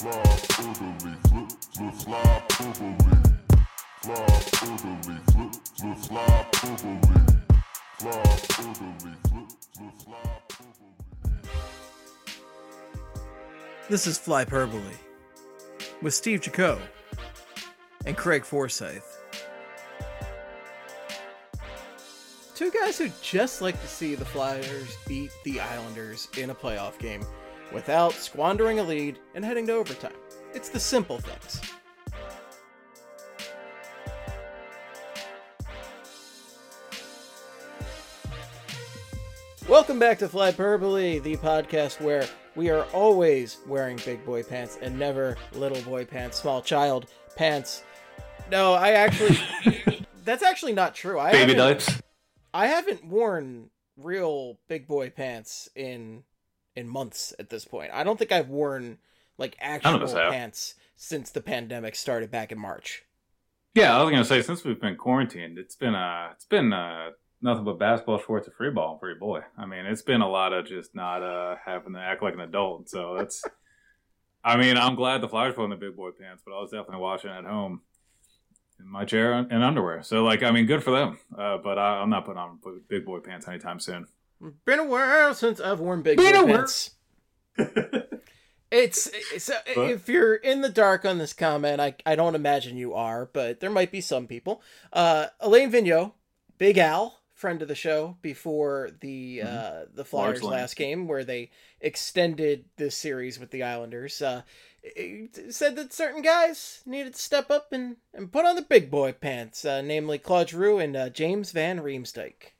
fritolaysnacket.sbnation.com. This is Flyperbole with Steve Jaco and Craig Forsyth. Two guys who just like to see the Flyers beat the Islanders in a playoff game without squandering a lead and heading to overtime. It's the simple things. Welcome back to Flyperbole, the podcast where we are always wearing big boy pants and never little boy pants, small child pants. No, I actually that's actually not true. I Baby diapers. I haven't worn real big boy pants in in months at this point. I don't think I've worn like actual of us have. pants since the pandemic started back in March. Yeah, I was gonna say since we've been quarantined, it's been uh it's been uh nothing but basketball shorts and free ball for your boy. I mean, it's been a lot of just not uh having to act like an adult. So that's I mean, I'm glad the Flyers put in the big boy pants, but I was definitely watching at home in my chair and underwear. So like, I mean, good for them. Uh, but I, I'm not putting on big boy pants anytime soon. Been a while since I've worn big Been boy a pants. It's, it's uh, if you're in the dark on this comment, I I don't imagine you are, but there might be some people. Uh, Alain Vigneault, Big Al, friend of the show, before the uh, the Flyers Large last game where they extended this series with the Islanders, uh, said that certain guys needed to step up and, and put on the big boy pants, uh, namely Claude Giroux and uh, James Van Riemsdyk.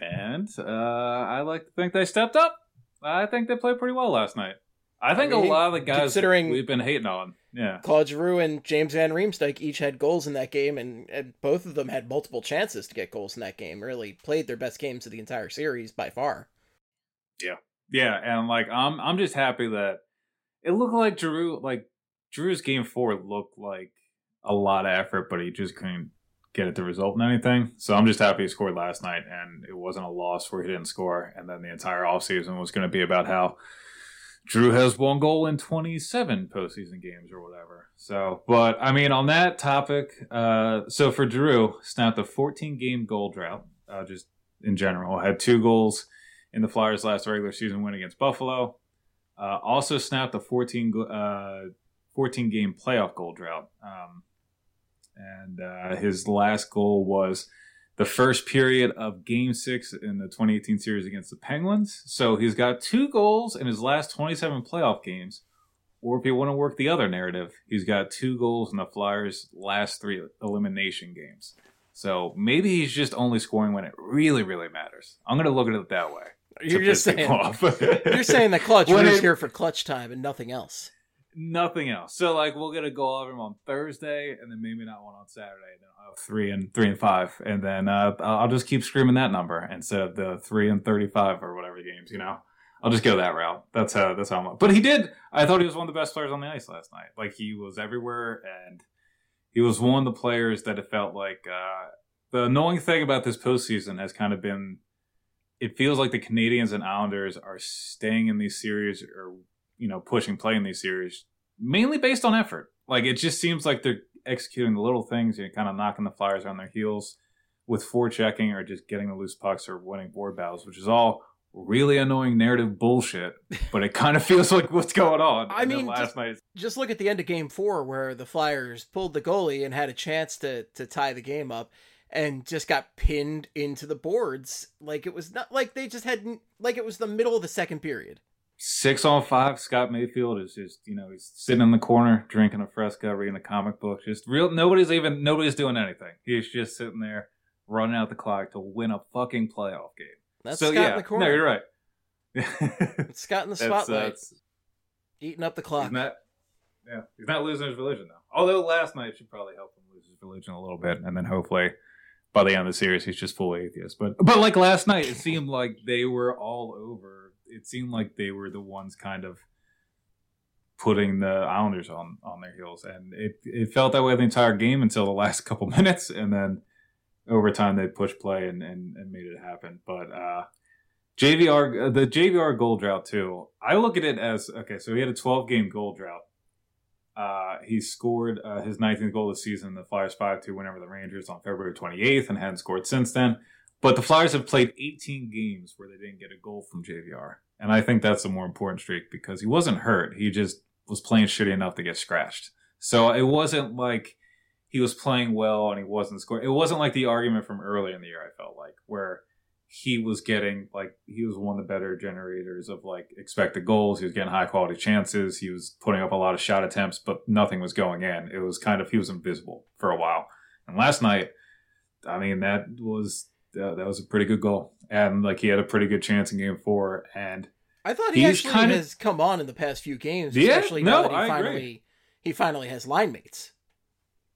And uh, I like to think they stepped up. I think they played pretty well last night. I think I mean, a lot of the guys considering- we've been hating on. Yeah. Claude Giroux and James Van Riemsdyk each had goals in that game, and, and both of them had multiple chances to get goals in that game. Really played their best games of the entire series by far. Yeah, Yeah. and like I'm I'm just happy that it looked like Giroux like Giroux's game four looked like a lot of effort, but he just couldn't get it to result in anything. So I'm just happy he scored last night and it wasn't a loss where he didn't score. And then the entire offseason was gonna be about how Giroux has one goal in 27 postseason games or whatever. So, but I mean, on that topic, uh, so for Giroux, snapped a 14 game goal drought, uh, just in general. Had two goals in the Flyers' last regular season win against Buffalo. Uh, also snapped a 14, uh, 14 game playoff goal drought. Um, and uh, his last goal was the first period of game six in the 2018 series against the Penguins. So he's got two goals in his last 27 playoff games. Or if you want to work the other narrative, he's got two goals in the Flyers' last three elimination games. So maybe he's just only scoring when it really, really matters. I'm going to look at it that way. You're just saying you're saying that clutch. It- here for clutch time and nothing else. Nothing else. So like we'll get a goal of him on Thursday, and then maybe not one on Saturday. Then I'll have three and three and five, and then uh, I'll just keep screaming that number instead of the three and thirty-five or whatever games. You know, I'll just go that route. That's how that's how I'm. But he did. I thought he was one of the best players on the ice last night. Like he was everywhere, and he was one of the players that it felt like. Uh, the annoying thing about this postseason has kind of been. It feels like the Canadiens and Islanders are staying in these series or you know pushing play in these series mainly based on effort. Like it just seems like they're executing the little things and kind of knocking the Flyers on their heels with forechecking or just getting the loose pucks or winning board battles, which is all really annoying narrative bullshit, but it kind of feels like what's going on. I And mean, last just- night, Just look at the end of game four where the Flyers pulled the goalie and had a chance to to tie the game up and just got pinned into the boards. Like it was not like they just hadn't, like it was the middle of the second period. Six on five, Scott Mayfield is just you know he's sitting in the corner drinking a Fresca, reading a comic book. Just real, nobody's even nobody's doing anything. He's just sitting there running out the clock to win a fucking playoff game. That's so Scott yeah, in the corner. no, you're right. It's Scott in the That's, uh, spotlight, eating up the clock. He's not. Yeah, he's not losing his religion though. Although last night should probably help him lose his religion a little bit, and then hopefully by the end of the series he's just full atheist. But but like last night, it seemed like they were all over. It seemed like they were the ones kind of putting the Islanders on on their heels, and it it felt that way the entire game until the last couple minutes, and then overtime they pushed play and and, and made it happen. But uh JVR, uh, the JVR goal drought too. I look at it as okay. So he had a 12 game goal drought. Uh, he scored uh, his 19th goal of the season. The Flyers 5 2 win over the Rangers on February 28th and hadn't scored since then. But the Flyers have played 18 games where they didn't get a goal from JVR. And I think that's a more important streak because he wasn't hurt. He just was playing shitty enough to get scratched. So it wasn't like he was playing well and he wasn't scoring. It wasn't like the argument from earlier in the year, I felt like, where he was getting like he was one of the better generators of like expected goals. He was getting high quality chances. He was putting up a lot of shot attempts, but nothing was going in. It was kind of he was invisible for a while. And last night, I mean that was uh, that was a pretty good goal, and like he had a pretty good chance in Game Four. And I thought he He's actually kinda- has come on in the past few games, Yeah, especially no, now that he I agree. finally he finally has line mates.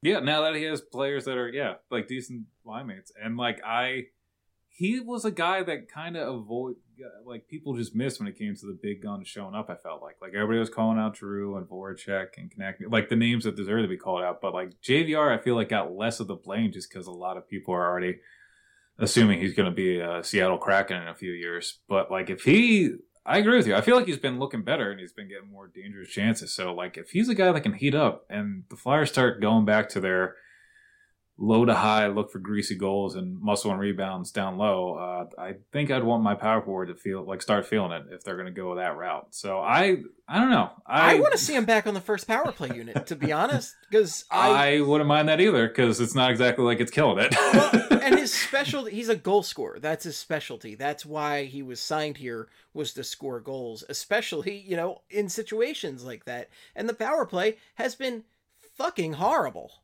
yeah, now that he has players that are yeah like decent line mates, and like I, he was a guy that kind of avoid like people just missed when it came to the big guns showing up. I felt like like everybody was calling out Giroux and Voracek and Konecny like the names that deserve to be called out, but like JVR, I feel like got less of the blame just because a lot of people are already assuming he's going to be a Seattle Kraken in a few years. But like if he, I agree with you. I feel like he's been looking better and he's been getting more dangerous chances. So like if he's a guy that can heat up and the Flyers start going back to their low to high, look for greasy goals and muscle and rebounds down low, uh, I think I'd want my power forward to feel like start feeling it if they're going to go that route. So I, I don't know. I, I, want to see him back on the first power play unit, to be honest, because I, I wouldn't mind that either because it's not exactly like it's killing it. well, and his specialty he's a goal scorer that's his specialty that's why he was signed here was to score goals especially you know in situations like that and the power play has been fucking horrible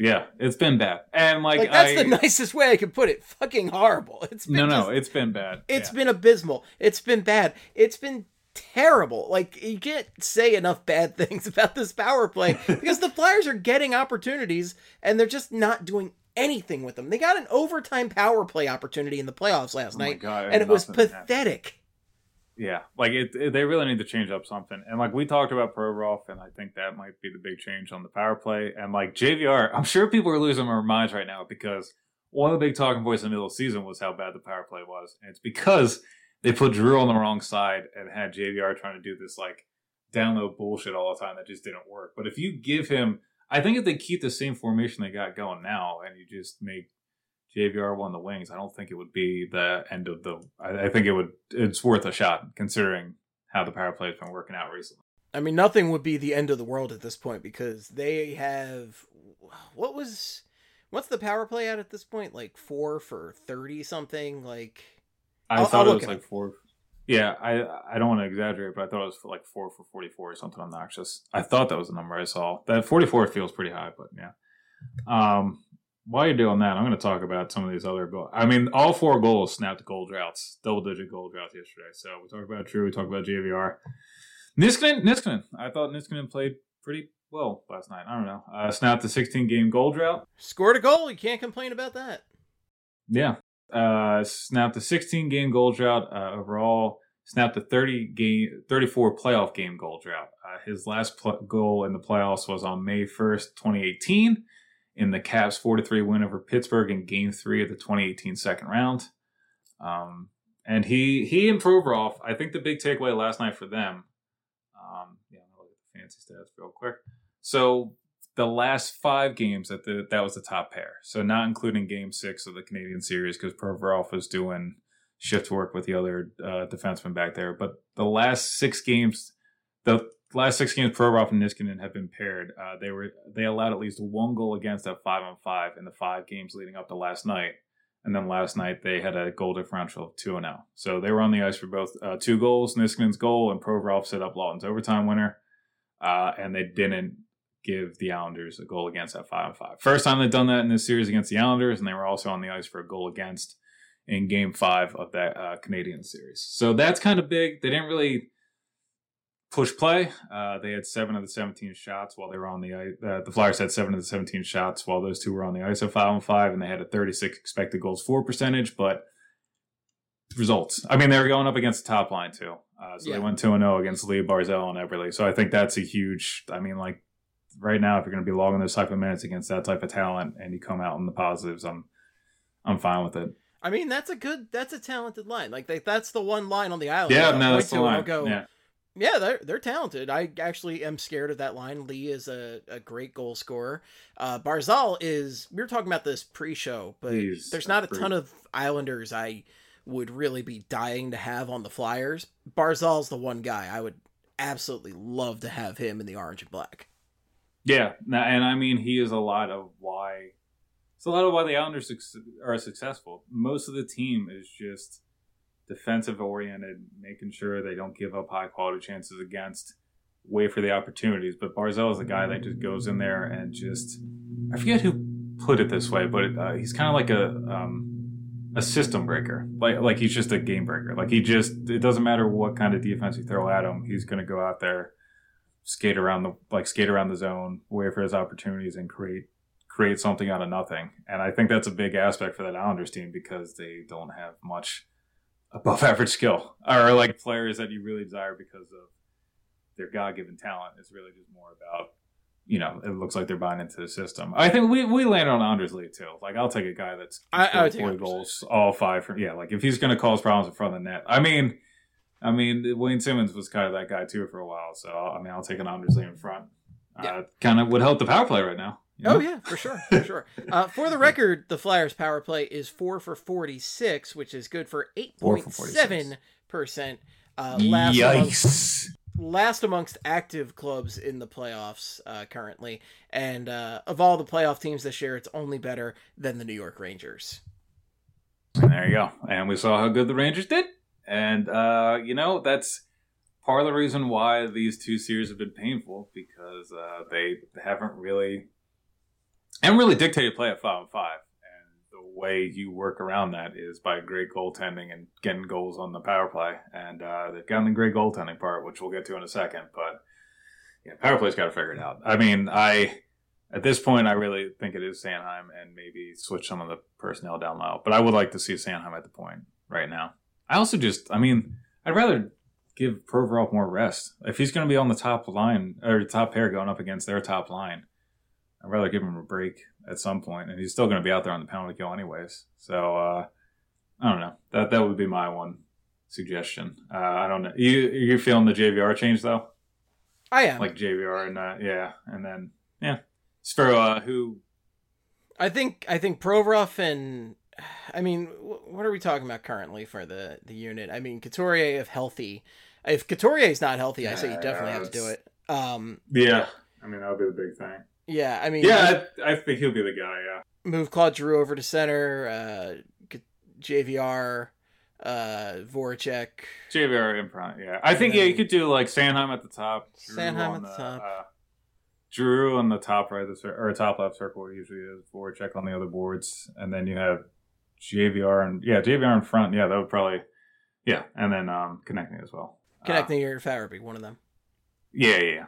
yeah, it's been bad, and like, like, that's I, the nicest way i could put it fucking horrible it's been no, no, just- it's been bad. it's Yeah. been abysmal it's been bad it's been terrible like you can't say enough bad things about this power play because the flyers are getting opportunities and they're just not doing anything with them they got an overtime power play opportunity in the playoffs last Oh night God, and it was pathetic. happened. Yeah, like it, it- they really need to change up something. And like we talked about Provorov, and I think that might be the big change on the power play. And like JVR, I'm sure people are losing their minds right now because one of the big talking points in the middle of the season was how bad the power play was, and it's because they put Giroux on the wrong side and had JVR trying to do this like download bullshit all the time that just didn't work. But if you give him, I think if they keep the same formation they got going now, and you just make JVR one the wings, I don't think it would be the end of the. I, I think it would. It's worth a shot considering how the power play has been working out recently. I mean, nothing would be the end of the world at this point because they have what was what's the power play at at this point? Like four for thirty something. Like I I'll- thought I'll it was like four. Yeah, I I don't want to exaggerate, but I thought it was for like four for forty four or something obnoxious. I thought that was the number I saw. That forty four feels pretty high, but yeah. Um, while you're doing that, I'm going to talk about some of these other goals. I mean, all four goals snapped goal droughts, double digit goal droughts yesterday. So we talked about Giroux, we talked about JVR. Niskanen, Niskanen. I thought Niskanen played pretty well last night. I don't know. Uh, snapped the 16 game goal drought. scored a goal. You can't complain about that. Yeah. Uh, snapped a 16 game goal drought uh, overall. Snapped the 30 game, 34 playoff game goal drought. Uh, his last pl- goal in the playoffs was on May 1st, 2018, in the Caps 4 3 win over Pittsburgh in Game Three of the 2018 second round. Um, and he he and Provorov, I think the big takeaway last night for them. Um, yeah, I'll look at the fancy stats real quick. So the last five games that the that was the top pair. So not including Game Six of the Canadian Series because Provorov was doing shift work with the other uh, defenseman back there. But the last six games, the last six games, Provorov and Niskanen have been paired. Uh, they were they allowed at least one goal against at five on five in the five games leading up to last night. And then last night they had a goal differential of two and zero. So they were on the ice for both uh, two goals, Niskanen's goal, and Provorov set up Laughton's overtime winner. Uh, and they didn't give the Islanders a goal against at five on five. First time they've done that in this series against the Islanders, and they were also on the ice for a goal against in Game Five of that uh, Canadian series. So that's kind of big. They didn't really push play. Uh, they had seven of the 17 shots while they were on the ice. Uh, the Flyers had seven of the 17 shots while those two were on the ice at five on five, and they had a 36 expected goals for percentage, but results. I mean, they were going up against the top line too. Uh, so Yeah. they went 2 0 against Lee Barzal and Eberle. So I think that's a huge, I mean, like right now, if you're going to be logging those type of minutes against that type of talent and you come out in the positives, I'm, I'm fine with it. I mean, that's a good, that's a talented line. Like they, that's the one line on the island. Yeah, no, that's the line. Go, yeah. Yeah, they're they're talented. I actually am scared of that line. Lee is a, a great goal scorer. Uh, Barzal is. We were talking about this pre-show, but He's there's not a ton of Islanders I would really be dying to have on the Flyers. Barzal's the one guy I would absolutely love to have him in the orange and black. Yeah, and I mean he is a lot of why. It's a lot of why the Islanders are successful. Most of the team is just defensive oriented, making sure they don't give up high quality chances against, wait for the opportunities. But Barzal is a guy that just goes in there and just I forget who put it this way, but uh, he's kind of like a um, a system breaker. Like like he's just a game breaker. Like he just it doesn't matter what kind of defense you throw at him, he's going to go out there skate around the like skate around the zone, wait for his opportunities, and create create something out of nothing. And I think that's a big aspect for that Islanders team because they don't have much above average skill or like players that you really desire because of their God given talent. It's really just more about you know it looks like they're buying into the system. I think we we landed on Anders Lee too. Like I'll take a guy that's I- I would forty goals, all five from yeah. Like if he's going to cause problems in front of the net, I mean. I mean, Wayne Simmonds was kind of that guy too for a while. So I mean, I'll take an Anders Lee in front. Yeah. Uh, kind of would help the power play right now. You know? Oh yeah, for sure, for sure. Uh, for the record, the Flyers' power play is four for forty-six, which is good for eight point seven percent. Uh, last amongst, Yikes! last amongst active clubs in the playoffs uh, currently, and uh, of all the playoff teams this year, it's only better than the New York Rangers. And there you go. And we saw how good the Rangers did. And uh, you know that's part of the reason why these two series have been painful because uh, they haven't really haven't really dictated play at five and five. And the way you work around that is by great goaltending and getting goals on the power play. And uh, they've gotten the great goaltending part, which we'll get to in a second. But yeah, power play's got to figure it out. I mean, I at this point, I really think it is Sanheim and maybe switch some of the personnel down low. But I would like to see Sanheim at the point right now. I also just, I mean, I'd rather give Provorov more rest. If he's going to be on the top line or top pair going up against their top line, I'd rather give him a break at some point, and he's still going to be out there on the penalty kill anyways. So uh, I don't know. That that would be my one suggestion. Uh, I don't know. You you feeling the JVR change though? I am. Like JVR and uh, yeah, and then yeah, it's for uh, who I think I think Provorov and I mean, what are we talking about currently for the the unit? I mean, Couturier if healthy. If Couturier is not healthy, I say you Yeah, definitely have to do it. Um, Yeah, I mean that would be the big thing. Yeah, I mean, Yeah, I, I think he'll be the guy. Yeah, move Claude Giroux over to center, uh, JVR, uh, Voracek. JVR in front. Yeah, I think yeah you could do like Sanheim at the top, Giroux Sanheim at the top. Uh, Giroux on the top right the or top left circle usually is forward check on the other boards, and then you have JVR and yeah JVR in front. Yeah, that would probably yeah, and then um Konecny as well. Uh, Konecny or Farabee, one of them. yeah, yeah, yeah.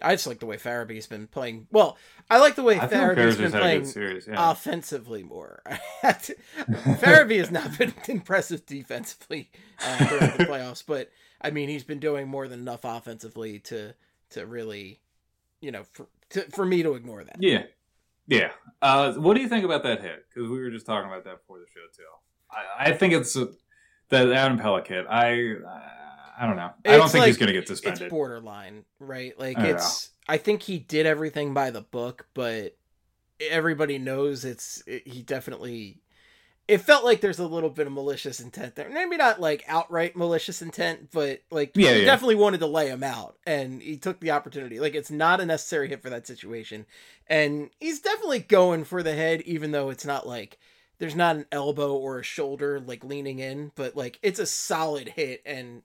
I just like the way Farabee's been playing. Well, I like the way I Farabee's been a playing series. Yeah. offensively more. Farabee has not been impressive defensively uh, during the playoffs, but I mean he's been doing more than enough offensively to to really, you know, for to, for me to ignore that. Yeah, yeah. Uh, what do you think about that hit? Because we were just talking about that before the show too. I, I think it's uh, the Adam Pelech hit. I I don't know. I don't It's think he's going to get suspended. It's borderline, right? Like Yeah. it's. I think he did everything by the book, but everybody knows it's. It, he definitely. it felt like there's a little bit of malicious intent there. Maybe not like outright malicious intent, but like Yeah, he yeah. definitely wanted to lay him out, and he took the opportunity. Like it's not a necessary hit for that situation, and he's definitely going for the head, even though it's not like there's not an elbow or a shoulder like leaning in, but like it's a solid hit, and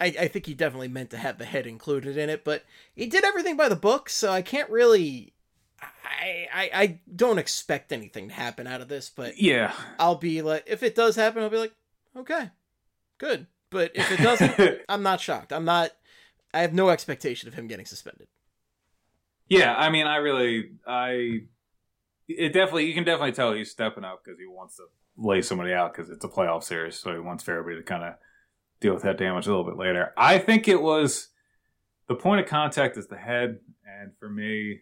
I, I think he definitely meant to have the head included in it. But he did everything by the book, so I can't really. I, I I don't expect anything to happen out of this, but Yeah. I'll be like, if it does happen, I'll be like, okay, good. But if it doesn't, I'm not shocked. I'm not. I have no expectation of him getting suspended. Yeah, I mean, I really, I, it definitely, you can definitely tell he's stepping up because he wants to lay somebody out because it's a playoff series, so he wants Farabee to kind of deal with that damage a little bit later. I think it was the point of contact is the head, and for me,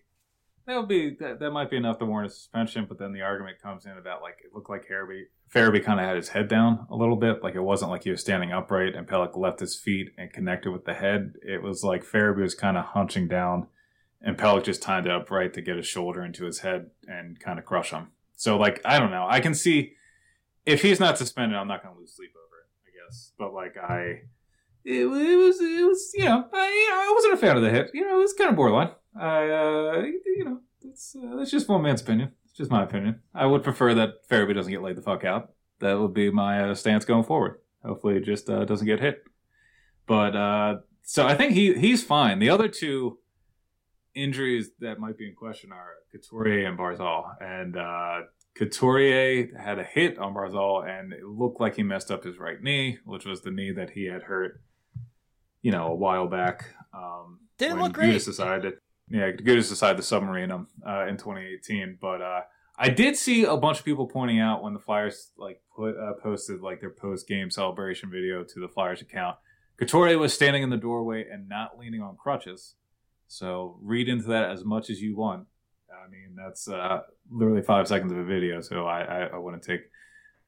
that would be that, that might be enough to warrant a suspension. But then the argument comes in about like it looked like Farabee Farabee kind of had his head down a little bit, like it wasn't like he was standing upright and Pelech left his feet and connected with the head. It was like Farabee was kind of hunching down and Pelech just timed it up right to get his shoulder into his head and kind of crush him. So like I don't know, I can see if he's not suspended, I'm not going to lose sleep over guess. But like I, it, it was it was you know I I wasn't a fan of the hit. You know it was kind of borderline. I uh you know that's uh, that's just one man's opinion. It's just my opinion. I would prefer that Farabee doesn't get laid the fuck out. That would be my uh, stance going forward. Hopefully it just uh, doesn't get hit. But uh so I think he he's fine. The other two injuries that might be in question are Couturier and Barzal. And uh, Couturier had a hit on Barzal, and it looked like he messed up his right knee, which was the knee that he had hurt, you know, a while back. Um, Didn't look great. Gudas decided, yeah, Gudas decided to submarine him uh, in 2018. But uh, I did see a bunch of people pointing out when the Flyers like put uh, posted like their post game celebration video to the Flyers account. Couturier was standing in the doorway and not leaning on crutches. So read into that as much as you want. I mean, that's uh, literally five seconds of a video, so I, I, I wouldn't take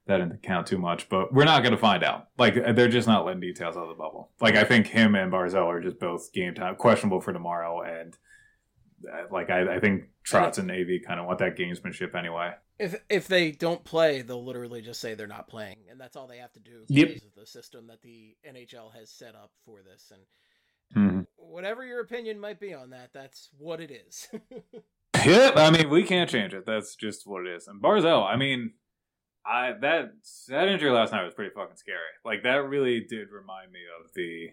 that into account too much. But we're not going to find out. Like they're just not letting details out of the bubble. Like I think him and Barzal are just both game time questionable for tomorrow, and uh, like I, I think Trotz and Navy kind of want that gamesmanship anyway. If if they don't play, they'll literally just say they're not playing, and that's all they have to do Yep. because of the system that the NHL has set up for this. And Mm-hmm. whatever your opinion might be on that, that's what it is. Yep, I mean we can't change it. That's just what it is. And Barzal, I mean, I that that injury last night was pretty fucking scary. Like that really did remind me of the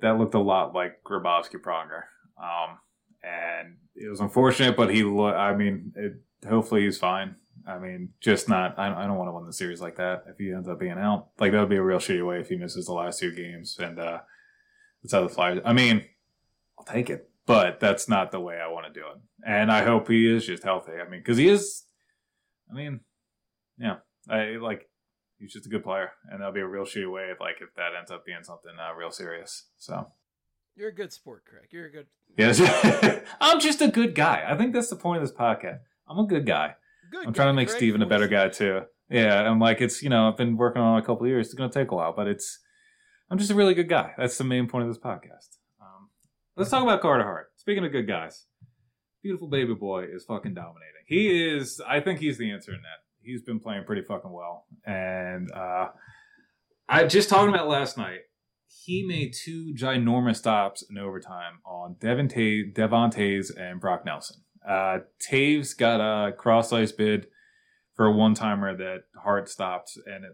that looked a lot like Grabowski Pronger. Um, and it was unfortunate, but he. I mean, it, hopefully he's fine. I mean, just not. I, I don't want to win the series like that if he ends up being out. Like that would be a real shitty way if he misses the last two games. And uh that's how the Flyers. I mean, I'll take it, but that's not the way I want to do it. And I hope he is just healthy. I mean, because he is. I mean, yeah, I like. He's just a good player, and that'll be a real shitty way if like if that ends up being something uh, real serious. So You're a good sport, Craig. You're a good yes, I'm just a good guy. I think that's the point of this podcast. I'm a good guy. good. I'm trying to make Craig. Steven a better guy too. Yeah, I'm like it's you know I've been working on it a couple of years. It's gonna take a while, but it's I'm just a really good guy. That's the main point of this podcast. Let's talk about Carter Hart. Speaking of good guys, beautiful baby boy is fucking dominating. He is. I think he's the answer in that. He's been playing pretty fucking well, and uh, I just talking about last night. He made two ginormous stops in overtime on Devon Ta- Devon Toews and Brock Nelson. Uh, Toews got a cross ice bid for a one timer that Hart stopped, and it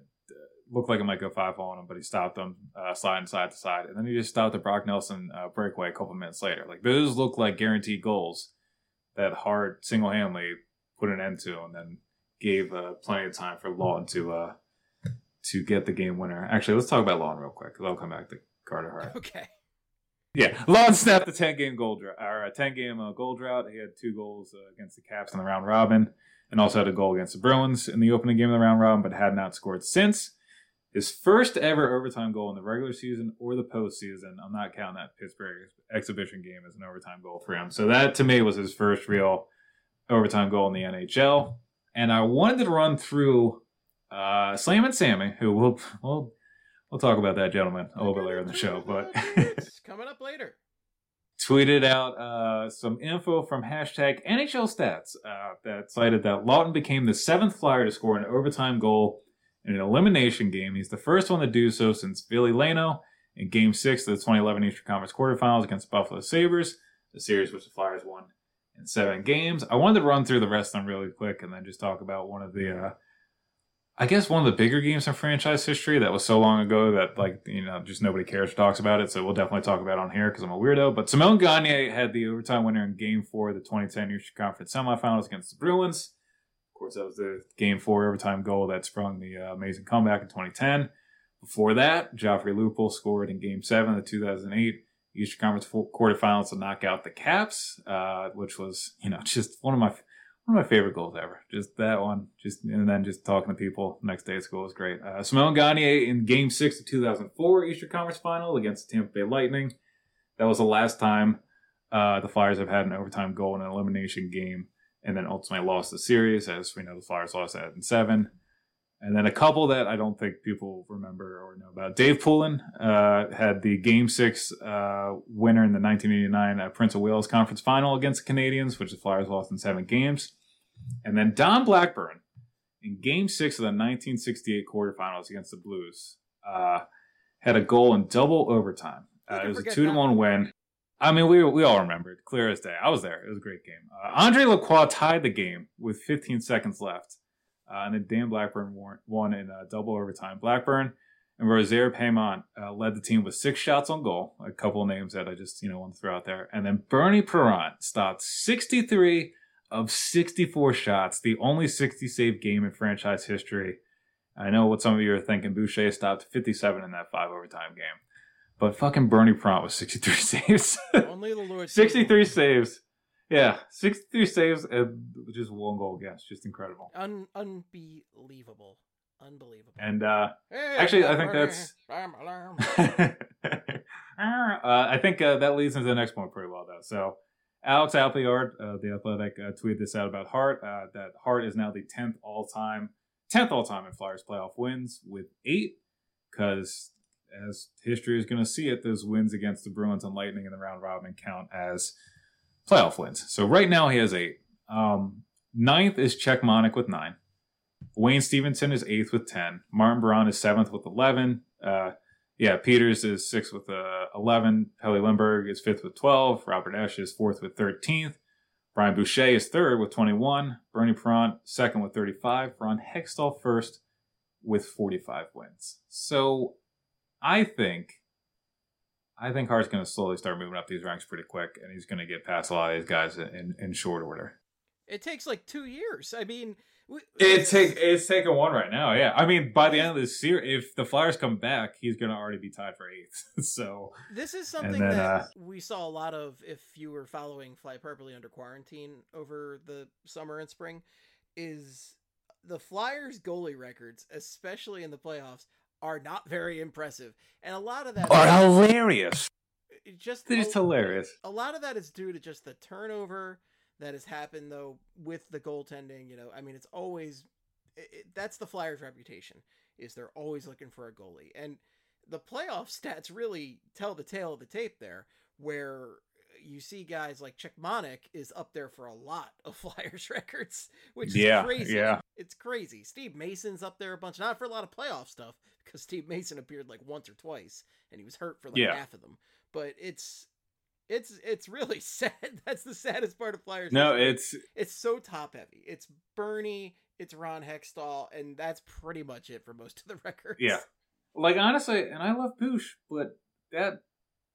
looked like it might go five on him, but he stopped them uh, sliding side to side, and then he just stopped the Brock Nelson uh, breakaway a couple minutes later. Like those look like guaranteed goals that Hart single handedly put an end to, and then gave uh, plenty of time for Laughton to uh, to get the game winner. Actually, let's talk about Laughton real quick because I'll come back to Carter Hart. Okay. Yeah, Laughton snapped the ten game goal drought, or a ten game uh, goal drought. He had two goals uh, against the Caps in the round robin, and also had a goal against the Bruins in the opening game of the round robin, but had not scored since. His first ever overtime goal in the regular season or the postseason. I'm not counting that Pittsburgh exhibition game as an overtime goal for him. So that to me was his first real overtime goal in the NHL. And I wanted to run through uh, Slam and Sammy, who we'll, we'll we'll talk about that gentleman a little bit later in the show, but. It's coming up later. tweeted out uh, some info from hashtag NHL Stats uh, that cited that Laughton became the seventh Flyer to score an overtime goal in an elimination game. He's the first one to do so since Ville Leino in Game 6 of the 2011 Eastern Conference quarterfinals against Buffalo Sabres, the series which the Flyers won in seven games. I wanted to run through the rest of them really quick and then just talk about one of the, uh, I guess, one of the bigger games in franchise history that was so long ago that, like, you know, just nobody cares talks about it. So we'll definitely talk about it on here because I'm a weirdo. But Simon Gagne had the overtime winner in Game 4 of the 2010 Eastern Conference semifinals against the Bruins. Course, that was the Game 4 overtime goal that sprung the uh, amazing comeback in 2010. Before that, Joffrey Lupul scored in Game 7 of the 2008 Eastern Conference quarterfinals to knock out the Caps, uh, which was, you know, just one of my one of my favorite goals ever. Just that one, just and then just talking to people next day at school was great. Uh, Simon Gagne in Game Six of 2004 Eastern Conference Final against the Tampa Bay Lightning. That was the last time uh, the Flyers have had an overtime goal in an elimination game, and then ultimately lost the series. As we know, the Flyers lost that in seven. And then a couple that I don't think people remember or know about. Dave Poulin uh, had the Game Six uh, winner in the 1989 uh, Prince of Wales Conference Final against the Canadiens, which the Flyers lost in seven games. And then Don Blackburn in Game Six of the 1968 quarterfinals against the Blues uh, had a goal in double overtime. Uh, it was a two to one win. I mean, we we all remember it clear as day. I was there. It was a great game. Uh, Andre Lacroix tied the game with 15 seconds left. Uh, and then Dan Blackburn won in uh, double overtime. Blackburn and Rosaire Paiement uh, led the team with six shots on goal. A couple of names that I just you know want to throw out there. And then Bernie Parent stopped 63 of 64 shots, the only 60 save game in franchise history. I know what some of you are thinking. Boucher stopped 57 in that five overtime game. But fucking Bernie Parent with 63 saves. Only the Lord. 63 saves. Yeah, 63 saves and just one goal against. Just incredible. Un- unbelievable. Unbelievable. And uh, hey, actually, I think that's. uh, I think uh, that leads into the next point pretty well, though. So, Alex Appleyard, uh, the Athletic, uh, tweeted this out about Hart. Uh, that Hart is now the tenth all time, tenth all time in Flyers playoff wins with eight. Because as history is going to see it, those wins against the Bruins and Lightning in the round robin count as playoff wins. So right now he has eight. Um, ninth is Cechmanek with nine. Wayne Stephenson is eighth with 10. Martin Biron is seventh with 11. Uh, yeah, Peeters is sixth with uh, 11. Pelle Lindbergh is fifth with 12. Robert Esche is fourth with 13th. Brian Boucher is third with 21. Bernie Parent second with 35. Ron Hextall first with 45 wins. So I think I think Hart's going to slowly start moving up these ranks pretty quick, and he's going to get past a lot of these guys in, in short order. It takes like two years. I mean, it take it's taking one right now. Yeah, I mean, by the end of this series, if the Flyers come back, he's going to already be tied for eighth. so this is something then, that uh, we saw a lot of. If you were following Flyperbole under quarantine over the summer and spring, is the Flyers goalie records, especially in the playoffs, are not very impressive, and a lot of that are is, hilarious. Just they're just hilarious. A lot of that is due to just the turnover that has happened though with the goaltending. You know, I mean, it's always it, it, that's the Flyers' reputation is they're always looking for a goalie, and the playoff stats really tell the tale of the tape there, where you see guys like Czech is up there for a lot of Flyers records, which is yeah, crazy. Yeah. It's crazy. Steve Mason's up there a bunch, not for a lot of playoff stuff, because Steve Mason appeared like once or twice and he was hurt for like yeah. half of them. But it's it's it's really sad. That's the saddest part of Flyers. No, it's it's so top heavy. It's Bernie, it's Ron Hextall, and that's pretty much it for most of the records. Yeah. Like honestly, and I love Boosh, but that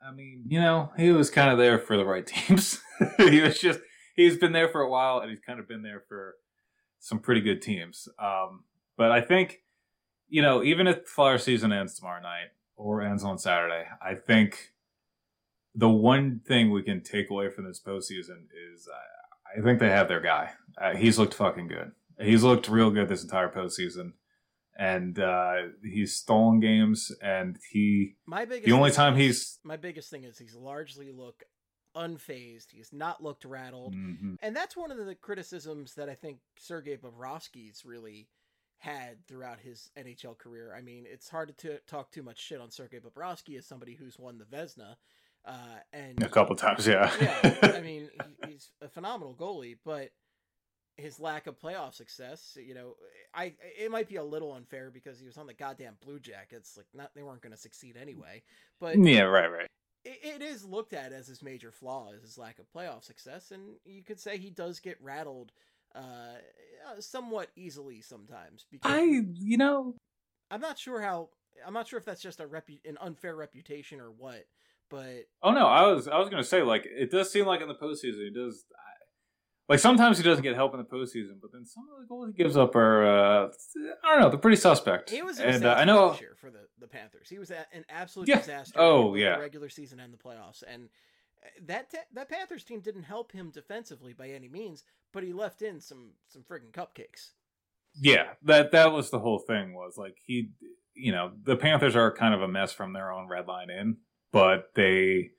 I mean, you know, he was kind of there for the right teams. he was just he's been there for a while, and he's kind of been there for some pretty good teams. Um, but I think, you know, even if the Flyer season ends tomorrow night or ends on Saturday, I think the one thing we can take away from this postseason is uh, I think they have their guy. Uh, he's looked fucking good. He's looked real good this entire postseason and uh, he's stolen games, and he. My biggest. The only time he's. My biggest thing is he's largely look unfazed. He's not looked rattled, mm-hmm. and that's one of the criticisms that I think Sergei Bobrovsky's really had throughout his NHL career. I mean, it's hard to t- talk too much shit on Sergei Bobrovsky as somebody who's won the Vezina. Uh, and a couple times, yeah. yeah, I mean, he, he's a phenomenal goalie, but his lack of playoff success, you know, I it might be a little unfair because he was on the goddamn Blue Jackets. Like, not they weren't going to succeed anyway. But yeah, right, right. It, it is looked at as his major flaw is his lack of playoff success, and you could say he does get rattled uh, somewhat easily sometimes. Because I, you know, I'm not sure how. I'm not sure if that's just a repu- an unfair reputation or what. But oh no, I was I was gonna say like it does seem like in the postseason he does like sometimes he doesn't get help in the postseason, but then some of the goals he gives up are uh, I don't know they're pretty suspect. He was and uh, I know for the, the Panthers. He was an absolute yeah. disaster. Oh yeah, the regular season and the playoffs, and that that Panthers team didn't help him defensively by any means, but he left in some some friggin' cupcakes. Yeah, that that was the whole thing. Was like he, you know, the Panthers are kind of a mess from their own red line in, but they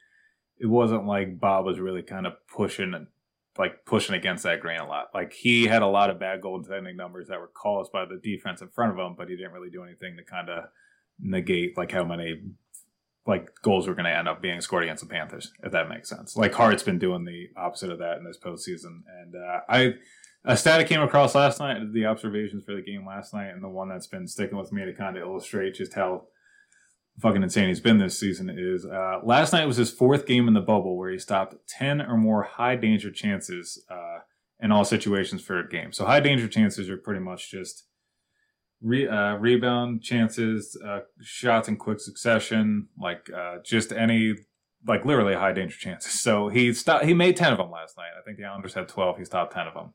it wasn't like Bob was really kind of pushing like pushing against that grain a lot. Like he had a lot of bad goaltending numbers that were caused by the defense in front of him, but he didn't really do anything to kind of negate like how many like goals were going to end up being scored against the Panthers, if that makes sense. Like Hart's been doing the opposite of that in this postseason, and uh, I a stat I came across last night, the observations for the game last night, and the one that's been sticking with me to kind of illustrate just how fucking insane he's been this season is uh, last night was his fourth game in the bubble where he stopped 10 or more high danger chances uh, in all situations for a game. So high danger chances are pretty much just re- uh, rebound chances, uh, shots in quick succession, like uh, just any like literally high danger chances. So he stopped. He made 10 of them last night. I think the Islanders had 12. He stopped 10 of them.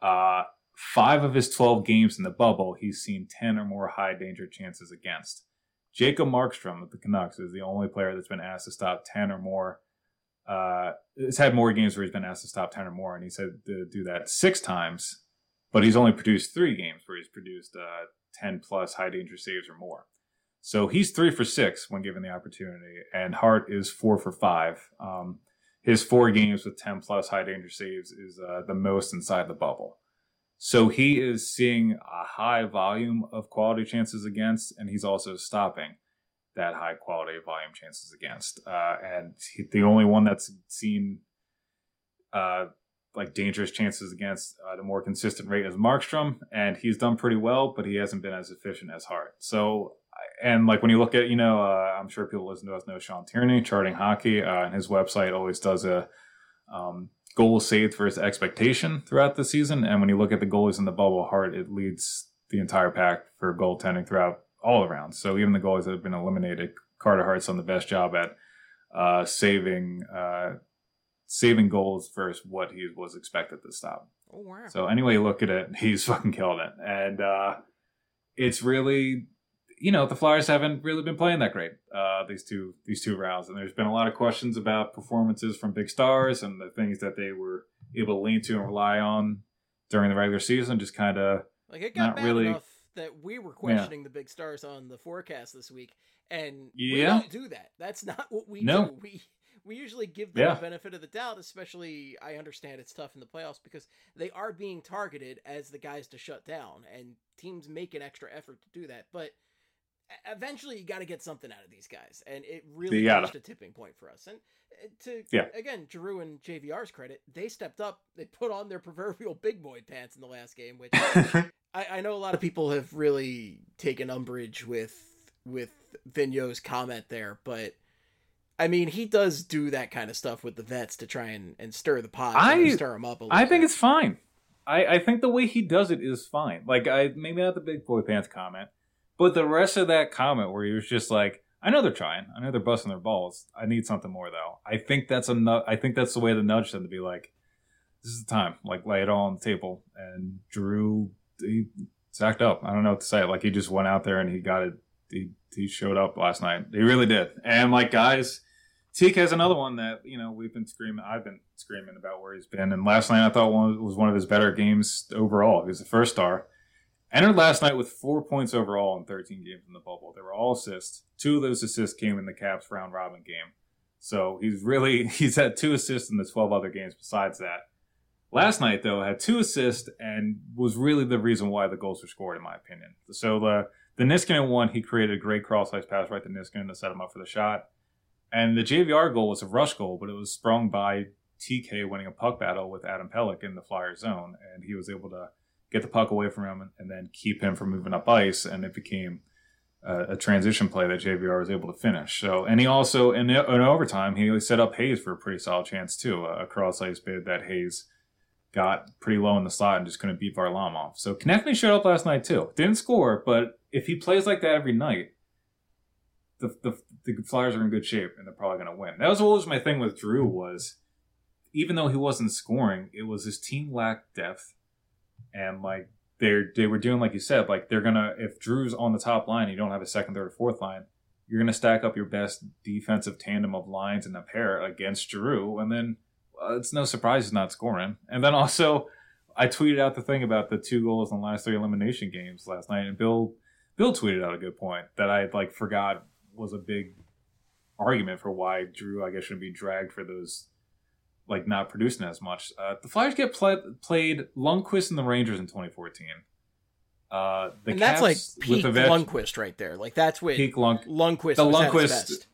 Uh, five of his 12 games in the bubble, he's seen 10 or more high danger chances against. Jacob Markstrom of the Canucks is the only player that's been asked to stop 10 or more. Uh, has had more games where he's been asked to stop 10 or more, and he said to do that six times, but he's only produced three games where he's produced uh, 10 plus high danger saves or more. So he's three for six when given the opportunity, and Hart is four for five. Um, his four games with 10 plus high danger saves is uh, the most inside the bubble. So he is seeing a high volume of quality chances against, and he's also stopping that high quality volume chances against. Uh, and he, the only one that's seen uh, like dangerous chances against uh, the more consistent rate as Markstrom, and he's done pretty well, but he hasn't been as efficient as Hart. So, and like when you look at, you know, uh, I'm sure people listen to us know Sean Tierney, Charting Hockey, uh, and his website always does a um, goals saved versus expectation throughout the season. And when you look at the goalies in the bubble, Hart it leads the entire pack for goaltending throughout all around. So even the goalies that have been eliminated, Carter Hart's done the best job at uh, saving uh, saving goals versus what he was expected to stop. Oh wow! So anyway, look at it, he's fucking killed it, and uh, it's really you know the Flyers haven't really been playing that great uh, these two these two rounds, and there's been a lot of questions about performances from big stars and the things that they were able to lean to and rely on during the regular season. Just kind of like it got bad really, enough that we were questioning yeah. the big stars on the forecast this week, and yeah. we don't do that. That's not what we no. do. We we usually give them yeah. the benefit of the doubt, especially I understand it's tough in the playoffs because they are being targeted as the guys to shut down, and teams make an extra effort to do that, but eventually you got to get something out of these guys, and it really reached a tipping point for us. And uh, to yeah. again, Giroux and JVR's credit, they stepped up. They put on their proverbial big boy pants in the last game, which I, I, know a lot of people have really taken umbrage with with Vigneault's comment there, but. I mean, he does do that kind of stuff with the vets to try and, and stir the pot, I stir them up a little. I think bit. it's fine. I, I think the way he does it is fine. Like I maybe not the big boy pants comment, but the rest of that comment where he was just like, I know they're trying. I know they're busting their balls. I need something more though. I think that's enough. I think that's the way to nudge them to be like, this is the time. Like lay it all on the table. And Giroux, he sacked up. I don't know what to say. Like he just went out there and he got it. He he showed up last night. He really did. And like guys, TK has another one that you know we've been screaming. I've been screaming about where he's been. And last night I thought one was one of his better games overall. He was the first star. Entered last night with four points overall in 13 games in the bubble. They were all assists. Two of those assists came in the Caps round robin game. So he's really he's had two assists in the 12 other games besides that. Last night though had two assists and was really the reason why the goals were scored in my opinion. So the the Niskanen one he created a great cross ice pass right to Niskanen to set him up for the shot. And the JVR goal was a rush goal, but it was sprung by TK winning a puck battle with Adam Pelech in the Flyer zone, and he was able to get the puck away from him and then keep him from moving up ice, and it became a, a transition play that JVR was able to finish. So, and he also in, in overtime he set up Hayes for a pretty solid chance too, a cross ice bid that Hayes got pretty low in the slot and just couldn't beat Varlamov. So Konecny showed up last night too. Didn't score, but if he plays like that every night, the, the, the Flyers are in good shape and they're probably going to win. That was always my thing with Giroux was even though he wasn't scoring, it was his team lacked depth and like they they were doing like you said, like they're gonna if Giroux's on the top line, you don't have a second, third, or fourth line. You're gonna stack up your best defensive tandem of lines in a pair against Giroux, and then uh, it's no surprise he's not scoring. And then also, I tweeted out the thing about the two goals in the last three elimination games last night, and Bill Bill tweeted out a good point that I like forgot was a big argument for why Giroux I guess shouldn't be dragged for those like not producing as much. Uh, the Flyers get play- played Lundqvist and the Rangers in 2014. Uh, the and that's like peak with Ovech- Lundqvist right there. Like that's when Peak Lund- Lundqvist the Lundqvist-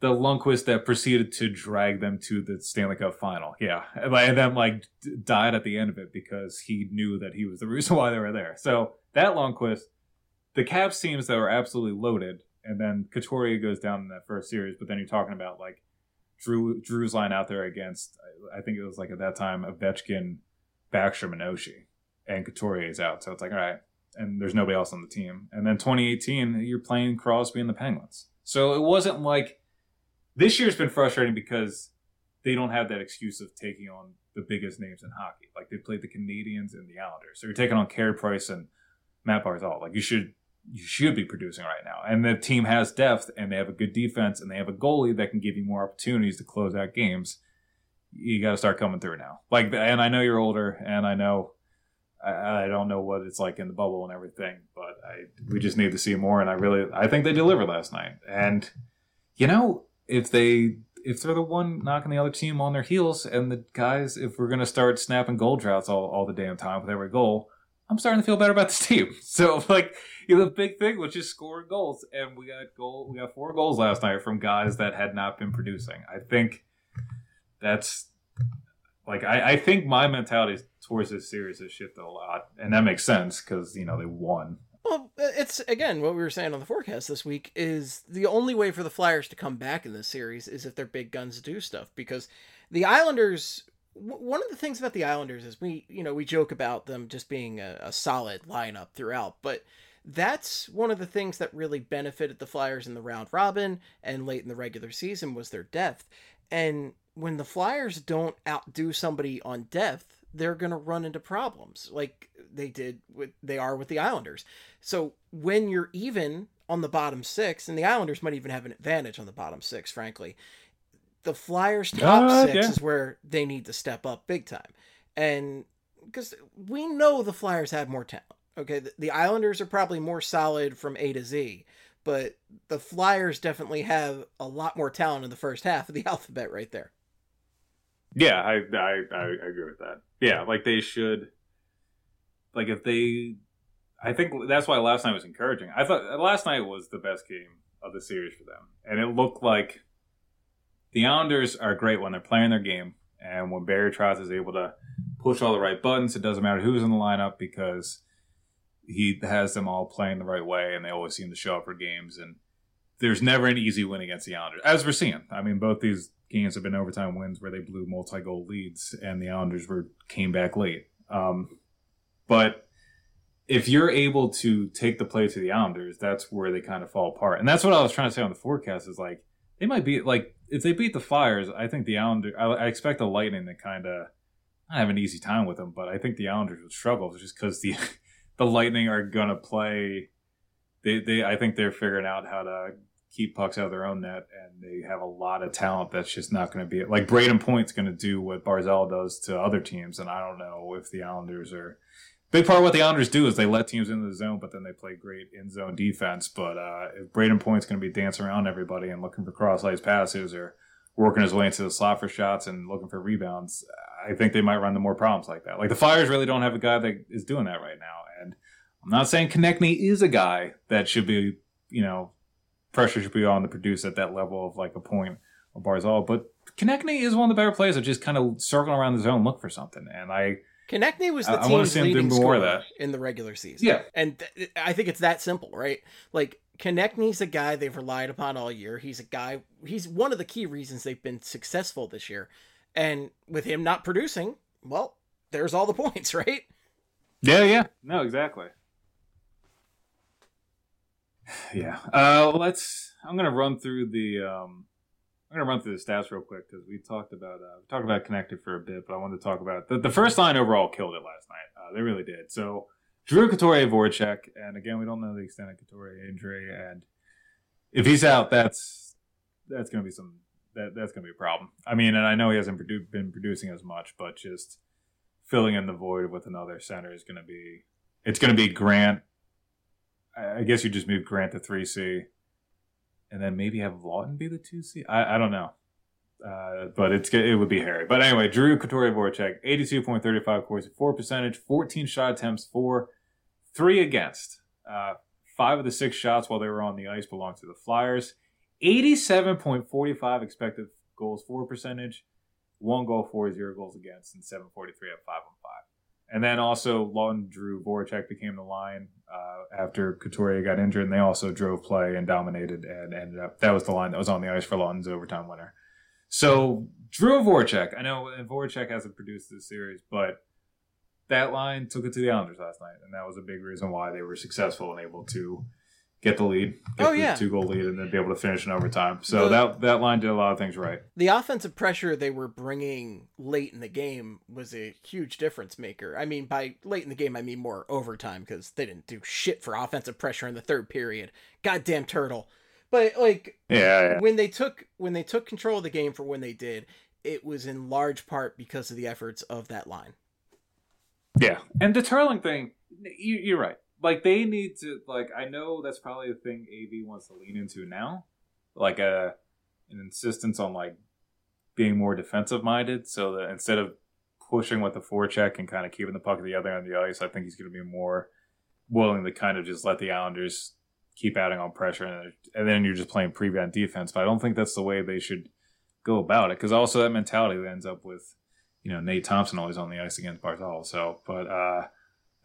the Lundqvist that proceeded to drag them to the Stanley Cup final. Yeah, and then like d- died at the end of it because he knew that he was the reason why they were there. So that Lundqvist, the Caps teams that were absolutely loaded, and then Couturier goes down in that first series. But then you're talking about like Giroux Giroux's line out there against I think it was like at that time Ovechkin, Backstrom, and Oshie, and Couturier is out. So it's like all right, and there's nobody else on the team. And then 2018, you're playing Crosby and the Penguins. So it wasn't like this year's been frustrating because they don't have that excuse of taking on the biggest names in hockey. Like they played the Canadiens and the Islanders. So you're taking on Carey Price and Mat Barzal. Like you should you should be producing right now. And the team has depth and they have a good defense and they have a goalie that can give you more opportunities to close out games. You got to start coming through now. Like, and I know you're older, and I know I, I don't know what it's like in the bubble and everything, but I we just need to see more. And I really I think they delivered last night. And you know, if they if they're the one knocking the other team on their heels, and the guys, if we're gonna start snapping goal droughts all, all the damn time with every goal, I'm starting to feel better about this team. So like, you know, the big thing was just scoring goals, and we got goal, we got four goals last night from guys that had not been producing. I think that's like I, I think my mentality towards this series has shifted a lot, and that makes sense because you know they won. Well, it's again what we were saying on the forecast this week is the only way for the Flyers to come back in this series is if their big guns do stuff because the Islanders. One of the things about the Islanders is we, you know, we joke about them just being a, a solid lineup throughout, but that's one of the things that really benefited the Flyers in the round robin and late in the regular season was their depth. And when the Flyers don't outdo somebody on depth, they're going to run into problems like they did with they are with the Islanders. So when you're even on the bottom 6 and the Islanders might even have an advantage on the bottom 6 frankly. The Flyers top Uh, 6 yeah. is where they need to step up big time. And cuz we know the Flyers have more talent. Okay, the, the Islanders are probably more solid from A to Z, but the Flyers definitely have a lot more talent in the first half of the alphabet right there. Yeah, I, I I agree with that. Yeah, like they should. Like if they, I think that's why last night was encouraging. I thought last night was the best game of the series for them, and it looked like the Islanders are great when they're playing their game, and when Barry Trotz is able to push all the right buttons. It doesn't matter who's in the lineup because he has them all playing the right way, and they always seem to show up for games. And there's never an easy win against the Islanders, as we're seeing. I mean, both these games have been overtime wins where they blew multi-goal leads, and the Islanders were came back late. Um, but if you're able to take the play to the Islanders, that's where they kind of fall apart. And that's what I was trying to say on the forecast is like they might be like if they beat the Flyers, I think the Islanders. I, I expect the Lightning to kind of have an easy time with them, but I think the Islanders would struggle just because the the Lightning are gonna play. They they I think they're figuring out how to keep pucks out of their own net, and they have a lot of talent that's just not going to be like Brayden Point's going to do what Barzal does to other teams, and I don't know if the Islanders are. Big part of what the Islanders do is they let teams into the zone, but then they play great in zone defense. But uh, if Brayden Point's going to be dancing around everybody and looking for cross ice passes or working his way into the slot for shots and looking for rebounds, I think they might run into more problems like that. Like the Flyers really don't have a guy that is doing that right now. And I'm not saying Konecny is a guy that should be, you know, pressure should be on to produce at that level of like a point or Barzal. But Konecny is one of the better players that just kind of circle around the zone, look for something. And I Konecny was the I- team's leading scorer that. in the regular season. Yeah. and th- I think it's that simple, right? Like Konecny's a guy they've relied upon all year. He's a guy. He's one of the key reasons they've been successful this year. And with him not producing, well, there's all the points, right? Yeah, yeah. No, exactly. Yeah. Uh let's I'm gonna run through the um I'm gonna run through the stats real quick because we talked about uh we talked about Konecny for a bit, but I wanted to talk about the, the first line overall killed it last night. Uh, they really did. So Giroux Couturier Voracek, and again we don't know the extent of Couturier injury, and if he's out, that's that's gonna be some that that's gonna be a problem. I mean, and I know he hasn't produ- been producing as much, but just filling in the void with another center is to be it's to be Grant. I I guess you just move Grant to three C, and then maybe have Laughton be the two C. I, I don't know, uh, but it's it would be Harry. But anyway, Giroux Couturier Voracek, eighty two point thirty five Corsi, four percentage, fourteen shot attempts, four, three against. Uh, five of the six shots while they were on the ice belonged to the Flyers. Eighty seven point forty five expected goals for percentage one goal for, zero goals against, and 743 at five on five. And then also Laughton Giroux Voracek became the line uh, after Couturier got injured, and they also drove play and dominated and ended up that was the line that was on the ice for Laughton's overtime winner. So Giroux Voracek, I know and Voracek hasn't produced this series, but that line took it to the Islanders last night, and that was a big reason why they were successful and able to get the lead, get Oh, the yeah. two goal lead, and then be able to finish in overtime. So The- that that line did a lot of things right. The offensive pressure they were bringing late in the game was a huge difference maker. I mean, by late in the game, I mean more overtime because they didn't do shit for offensive pressure in the third period. Goddamn turtle. But like Yeah, yeah. when they took when they took control of the game for when they did, it was in large part because of the efforts of that line. Yeah, and the Turling thing, you, you're right. Like they need to like. I know that's probably the thing AV wants to lean into now, like a an insistence on like being more defensive minded. So that instead of pushing with the forecheck and kind of keeping the puck at the other end of the ice, I think he's going to be more willing to kind of just let the Islanders keep adding on pressure, and, and then you're just playing prevent defense. But I don't think that's the way they should go about it because also that mentality ends up with you know Nate Thompson always on the ice against Barzal. So, but uh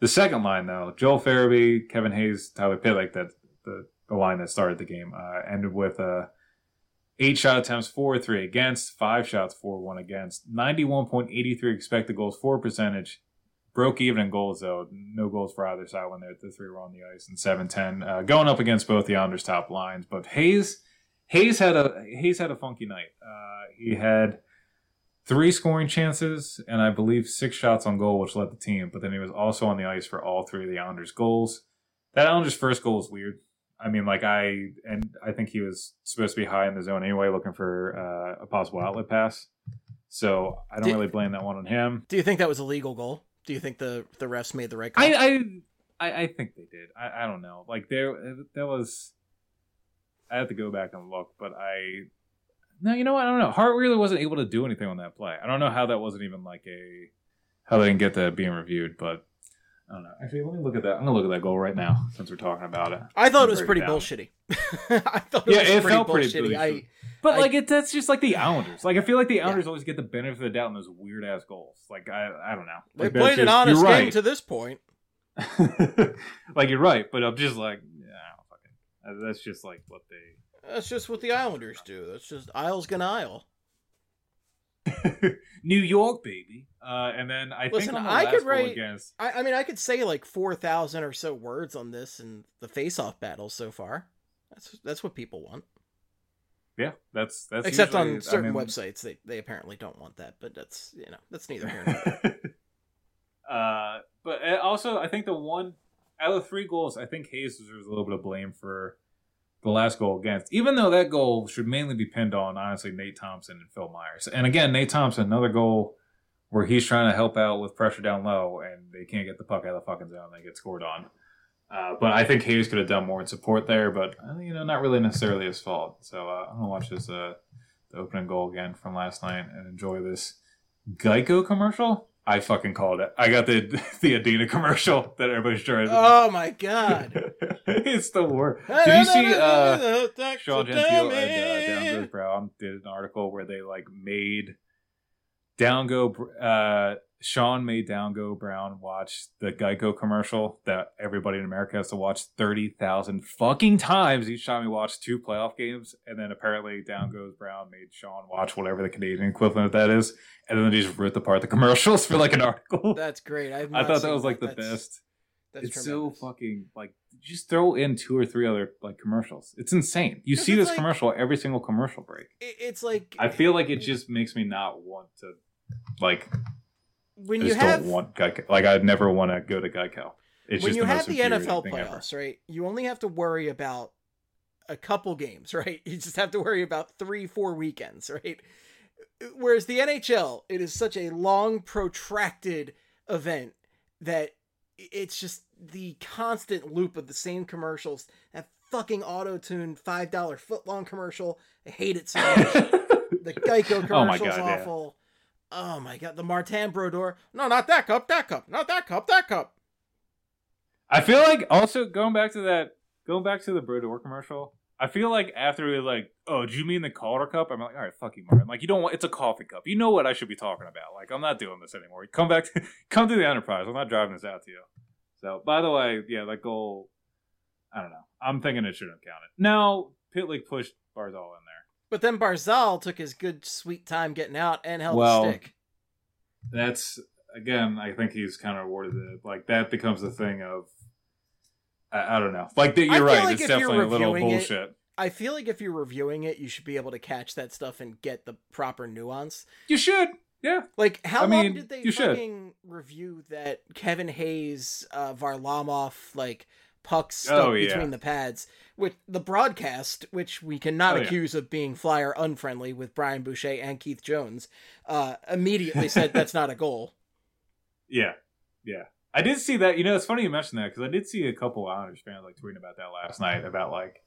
the second line though, Joel Farabee, Kevin Hayes, Tyler Pitt, like that the, the line that started the game uh, ended with uh eight shot attempts, four three against, five shots, four one against, ninety one point eighty three expected goals, four percentage. Broke even in goals though, no goals for either side when the three were on the ice, and seven ten uh, going up against both the Islanders' top lines. But Hayes, Hayes had a Hayes had a funky night. Uh, he had three scoring chances and I believe six shots on goal, which led the team. But then he was also on the ice for all three of the Islanders' goals. That Islanders' first goal is weird. I mean, like I and I think he was supposed to be high in the zone anyway, looking for uh, a possible outlet pass. So I don't Did- really blame that one on him. Do you think that was a legal goal? Do you think the the refs made the right call? I I I, I think they did. I, I don't know. Like there there was. I have to go back and look, but I. No, you know what? I don't know. Hart really wasn't able to do anything on that play. I don't know how that wasn't even like a how they didn't get that being reviewed, but I don't know. Actually, let me look at that. I'm gonna look at that goal right now since we're talking about it. I thought it was pretty down. bullshitty. I thought it Yeah, was it pretty felt pretty bullshitty. I. But I- like it, that's just like the Islanders. Like I feel like the Islanders always get the benefit of the doubt in those weird ass goals. Like I, I don't know. they Like, that's played an just- honest you're game right. to this point. like you're right, but I'm just like, yeah, I don't fucking. uh, That's just like what they. That's just what the Islanders do. That's just Isles gonna Isle. New York, baby. Uh, and then I Listen, think on the I could write- against. I, I mean, I could say like four thousand or so words on this and the face-off battles so far. That's that's what people want. Yeah, that's that's Except usually- on I certain mean- websites, they they apparently don't want that. But that's you know that's neither here nor there. uh, but uh, also, I think the one out of the three goals, I think Hayes deserves a little bit of blame for the last goal against. Even though that goal should mainly be pinned on, honestly, Nate Thompson and Phil Myers. And again, Nate Thompson, another goal where he's trying to help out with pressure down low, and they can't get the puck out of the fucking zone. They get scored on. Uh, but I think Hayes could have done more in support there, but uh, you know, not really necessarily his fault. So uh, I'm gonna watch this uh, the opening goal again from last night and enjoy this Geico commercial. I fucking called it. I got the the Adina commercial that everybody's trying. to oh my god! it's the worst. Did you see uh, Sean Gentile and uh, Down Goes Brown did an article where they like made Down Go uh, Sean made Down Go Brown watch the Geico commercial that everybody in America has to watch thirty thousand fucking times each time he watched two playoff games, and then apparently Down Goes Brown made Sean watch whatever the Canadian equivalent of that is, and then they just ripped apart the commercials for like an article. That's great. I thought that was like the That's- best That's it's tremendous. so fucking like just throw in two or three other like commercials. It's insane. You see this like- commercial every single commercial break. It's like I feel like it just makes me not want to like when I you just have don't want Geico. Like I'd never want to go to Geico. It's when just you the have the NFL thing ever. playoffs, right? You only have to worry about a couple games, right? You just have to worry about three, four weekends, right? Whereas the NHL, it is such a long, protracted event that it's just the constant loop of the same commercials. That fucking auto-tuned five dollar foot long commercial. I hate it so much. the Geico commercial's Oh my God, yeah. Oh my god, the Martin Brodeur. No, not that cup, that cup, not that cup, that cup. I feel like also going back to that, going back to the Brodeur commercial. I feel like after we like, oh, do you mean the Calder cup? I'm like, all right, fuck you, Martin. Like, you don't want it's a coffee cup. You know what I should be talking about. Like, I'm not doing this anymore. Come back, to, come to the Enterprise. I'm not driving this out to you. So, by the way, yeah, that goal. I don't know. I'm thinking it shouldn't have counted. Now, Pitlick pushed Barzal in there. But then Barzal took his good sweet time getting out and held Well, the stick. That's again. I think he's kind of awarded it. Like that becomes a thing of. I, I don't know. Like that, you're right. like it's definitely a little reviewing it- bullshit. I feel like if you're reviewing it, you should be able to catch that stuff and get the proper nuance. You should. Yeah. Like, how I long mean, did they you should. fucking review that Kevin Hayes, uh, Varlamov, like puck stuck Oh, yeah. between the pads? With the broadcast, which we cannot Oh, yeah. accuse of being flyer unfriendly with Brian Boucher and Keith Jones, uh, immediately said that's not a goal. Yeah, yeah. I did see that. You know, it's funny you mentioned that because I did see a couple Islanders fans like tweeting about that last night about like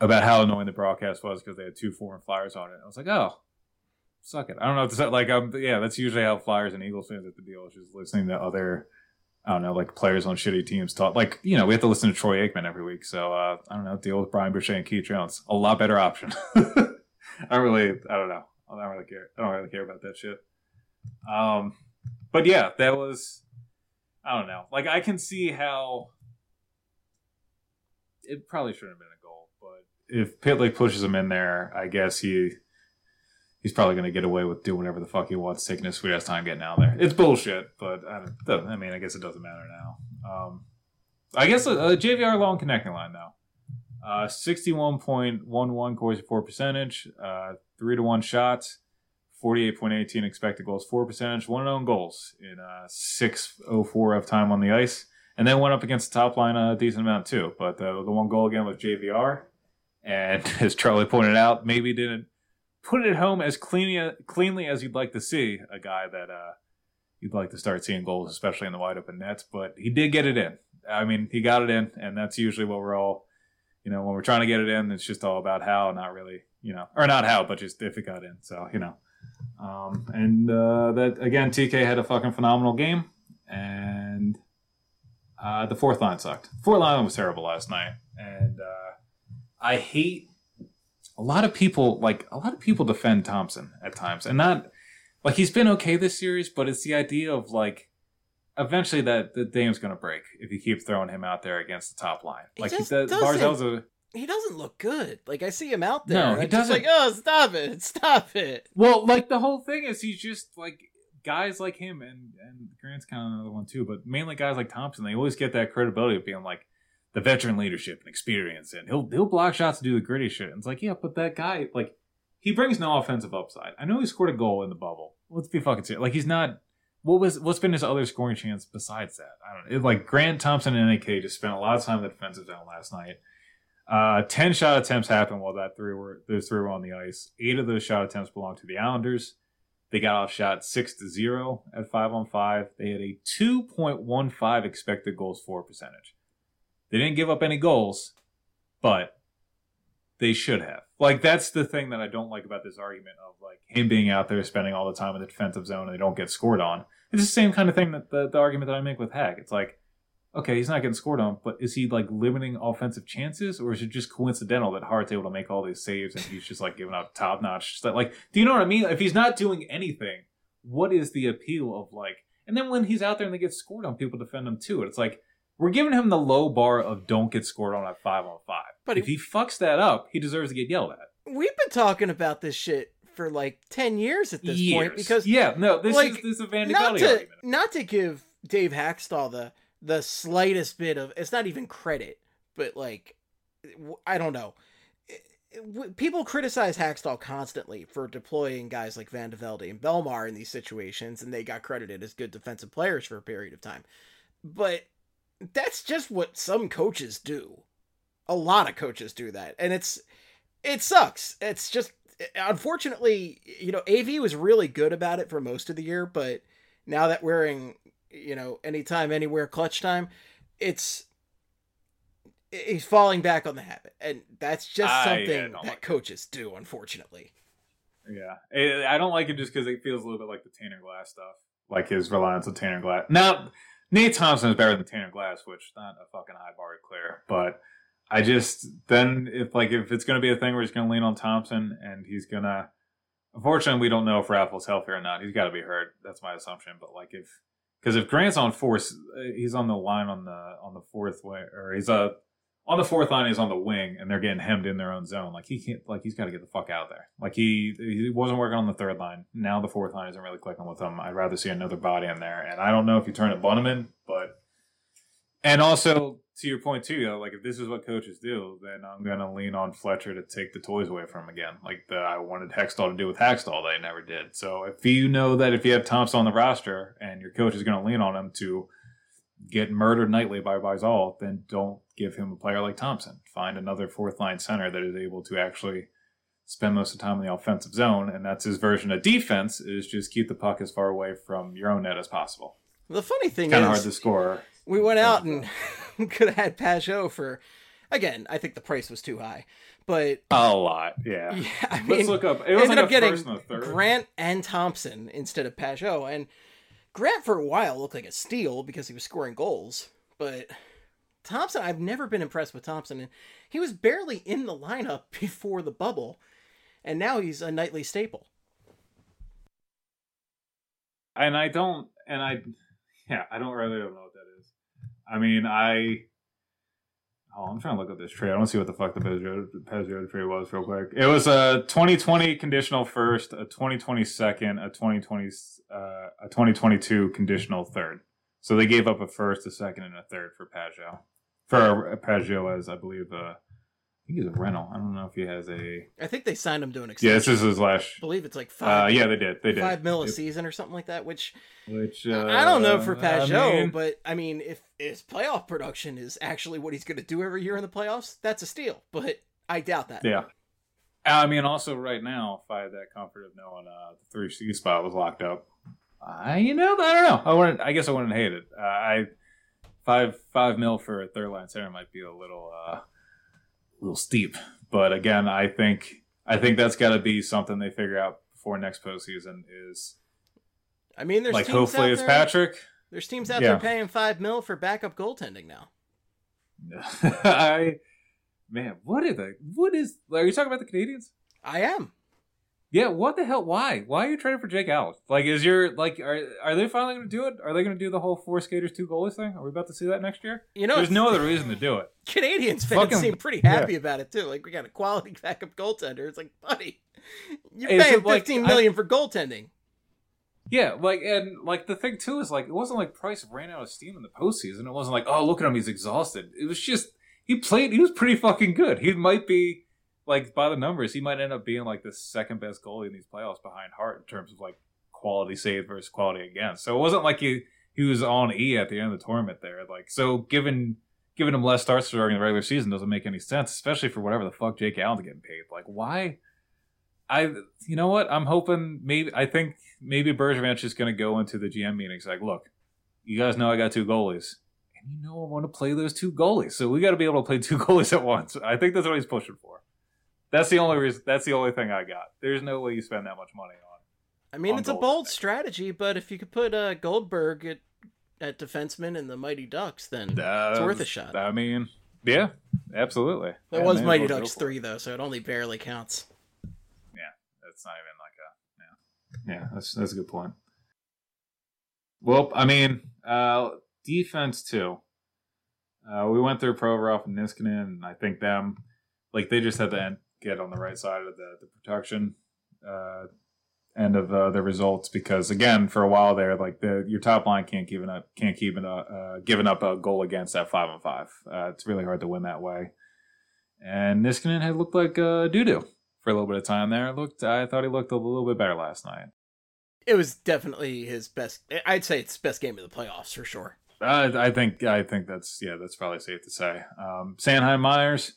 about how annoying the broadcast was because they had two foreign flyers on it. I was like, oh, suck it. I don't know. If to say, like, um, yeah, that's usually how Flyers and Eagles fans at the deal is just listening to other. I don't know, like players on shitty teams talk. Like, you know, we have to listen to Troy Aikman every week. So, uh, I don't know, deal with Brian Boucher and Keith Jones. A lot better option. I really, I don't know. I don't really care. I don't really care about that shit. Um, but yeah, that was I don't know. Like I can see how it probably shouldn't have been a goal, but if Pitlick pushes him in there, I guess he he's probably going to get away with doing whatever the fuck he wants, taking his sweet ass time getting out there. It's bullshit, but I don't. I mean, I guess it doesn't matter now. Um, I guess a, a JVR long connecting line though. Uh, sixty-one point one one Corsi for percentage, uh, three to one shots, forty-eight point eighteen expected goals for percentage, one own goals in uh, six oh four of time on the ice, and then went up against the top line a decent amount too. But uh, the one goal again was JVR, and as Charlie pointed out, maybe didn't put it at home as cleanly cleanly as you'd like to see a guy that uh, you'd like to start seeing goals, especially in the wide open nets. But he did get it in. I mean, he got it in, and that's usually what we're all you know, when we're trying to get it in, it's just all about how, not really, you know, or not how, but just if it got in. So, you know, um, and uh, that again, TK had a fucking phenomenal game, and uh, the fourth line sucked. Fourth line was terrible last night, and uh, I hate a lot of people. Like a lot of people defend Thompson at times, and not like he's been okay this series, but it's the idea of like eventually that the game's going to break if you keep throwing him out there against the top line. He Like he doesn't. Barzal's a He doesn't look good. Like I see him out there. No, he I'm just doesn't. Like, oh, stop it, stop it. well, like the whole thing is he's just like guys like him and and Grant's kind of another one too, but mainly guys like Thompson. They always get that credibility of being like the veteran leadership and experience, and he'll he'll block shots to do the gritty shit. And it's like, yeah, but that guy like he brings no offensive upside. I know he scored a goal in the bubble. Let's be fucking serious. Like he's not. What was what's been his other scoring chance besides that? I don't know. It, like Grant Thompson and NAK just spent a lot of time in the defensive zone last night. Uh, ten shot attempts happened while that three were those three were on the ice. Eight of those shot attempts belonged to the Islanders. They got off shot six to zero at five on five. They had a two point one five expected goals for percentage. They didn't give up any goals, but they should have. Like that's the thing that I don't like about this argument of like him being out there spending all the time in the defensive zone and they don't get scored on. It's the same kind of thing that the, the argument that I make with Hack. It's like, okay, he's not getting scored on, but is he like limiting offensive chances, or is it just coincidental that Hart's able to make all these saves and he's just like giving up top notch? Like, do you know what I mean? If he's not doing anything, what is the appeal of like? And then when he's out there and they get scored on, people defend him too. It's like we're giving him the low bar of don't get scored on at five on five. But if he, he fucks that up, he deserves to get yelled at. We've been talking about this shit for like ten years at this years. point because yeah, no, this like, is this is a Vandy not to, argument. Not to give Dave Hakstol the the slightest bit of it's not even credit, but like I don't know. People criticize Hakstol constantly for deploying guys like Van de Velde and Bellemare in these situations, and they got credited as good defensive players for a period of time. But that's just what some coaches do. A lot of coaches do that, and it's it sucks. It's just unfortunately, you know, AV was really good about it for most of the year, but now that we're in you know, anytime, anywhere, clutch time, it's he's falling back on the habit, and that's just something that like coaches it. do, unfortunately. Yeah, I don't like it just because it feels a little bit like the Tanner Glass stuff, like his reliance on Tanner Glass. Now, Nate Thompson is better than Tanner Glass, which not a fucking high bar to clear, but I just then if like if it's going to be a thing where he's going to lean on Thompson and he's going to. Unfortunately, we don't know if Raffl's healthy or not. He's got to be hurt. That's my assumption. But like if because if Grant's on force, uh, he's on the line on the on the fourth way, or he's uh on the fourth line. He's on the wing, and they're getting hemmed in their own zone. Like he can't, like he's got to get the fuck out there. Like he he wasn't working on the third line. Now the fourth line isn't really clicking with him. I'd rather see another body in there. And I don't know if you turn to Bunnaman, but and also to your point too, though, like if this is what coaches do, then I'm gonna lean on Fletcher to take the toys away from him again. Like the I wanted Hextall to do with Hextall, they never did. So if you know that if you have Thompson on the roster and your coach is gonna lean on him to get murdered nightly by Barzal, then don't give him a player like Thompson. Find another fourth line center that is able to actually spend most of the time in the offensive zone, and that's his version of defense is just keep the puck as far away from your own net as possible. The funny thing is, kind of hard to score. We went out and could have had Pageau for. Again, I think the price was too high, but a lot, yeah. Yeah, I mean, let's look up. It was ended like up getting and Grant and Thompson instead of Pageau, and Grant for a while looked like a steal because he was scoring goals, but Thompson, I've never been impressed with Thompson, and he was barely in the lineup before the bubble, and now he's a nightly staple. And I don't, and I, yeah, I don't really don't know what that is. I mean, I. Oh, I'm trying to look at this trade. I don't see what the fuck the Pageau trade was real quick. It was a 2020 conditional first, a 2020 second, a 2020, uh, a 2022 conditional third. So they gave up a first, a second, and a third for Pageau. For Pageau as I believe uh, think he's a rental. I don't know if he has a. I think they signed him to an extension. Yeah, this is his last. I believe it's like five. Uh, yeah, they did. They did five mil a season or something like that. Which, which uh, I don't know for Pageau, I mean, but I mean, if his playoff production is actually what he's going to do every year in the playoffs, that's a steal. But I doubt that. Yeah. I mean, also right now, if I had that comfort of knowing uh, the three C spot was locked up, I you know I don't know. I wouldn't. I guess I wouldn't hate it. Uh, I five five mil for a third line center might be a little uh, little steep. But again, I think I think that's got to be something they figure out before next postseason. Is I mean, there's like hopefully it's there, Patrick. There's teams out Yeah. there paying five mil for backup goaltending now. I man, what are they? What is? Are you talking about the Canadiens? I am. Yeah, what the hell? Why? Why are you trading for Jake Allen? Like, is your like are are they finally going to do it? Are they going to do the whole four skaters, two goalies thing? Are we about to see that next year? You know, There's no other reason to do it. Canadiens fans Fucking- seem pretty happy about it too. Like we got a quality backup goaltender. It's like, buddy, you're Is paying it like- fifteen million for goaltending. Yeah, like and like the thing too is like it wasn't like Price ran out of steam in the postseason. It wasn't like oh look at him he's exhausted. It was just he played he was pretty fucking good. He might be like by the numbers he might end up being like the second best goalie in these playoffs behind Hart in terms of like quality save versus quality against. So it wasn't like he he was on E at the end of the tournament there. Like so given giving him less starts during the regular season doesn't make any sense, especially for whatever the fuck Jake Allen's getting paid. Like why? I you know what I'm hoping maybe I think maybe Bergevin is going to go into the GM meetings like, look, you guys know I got two goalies, and you know I want to play those two goalies, so we got to be able to play two goalies at once. I think that's what he's pushing for. That's the only reason. That's the only thing I got. There's no way you spend that much money on. I mean, on it's a bold strategy, but if you could put uh, Goldberg at at defenseman in the Mighty Ducks, then it's worth a shot. I mean, yeah, absolutely. That Yeah, was man, Mighty Ducks three though, so it only barely counts. Yeah, that's not even like a yeah. Yeah, that's that's a good point. Well, I mean, uh defense too. Uh we went through Provorov and Niskanen, and I think them like they just had to end, get on the right side of the the production uh end of uh, the results because again for a while there like the your top line can't keep it up can't keep it up uh, giving up a goal against that five on five uh, it's really hard to win that way and Niskanen had looked like uh, doo doo for a little bit of time there. Looked, I thought he looked a little bit better last night. It was definitely his best. I'd say it's best game of the playoffs for sure. Uh, I think, I think that's yeah, that's probably safe to say. Um, Sanheim Myers,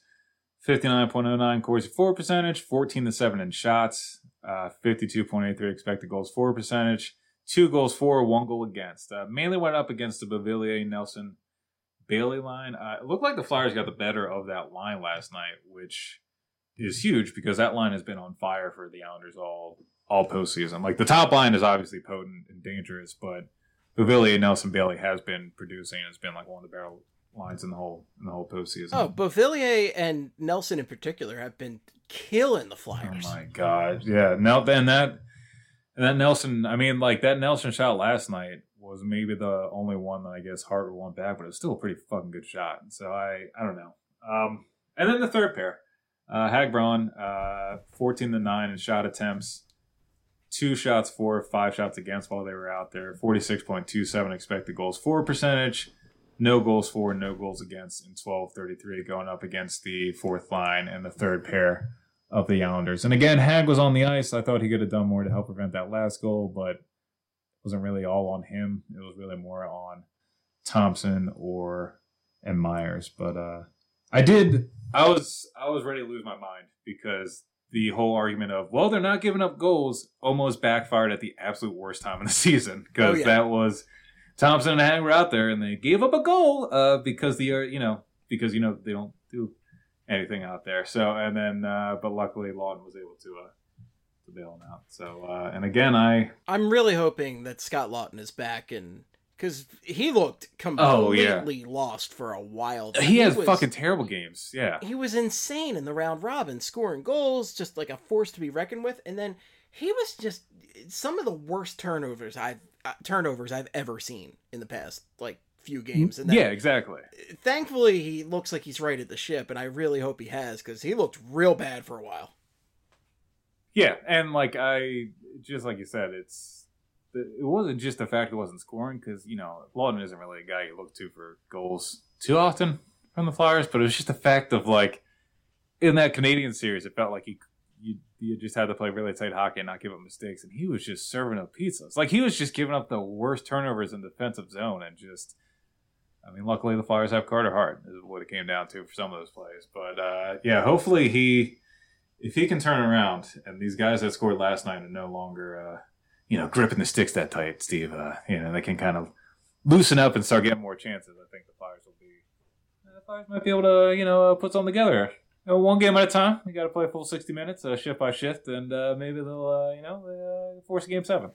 fifty nine point oh nine Corsi four percentage, fourteen to seven in shots, uh, fifty two point eight three expected goals for percentage, two goals for, one goal against. Uh, mainly went up against the Beauvillier Nelson Bailey line. Uh, it looked like the Flyers got the better of that line last night, which is huge because that line has been on fire for the Islanders all all postseason. Like the top line is obviously potent and dangerous, but Beauvillier Nelson Bailey has been producing. It's been like one of the barrel lines in the whole in the whole postseason. Oh, Beauvillier and Nelson in particular have been killing the Flyers. Oh my god, yeah. Now then that and that Nelson. I mean, like that Nelson shot last night was maybe the only one that I guess Hart would want back, but it was still a pretty fucking good shot. So I I don't know. Um, and then the third pair, uh, Hagbraun, uh, fourteen to nine in shot attempts, two shots for, five shots against while they were out there. Forty six point two seven expected goals for percentage. No goals for, no goals against in twelve thirty three, going up against the fourth line and the third pair of the Islanders. And again, Hag was on the ice. I thought he could have done more to help prevent that last goal, but it wasn't really all on him. It was really more on Thompson or and Myers. But uh I did I was I was ready to lose my mind because the whole argument of well they're not giving up goals almost backfired at the absolute worst time in the season because Oh, yeah. that was Thompson and Hag were out there and they gave up a goal uh because the uh, you know because you know they don't do anything out there. So and then uh but luckily Laughton was able to uh to bail him out. So uh and again I I'm really hoping that Scott Laughton is back and because he looked Oh, yeah. completely lost for a while. there. he has was- fucking terrible games. Yeah. He was insane in the round robin, scoring goals, just like a force to be reckoned with. And then he was just some of the worst turnovers I've Uh, turnovers I've ever seen in the past like few games. And then, Yeah, exactly. thankfully he looks like he's right at the ship, and I really hope he has because he looked real bad for a while. Yeah, and like I just like you said, it's it wasn't just the fact it wasn't scoring because you know Laughton isn't really a guy you look to for goals too often from the Flyers, but it was just the fact of like in that Canadian series, it felt like he you, just had to play really tight hockey and not give up mistakes, and he was just serving up pizzas. Like he was just giving up the worst turnovers in the defensive zone, and just. I mean, luckily the Flyers have Carter Hart, is what it came down to for some of those plays. But uh, yeah, hopefully he if he can turn around and these guys that scored last night are no longer uh, you know gripping the sticks that tight steve uh, you know they can kind of loosen up and start getting more chances i think the flyers will be uh, the flyers might be able to you know uh, put something together you know, one game at a time You got to play a full 60 minutes uh, shift by shift and uh, maybe they'll uh, you know uh, force a game seven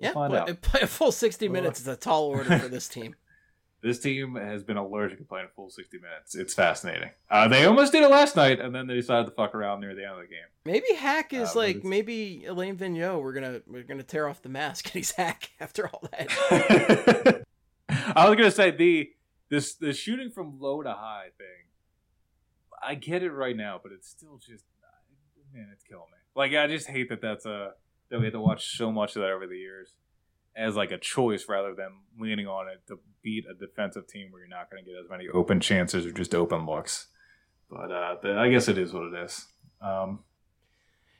Yeah, find but out. play a full sixty minutes is a tall order for this team. this team has been allergic to playing a full 60 minutes it's fascinating uh, they almost did it last night and then they decided to fuck around near the end of the game Maybe Hack is Uh, like maybe Alain Vigneault. We're gonna we're gonna tear off the mask and he's Hack after all that. I was gonna say the this the shooting from low to high thing. I get it right now, but it's still just man, it's killing me. Like I just hate that that's a that we had to watch so much of that over the years as like a choice rather than leaning on it to beat a defensive team where you're not going to get as many open chances or just open looks. But uh, the, I guess it is what it is. Um,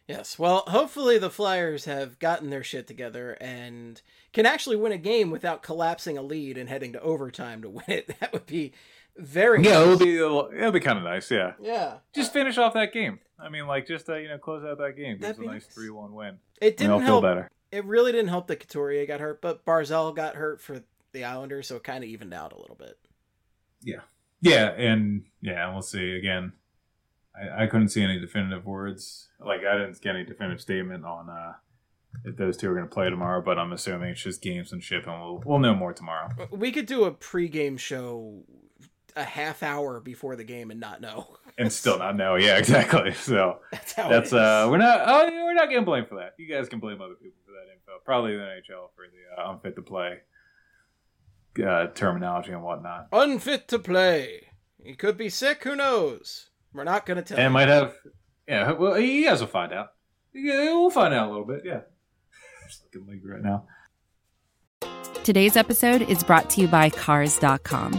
Yes. Well, hopefully the Flyers have gotten their shit together and can actually win a game without collapsing a lead and heading to overtime to win it. That would be very yeah, it'll be it'll be kind of nice. Yeah. Yeah. just finish off that game. I mean, like just uh, you know, close out that game. It's a nice nice. three-one win. It didn't feel help. better. It really didn't help that Couturier got hurt, but Barzal got hurt for the Islanders, so it kind of evened out a little bit. Yeah. Yeah, and yeah, we'll see again. I, I couldn't see any definitive words. Like I didn't get any definitive statement on uh, if those two are going to play tomorrow. But I'm assuming it's just games and ship, and we'll we'll know more tomorrow. We could do a pregame show a half hour before the game and not know. and still not know. Yeah, exactly. So that's how that's uh we're not oh we're not getting blamed for that. You guys can blame other people for that info. Probably the NHL for the uh, unfit to play uh, terminology and whatnot. Unfit to play. He could be sick. Who knows? We're not going to tell. And you. might have. Yeah, well, you guys will find out. Yeah, we'll find out a little bit. Yeah. Just looking like right now. Today's episode is brought to you by Cars.com.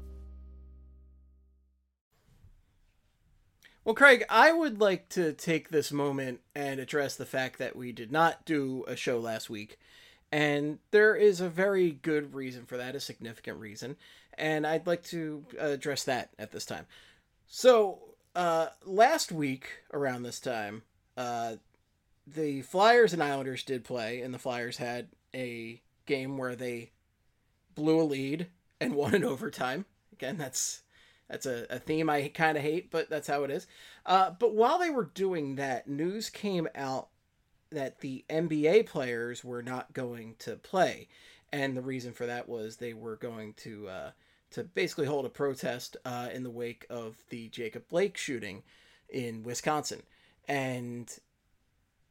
Well, Craig, I would like to take this moment and address the fact that we did not do a show last week. And there is a very good reason for that, a significant reason. And I'd like to address that at this time. So, uh, last week around this time, uh, the Flyers and Islanders did play, and the Flyers had a game where they blew a lead and won in overtime. Again, that's that's a, a theme I kind of hate, but that's how it is. Uh, but while they were doing that, news came out that the NBA players were not going to play, and the reason for that was they were going to uh, to basically hold a protest uh, in the wake of the Jacob Blake shooting in Wisconsin, and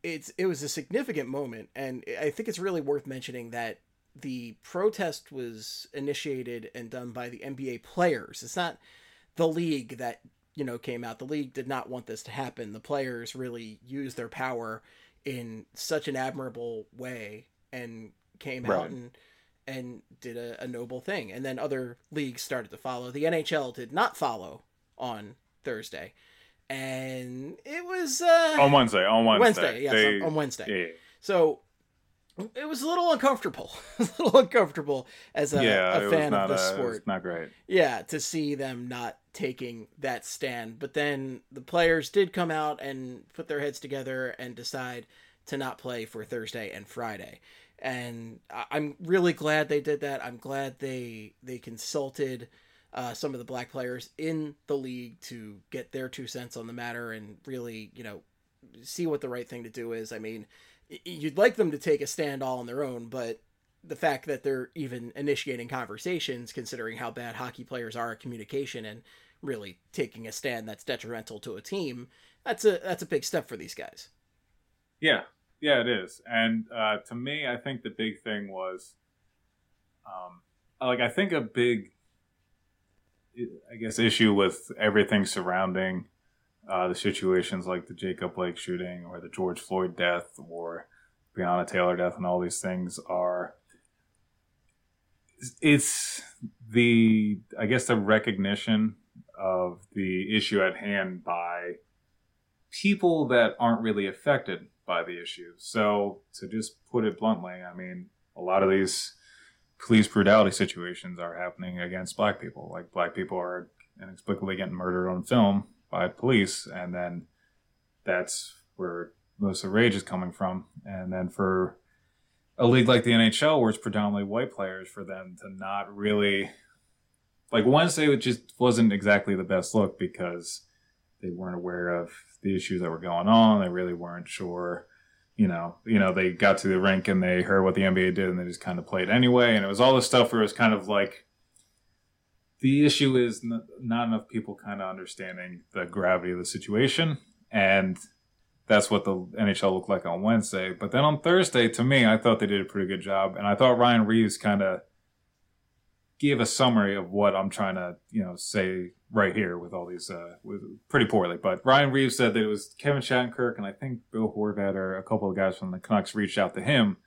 it's it was a significant moment, and I think it's really worth mentioning that the protest was initiated and done by the NBA players. It's not the league that you know came out. The league did not want this to happen. The players really used their power in such an admirable way and came Right. out and and did a, a noble thing. And then other leagues started to follow. The NHL did not follow on Thursday, and it was uh, On Wednesday. On Wednesday. Wednesday, yes, They- on, on Wednesday. Yeah, yeah. So it was a little uncomfortable, a little uncomfortable as a, yeah, a fan of the sport. not great. Yeah, to see them not taking that stand. But then the players did come out and put their heads together and decide to not play for Thursday and Friday. And I'm really glad they did that. I'm glad they they consulted uh, some of the black players in the league to get their two cents on the matter and really, you know, see what the right thing to do is. I mean, you'd like them to take a stand all on their own, but the fact that they're even initiating conversations, considering how bad hockey players are at communication and really taking a stand that's detrimental to a team, that's a that's a big step for these guys. Yeah, yeah, it is. And uh, to me, I think the big thing was, um, like, I think a big, I guess, issue with everything surrounding uh, the situations like the Jacob Blake shooting or the George Floyd death or Breonna Taylor death and all these things are. It's the, I guess, the recognition of the issue at hand by people that aren't really affected by the issue. So, to just put it bluntly, I mean, a lot of these police brutality situations are happening against black people. Like, black people are inexplicably getting murdered on film by police, and then that's where most of the rage is coming from. And then for a league like the NHL, where it's predominantly white players, for them to not really. Like Wednesday, it just wasn't exactly the best look because they weren't aware of the issues that were going on. They really weren't sure. You know, you know, they got to the rink and they heard what the NBA did and they just kind of played anyway. And it was all this stuff where it was kind of like the issue is n- not enough people kind of understanding the gravity of the situation. And that's what the NHL looked like on Wednesday. But then on Thursday, to me, I thought they did a pretty good job. And I thought Ryan Reaves kind of gave a summary of what I'm trying to, you know, say right here with all these, uh, with pretty poorly. But Ryan Reaves said that it was Kevin Shattenkirk and I think Bill Horvat or a couple of guys from the Canucks reached out to him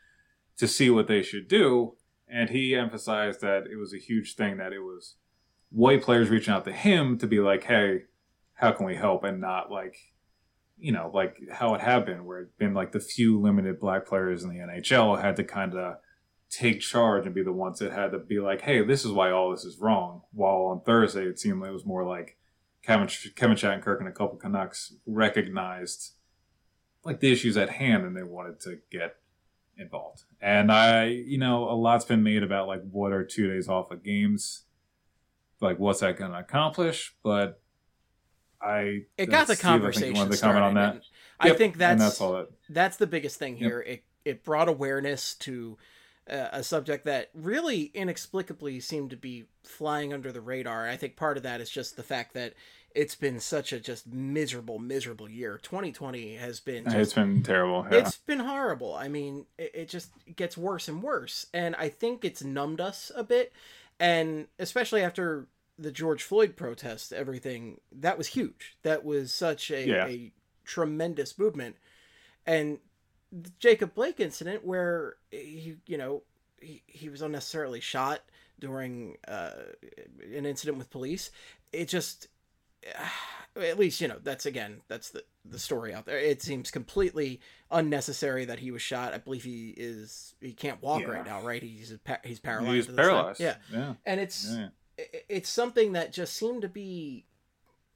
to see what they should do. And he emphasized that it was a huge thing that it was white players reaching out to him to be like, hey, how can we help? And not like you know, like how it had been, where it been like the few limited black players in the NHL had to kind of take charge and be the ones that had to be like, hey, this is why all this is wrong. While on Thursday, it seemed like it was more like Kevin, Kevin Shattenkirk and a couple Canucks recognized like the issues at hand and they wanted to get involved. And I, you know, a lot's been made about like what are two days off of games, like what's that going to accomplish? But I it got the Steve, I conversation wanted to comment on that. Yep, I think that's that's all that. that's the biggest thing here. It it brought awareness to uh, a subject that really inexplicably seemed to be flying under the radar. I think part of that is just the fact that it's been such a just miserable, miserable year. 2020 has been just, It's been terrible. Yeah. it's been horrible. I mean, it, it just gets worse and worse, and I think it's numbed us a bit, and especially after the George Floyd protest, everything that was huge. That was such a, Yeah. a tremendous movement, and the Jacob Blake incident where he, you know, he, he was unnecessarily shot during uh, an incident with police. It just at least you know that's again that's the the story out there it seems completely unnecessary that he was shot i believe he is he can't walk Yeah. right now right he's he's paralyzed He's at this time. paralyzed. yeah Yeah. and it's Yeah. it's something that just seemed to be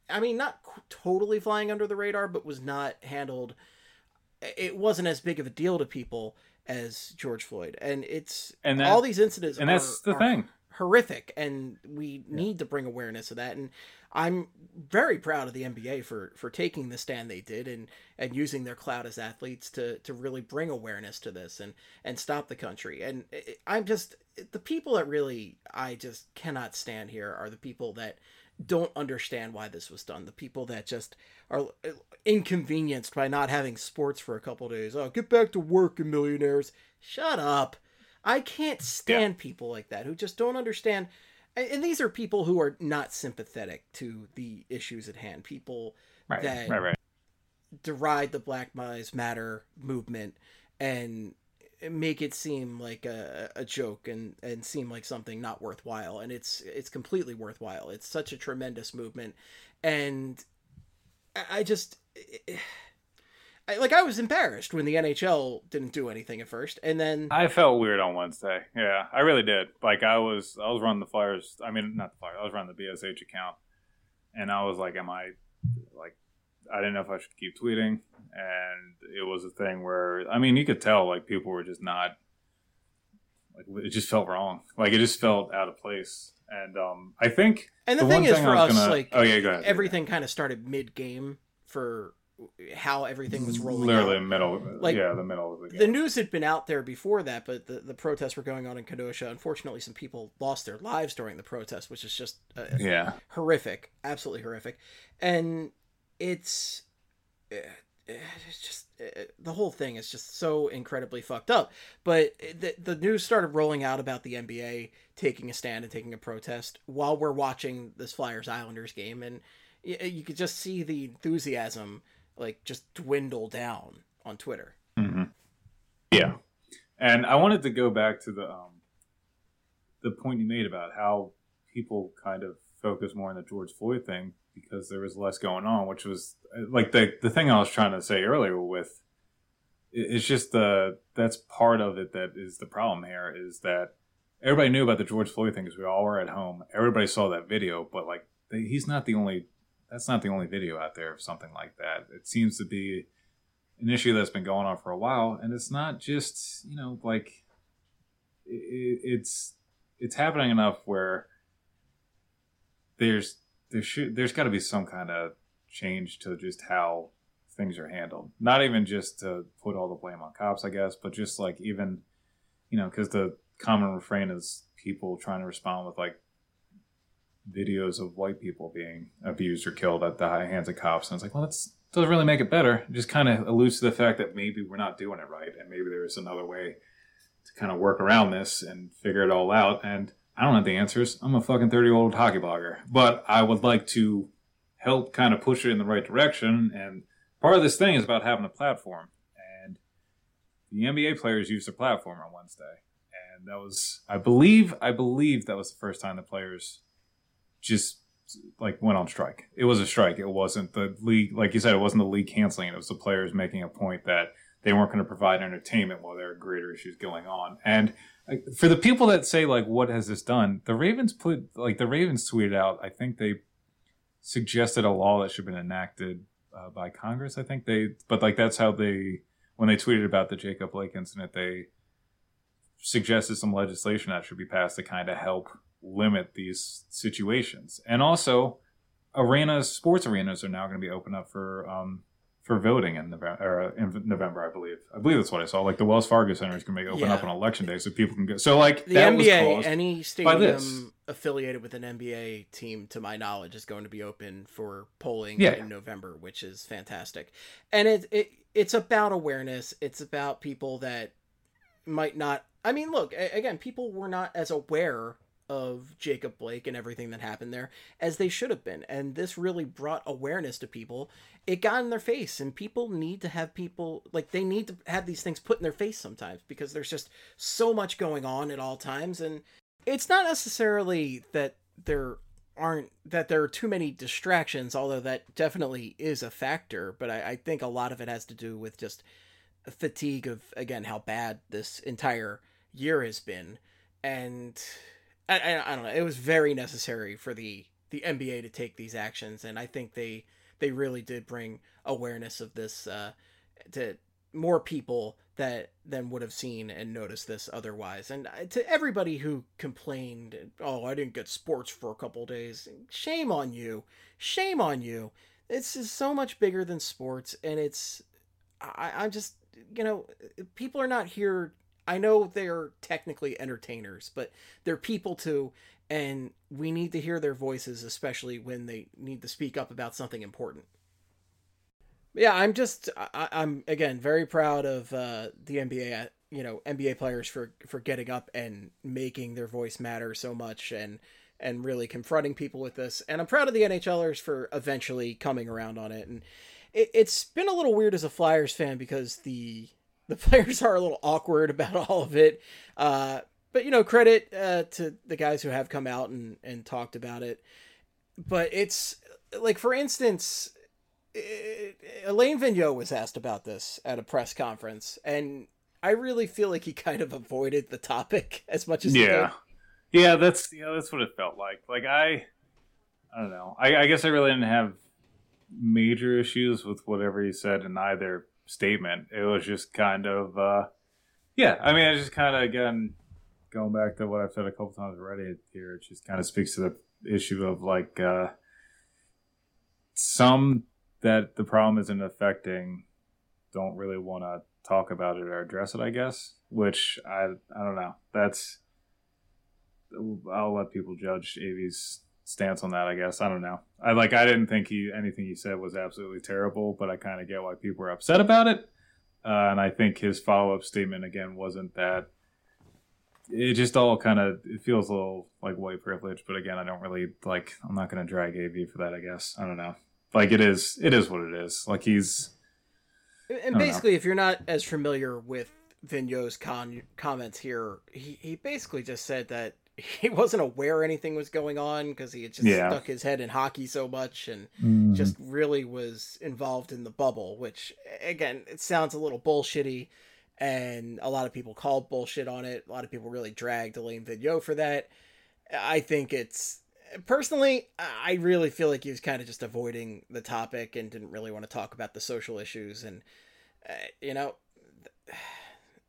i mean not qu- totally flying under the radar but was not handled it wasn't as big of a deal to people as george floyd and it's And that- all these incidents and that's the are thing. Horrific and we need to bring awareness of that. And i'm very proud of the nba for for taking the stand they did and and using their clout as athletes to to really bring awareness to this and and stop the country. And i'm just the people that really i just cannot stand here are the people that don't understand why this was done. The people that just are uh, inconvenienced by not having sports for a couple days. Oh get back to work you millionaires. Shut up I can't stand people like that who just don't understand. And these are people who are not sympathetic to the issues at hand. People Right. that Right. Right. deride the Black Lives Matter movement and make it seem like a, a joke and, and seem like something not worthwhile. And it's it's completely worthwhile. It's such a tremendous movement, and I- I just. I, like I was embarrassed when the NHL didn't do anything at first, and then I felt weird on Wednesday. Yeah, I really did. Like I was, I was running the Flyers. I mean, not the Flyers. I was running the BSH account, and I was like, "Am I like?" I didn't know if I should keep tweeting, and it was a thing where I mean, you could tell like people were just not like it just felt wrong. Like it just felt out of place. And um, I think And the, The thing is, for us, gonna- like, oh, yeah, go ahead. everything kind of started mid-game for how everything was rolling literally out. the middle, Like, yeah, the middle of the game. The news had been out there before that, but the, the protests were going on in Kenosha. Unfortunately, some people lost their lives during the protest, which is just uh, yeah, horrific, absolutely horrific. And it's uh, it's just uh, the whole thing is just so incredibly fucked up. But the the news started rolling out about the NBA taking a stand and taking a protest while we're watching this Flyers Islanders game, and y- you could just see the enthusiasm like just dwindle down on Twitter. hmm Yeah, and I wanted to go back to the um, the point you made about how people kind of focus more on the George Floyd thing because there was less going on, which was uh, like the the thing I was trying to say earlier with. It's just the that's part of it that is the problem here is that everybody knew about the George Floyd thing because we all were at home. Everybody saw that video, but like he's not the only. That's not the only video out there of something like that. It seems to be an issue that's been going on for a while, and it's not just you know like it, it's it's happening enough where there's there should there's got to be some kind of change to just how things are handled. Not even just to put all the blame on cops, I guess, but just like even you know because the common refrain is people trying to respond with like videos of white people being abused or killed at the hands of cops, and it's like, well, that's doesn't really make it better. It just kind of alludes to the fact that maybe we're not doing it right, and maybe there is another way to kind of work around this and figure it all out. And I don't have the answers. I'm a fucking 30 year old hockey blogger, but I would like to help kind of push it in the right direction. And part of this thing is about having a platform. And the NBA players used their platform on Wednesday, and that was, I believe, I believe that was the first time the players just like went on strike. It was a strike. It wasn't the league, like you said, it wasn't the league canceling. It was the players making a point that they weren't going to provide entertainment while there are greater issues going on. And for the people that say like, what has this done? The Ravens put like the Ravens tweeted out. I think they suggested a law that should have been enacted uh, by Congress. I think they, but like that's how they when they tweeted about the Jacob Blake incident, they suggested some legislation that should be passed to kind of help limit these situations. And also, arenas, sports arenas, are now going to be open up for um, for voting in November, in November, I believe. I believe that's what I saw. Like the Wells Fargo Center is going to be open yeah. up on election day, so people can go. So like the NBA, any stadium affiliated with an NBA team, to my knowledge, is going to be open for polling yeah. in November, which is fantastic. And it, it it's about awareness. It's about people that might not. I mean, look again. People were not as aware of Jacob Blake and everything that happened there as they should have been. And this really brought awareness to people. It got in their face, and people need to have people like they need to have these things put in their face sometimes because there's just so much going on at all times. And it's not necessarily that there aren't that there are too many distractions, although that definitely is a factor. But I, I think a lot of it has to do with just fatigue of again how bad this entire year has been and I, I, I don't know. It was very necessary for the the NBA to take these actions, and I think they they really did bring awareness of this uh, to more people that than would have seen and noticed this otherwise. And uh, to everybody who complained, "Oh, I didn't get sports for a couple days," shame on you, shame on you. This is so much bigger than sports, and it's I, I'm just you know people are not here I know they're technically entertainers, but they're people too, and we need to hear their voices, especially when they need to speak up about something important. Yeah, I'm just I, am again very proud of uh, the NBA. Uh, you know, NBA players for for getting up and making their voice matter so much, and and really confronting people with this. And I'm proud of the NHLers for eventually coming around on it. And it, it's been a little weird as a Flyers fan because the the players are a little awkward about all of it. Uh, but you know, credit uh, to the guys who have come out and and talked about it. But it's like, for instance, it, Alain Vigneault was asked about this at a press conference, and I really feel like he kind of avoided the topic as much as yeah, yeah. That's yeah, that's what it felt like. Like I, I don't know. I, I guess I really didn't have major issues with whatever he said in either statement. It was just kind of, uh, yeah. I mean, I just kind of again going back to what I've said a couple times already here. It just kind of speaks to the issue of like uh, some that the problem isn't affecting don't really want to talk about it or address it. I guess, which I I don't know. That's I'll let people judge AV's stance on that. I guess I don't know. I like I didn't think he anything he said was absolutely terrible, but I kind of get why people were upset about it. Uh, and I think his follow up statement again wasn't that. It just all kind of it feels a little like white privilege, but again, I don't really like. I'm not going to drag AV for that. I guess I don't know. Like it is, it is what it is. Like he's. And basically, know. if you're not as familiar with Vigneault's con- comments here, he, he basically just said that he wasn't aware anything was going on because he had just yeah. stuck his head in hockey so much and mm. just really was involved in the bubble which again it sounds a little bullshitty and a lot of people called bullshit on it a lot of people really dragged Alain Vigneault for that i think it's personally i really feel like he was kind of just avoiding the topic and didn't really want to talk about the social issues and uh, you know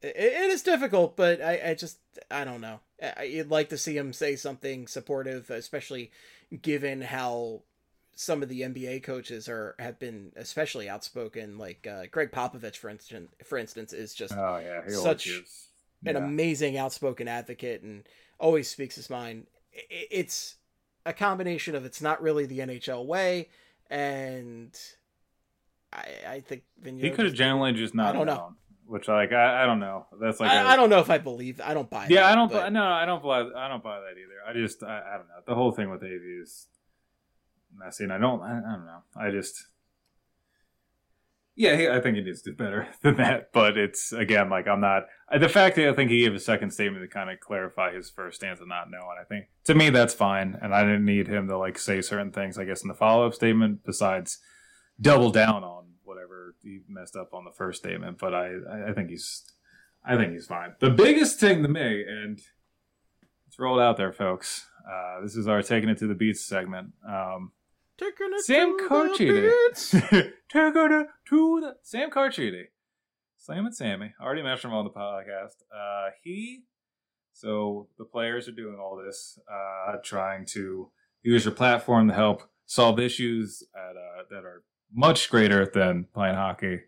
it, it is difficult, but I, I just I don't know. You'd like to see him say something supportive, especially given how some of the NBA coaches are have been especially outspoken. Like uh, Gregg Popovich, for instance, for instance, is just oh yeah, such yeah. an amazing outspoken advocate and always speaks his mind. It's a combination of it's not really the NHL way, and I I think Vigneault he could have generally just not. I don't know which like I, I don't know. That's like I, don't know if I believe. I don't buy. Yeah, that, I don't. But... No, I don't buy. I don't buy that either. I just I, I don't know. The whole thing with AV is messy, and I don't. I, I don't know. I just Yeah, he, I think he needs to do better than that. But it's again like I'm not the fact that I think he gave a second statement to kind of clarify his first stance and not know. And I think to me that's fine, and I didn't need him to like say certain things. I guess in the follow up statement, besides double down on whatever he messed up on the first statement. But I I think he's I think he's fine. The biggest thing to me, and let's roll it out there, folks. Uh, this is our taking it to the beats segment. Um, Taking it Sam to Carchidi. the beats. Taking it to the Sam Carchidi. Slam and Sammy. Already mentioned him on the podcast. Uh, he so the players are doing all this, uh, trying to use your platform to help solve issues at, uh, that are much greater than playing hockey.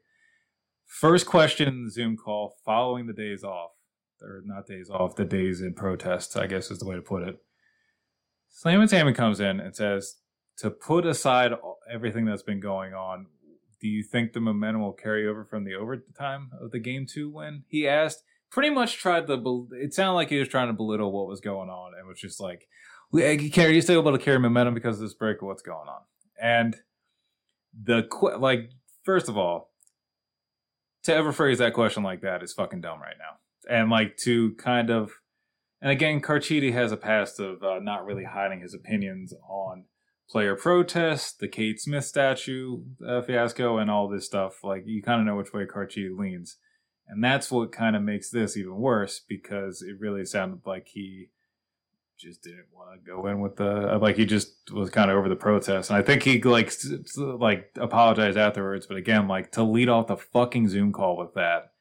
First question Zoom call following the days off, or not days off, the days in protest, I guess is the way to put it. Slam and Sammy comes in and says, to put aside everything that's been going on, do you think the momentum will carry over from the overtime of the game two win? He asked. Pretty much tried to. bel- It sounded like he was trying to belittle what was going on, and was just like, carry, you still able to carry momentum because of this break. What's going on?" And the like, first of all, to ever phrase that question like that is fucking dumb right now, and like to kind of, and again, Carchidi has a past of uh, not really hiding his opinions on player protest, the Kate Smith statue uh, fiasco, and all this stuff. Like you kind of know which way Carchidi leans, and that's what kind of makes this even worse because it really sounded like he just didn't want to go in with the like he just was kind of over the protest, and I think he like like apologized afterwards. But again, like to lead off the fucking Zoom call with that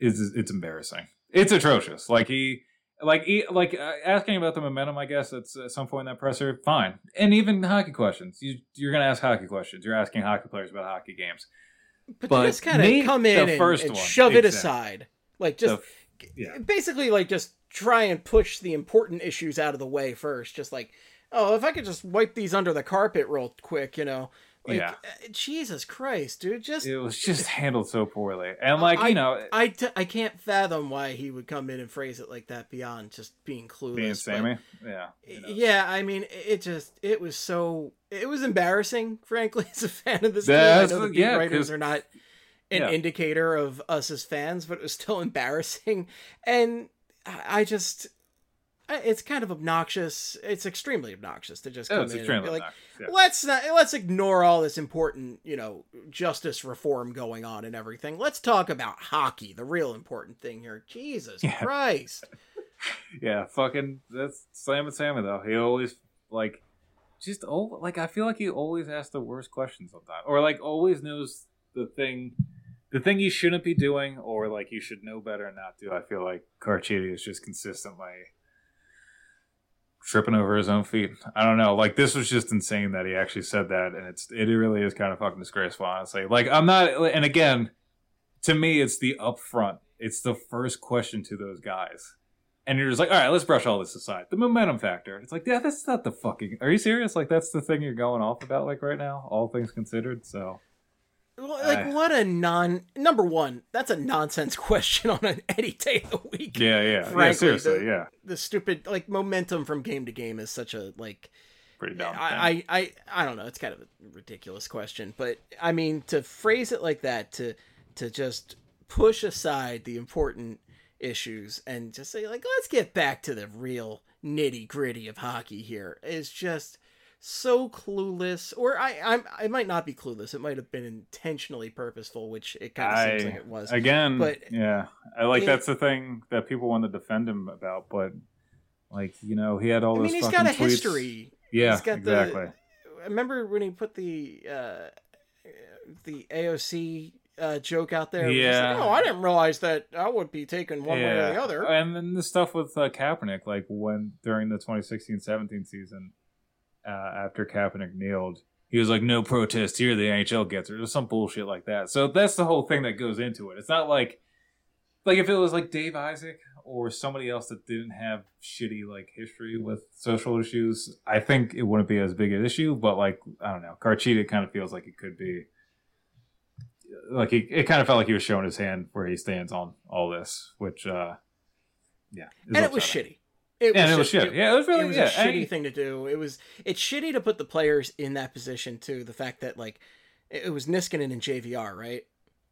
is it's embarrassing. It's atrocious. Like he like he, like uh, asking about the momentum. I guess at, at some point in that presser, fine. And even hockey questions. You you're gonna ask hockey questions. You're asking hockey players about hockey games. But, But just kind of come the in and, first and shove it aside, like just The- yeah. basically like just try and push the important issues out of the way first. Just like, oh, if I could just wipe these under the carpet real quick, you know. Like, Yeah. uh, Jesus Christ, dude! Just It was just handled so poorly, and like I, you know, I, t- I can't fathom why he would come in and phrase it like that beyond just being clueless. being but- Sammy, yeah, you know. Yeah, I mean, it just it was so it was embarrassing, frankly, as a fan of this That's- team. I know the beat yeah, writers are not an Yeah. indicator of us as fans, but it was still embarrassing, and I just it's kind of obnoxious. It's extremely obnoxious to just Oh, come in and be like, yeah. let's not let's ignore all this important, you know, justice reform going on and everything. Let's talk about hockey, the real important thing here. Jesus Yeah. Christ. yeah, fucking that's Slam and Sammy though. He always like just oh like I feel like he always asks the worst questions sometimes, or like always knows the thing, the thing you shouldn't be doing, or like you should know better and not do. I feel like Carchidi is just consistently tripping over his own feet. I don't know. Like this was just insane that he actually said that, and it's it really is kind of fucking disgraceful, honestly. Like I'm not, and again, to me, it's the upfront. It's the first question to those guys. And you're just like, all right, let's brush all this aside. The momentum factor. It's like, yeah, that's not the fucking. Are you serious? Like, that's the thing you're going off about, like right now, all things considered. So, Like I- what a non number one. That's a nonsense question on an any day of the week. yeah, yeah, yeah. Frankly, Seriously, the- yeah, The stupid like momentum from game to game is such a like. pretty dumb. I, I I I don't know. It's kind of a ridiculous question, but I mean to phrase it like that to to just push aside the important issues and just say like let's get back to the real nitty gritty of hockey here is just so clueless or I I'm, I might not be clueless it might have been intentionally purposeful which it kind of seems like it was again, but- yeah, I like It- that's the thing that people want to defend him about, but like you know, he had all I mean he's got a tweets. history Yeah, He's got exactly. I remember when he put the uh, the AOC uh, joke out there. It was just Yeah. like, oh, I didn't realize that I would be taken one way or the other. And then the stuff with uh, Kaepernick, like when during the 2016-17 season, uh, after Kaepernick kneeled, he was like, "No protest here." The NHL gets it, or some bullshit like that. So that's the whole thing that goes into it. It's not like, like if it was like Dave Isaac or somebody else that didn't have shitty like history with social issues, I think it wouldn't be as big an issue. But like, I don't know, Carchidi kind of feels like it could be. Like he, it kind of felt like he was showing his hand where he stands on all this, which, uh yeah, and it was shitty. It Yeah, and it was shit. Yeah, it was really it was yeah. a shitty thing to do. It was it's shitty to put the players in that position too. The fact that like it was Niskanen and JVR, right?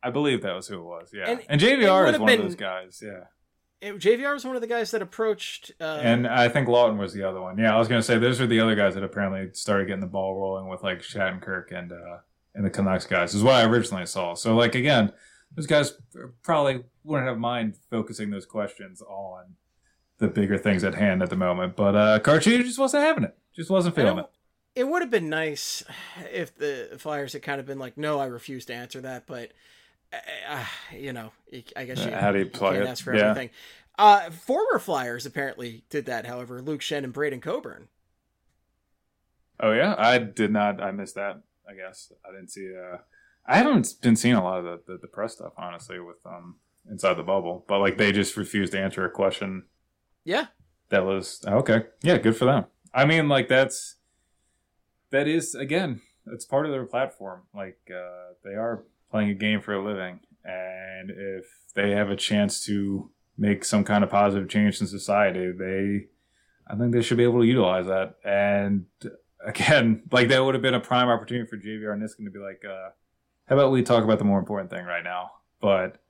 I believe that was who it was. Yeah, And and, JVR is one been- of those guys. Yeah, It, JVR was one of the guys that approached. Uh, and I think Laughton was the other one. Yeah, I was gonna say those are the other guys that apparently started getting the ball rolling with like Shattenkirk and uh and the Canucks guys is what I originally saw. So like again, those guys probably wouldn't have mind focusing those questions on the bigger things at hand at the moment. But uh Carchidi just wasn't having it. Just wasn't feeling it, it. would have been nice if the Flyers had kind of been like, "No, I refuse to answer that," but. Uh, you know, I guess you, How do you play can't it? ask for Yeah. everything. Uh, former Flyers apparently did that. However, Luke Schenn and Braydon Coburn. Oh yeah, I did not. I missed that. I guess I didn't see. Uh, I haven't been seeing a lot of the, the, the press stuff honestly with um inside the bubble, but like they just refused to answer a question Yeah, that was okay. Yeah, good for them. I mean, like that's that is again, it's part of their platform. Like uh, they are playing a game for a living, and if they have a chance to make some kind of positive change in society, they, I think they should be able to utilize that. And again, like that would have been a prime opportunity for JVR Niskin to be like, uh, how about we talk about the more important thing right now? But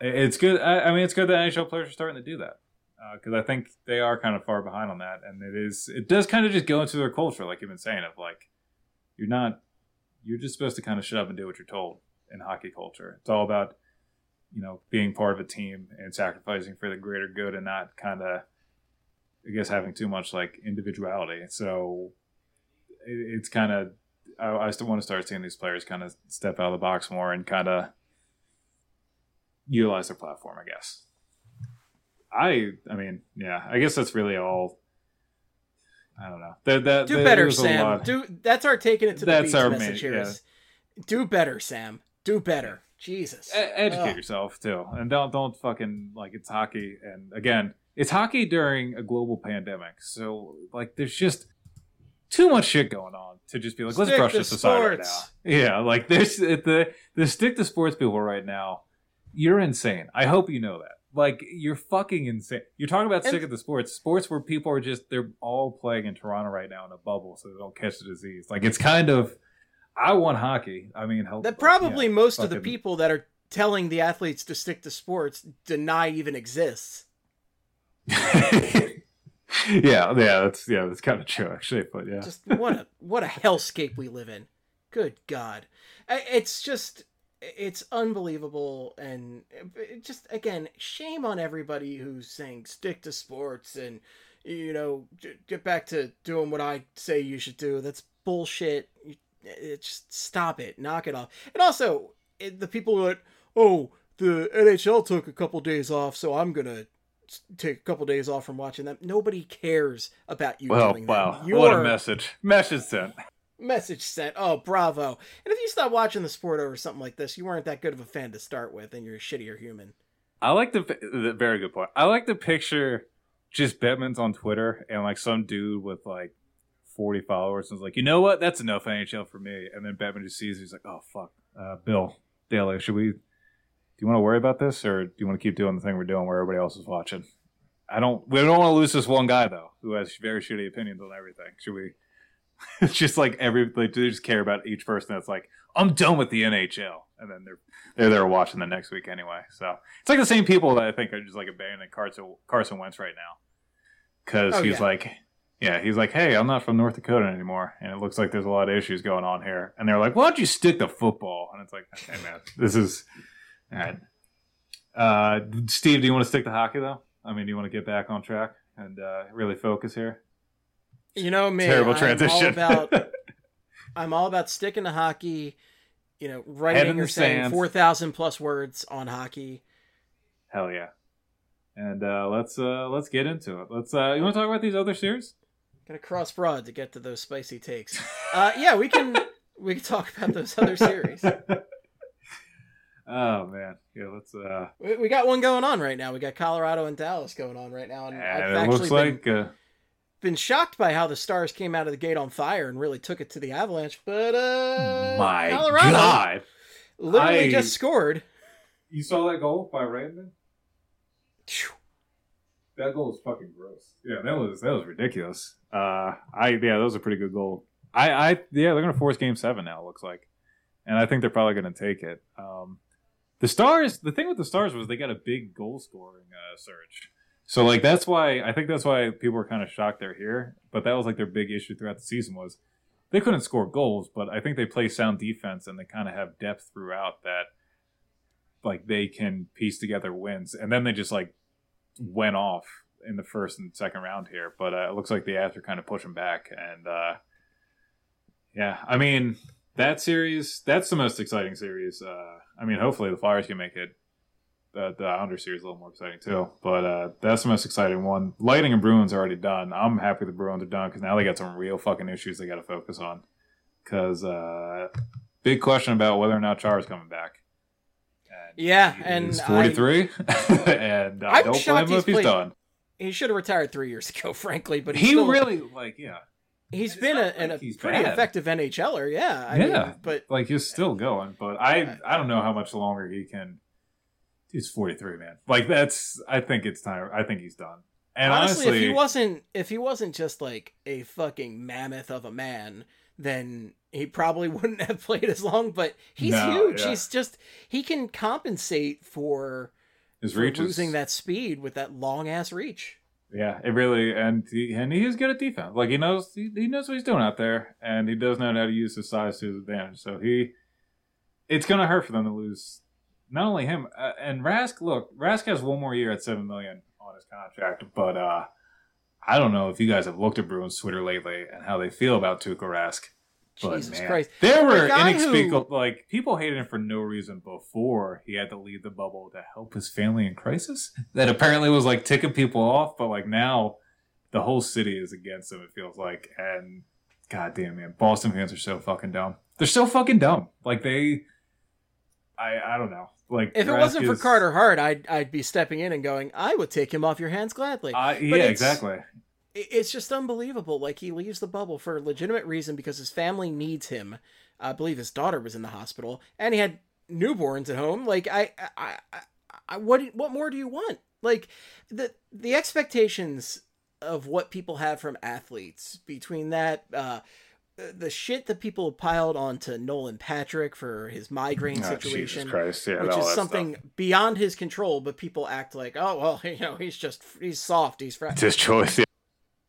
it's good. I, I mean, it's good that NHL players are starting to do that Uh, because I think they are kind of far behind on that, and it is it does kind of just go into their culture, like you've been saying, of like you're not you're just supposed to kind of shut up and do what you're told in hockey culture. It's all about you know being part of a team and sacrificing for the greater good, and not kind of I guess having too much like individuality. So it, it's kind of I, I still want to start seeing these players kind of step out of the box more and kind of utilize their platform, I guess. I I mean, yeah, I guess that's really all. I don't know. That, that, do that- better, Sam. Do that's our taking it to the That's beach our message main- here. is, Do better, Sam. Do better. Jesus. E- educate Ugh. yourself too, and don't don't fucking like it's hockey. And again, it's hockey during a global pandemic, so like there's just too much shit going on to just be like, let's Stick brush this aside right now. sports. Yeah, like there's the the stick to sports people right now. You're insane. I hope you know that. Like you're fucking insane. You're talking about And- stick the sports, sports where people are just they're all playing in Toronto right now in a bubble, so they don't catch the disease. Like it's kind of. I want hockey. I mean, help. that probably yeah, most of the people that are telling the athletes to stick to sports deny even exists. yeah, yeah, that's yeah, that's kind of true actually. But yeah, Just what a what a hellscape we live in. Good God, it's just it's unbelievable, and eh, it just again, shame on everybody who's saying stick to sports and you know get back to doing what I say you should do. That's bullshit. You- It just stop it, knock it off. And also, the people that oh the NHL took a couple days off, so I'm gonna take a couple days off from watching them. Nobody cares about you well, wow, that. what a message! Message sent. Message sent. Oh, bravo! And if you stop watching the sport over something like this, you weren't that good of a fan to start with, and you're a shittier human. I like the, the very good point. I like the picture, just Bettman's on Twitter and like some dude with like forty followers and was like, you know what, that's enough NHL for me. And then Bettman just sees, it, he's like, oh fuck, uh, Bill Daly, should we? Do you want to worry about this, or do you want to keep doing the thing we're doing where everybody else is watching? I don't. We don't want to lose this one guy though, who has very shitty opinions on everything. Should we? it's just like every like they just care about each person that's like, I'm done with the NHL, and then they're they're there watching the next week anyway. So it's like the same people that I think are just like abandoning Carson Carson Wentz right now because Oh, he's yeah. like, yeah, he's like, hey, I'm not from North Dakota anymore, and it looks like there's a lot of issues going on here. And they're like, why don't you stick to football? And it's like, okay, man, this is all right. Uh, Steve, do you want to stick to hockey though? I mean, do you want to get back on track and uh, really focus here? You know me. Terrible I'm transition. All about, I'm all about sticking to hockey. You know, writing or saying sand. four thousand plus words on hockey. Hell yeah. And uh, let's uh, let's get into it. Let's. Uh, you want to talk about these other series? Gotta cross broad to get to those spicy takes. Uh, yeah, we can we can talk about those other series. oh man, yeah. Let's. Uh, We, we got one going on right now. We got Colorado and Dallas going on right now, and I've it actually looks been, like. Uh, been shocked by how the Stars came out of the gate on fire and really took it to the Avalanche. But uh, my Colorado God, literally I- just scored. you saw that goal by Raymond? Phew. That goal was fucking gross. Yeah, that was that was ridiculous. Uh, I yeah, that was a pretty good goal. I I yeah, they're gonna force Game Seven now. It looks like, and I think they're probably gonna take it. Um, the Stars. The thing with the Stars was they got a big goal scoring uh, surge. So like that's why I think that's why people were kind of shocked they're here. But that was like their big issue throughout the season was they couldn't score goals, but I think they play sound defense and they kind of have depth throughout that like they can piece together wins. And then they just like went off in the first and second round here. But uh, it looks like the Avs are kind of pushing back and uh yeah, I mean that series that's the most exciting series. Uh I mean hopefully the Flyers can make it the the Islander series a little more exciting too. But uh, that's the most exciting one. Lightning and Bruins are already done. I'm happy the Bruins are done because now they got some real fucking issues they got to focus on. Because uh, big question about whether or not Chara is coming back. And yeah, and he's 43, and I don't blame him if he's done. He should have retired three years ago, frankly. But he still, really like yeah. He's been a, like a he's pretty bad. effective NHLer, yeah. I yeah, mean, but like he's still going. But I, I don't know how much longer he can he's 43, man. Like that's I think it's time. I think he's done. And honestly, honestly, if he wasn't if he wasn't just like a fucking mammoth of a man, then he probably wouldn't have played as long. But he's no, huge. Yeah. He's just he can compensate for his reach losing that speed with that long ass reach. Yeah, it really and he, and he is good at defense. Like he knows he, he knows what he's doing out there, and he does know how to use his size to his advantage. So he, it's gonna hurt for them to lose not only him uh, and Rask. Look, Rask has one more year at seven million on his contract, but uh, I don't know if you guys have looked at Bruins Twitter lately and how they feel about Tuukka Rask. But Jesus man, Christ! There were inexplicable who... like people hated him for no reason before he had to leave the bubble to help his family in crisis. That apparently was like ticking people off, but like now the whole city is against him. It feels like, and god damn man, Boston fans are so fucking dumb. They're so fucking dumb. Like they, I I don't know. Like if it wasn't for Carter Hart, I'd I'd be stepping in and going, I would take him off your hands gladly. Uh, yeah, exactly. It's just unbelievable. Like he leaves the bubble for a legitimate reason because his family needs him. I believe his daughter was in the hospital, and he had newborns at home. Like I, I, I, I what what more do you want? Like the the expectations of what people have from athletes between that uh, the shit that people piled onto Nolan Patrick for his migraine oh, situation, Christ. Yeah, which is something stuff. beyond his control, but people act like, oh well, you know, he's just he's soft, he's fresh. It's his choice. Yeah.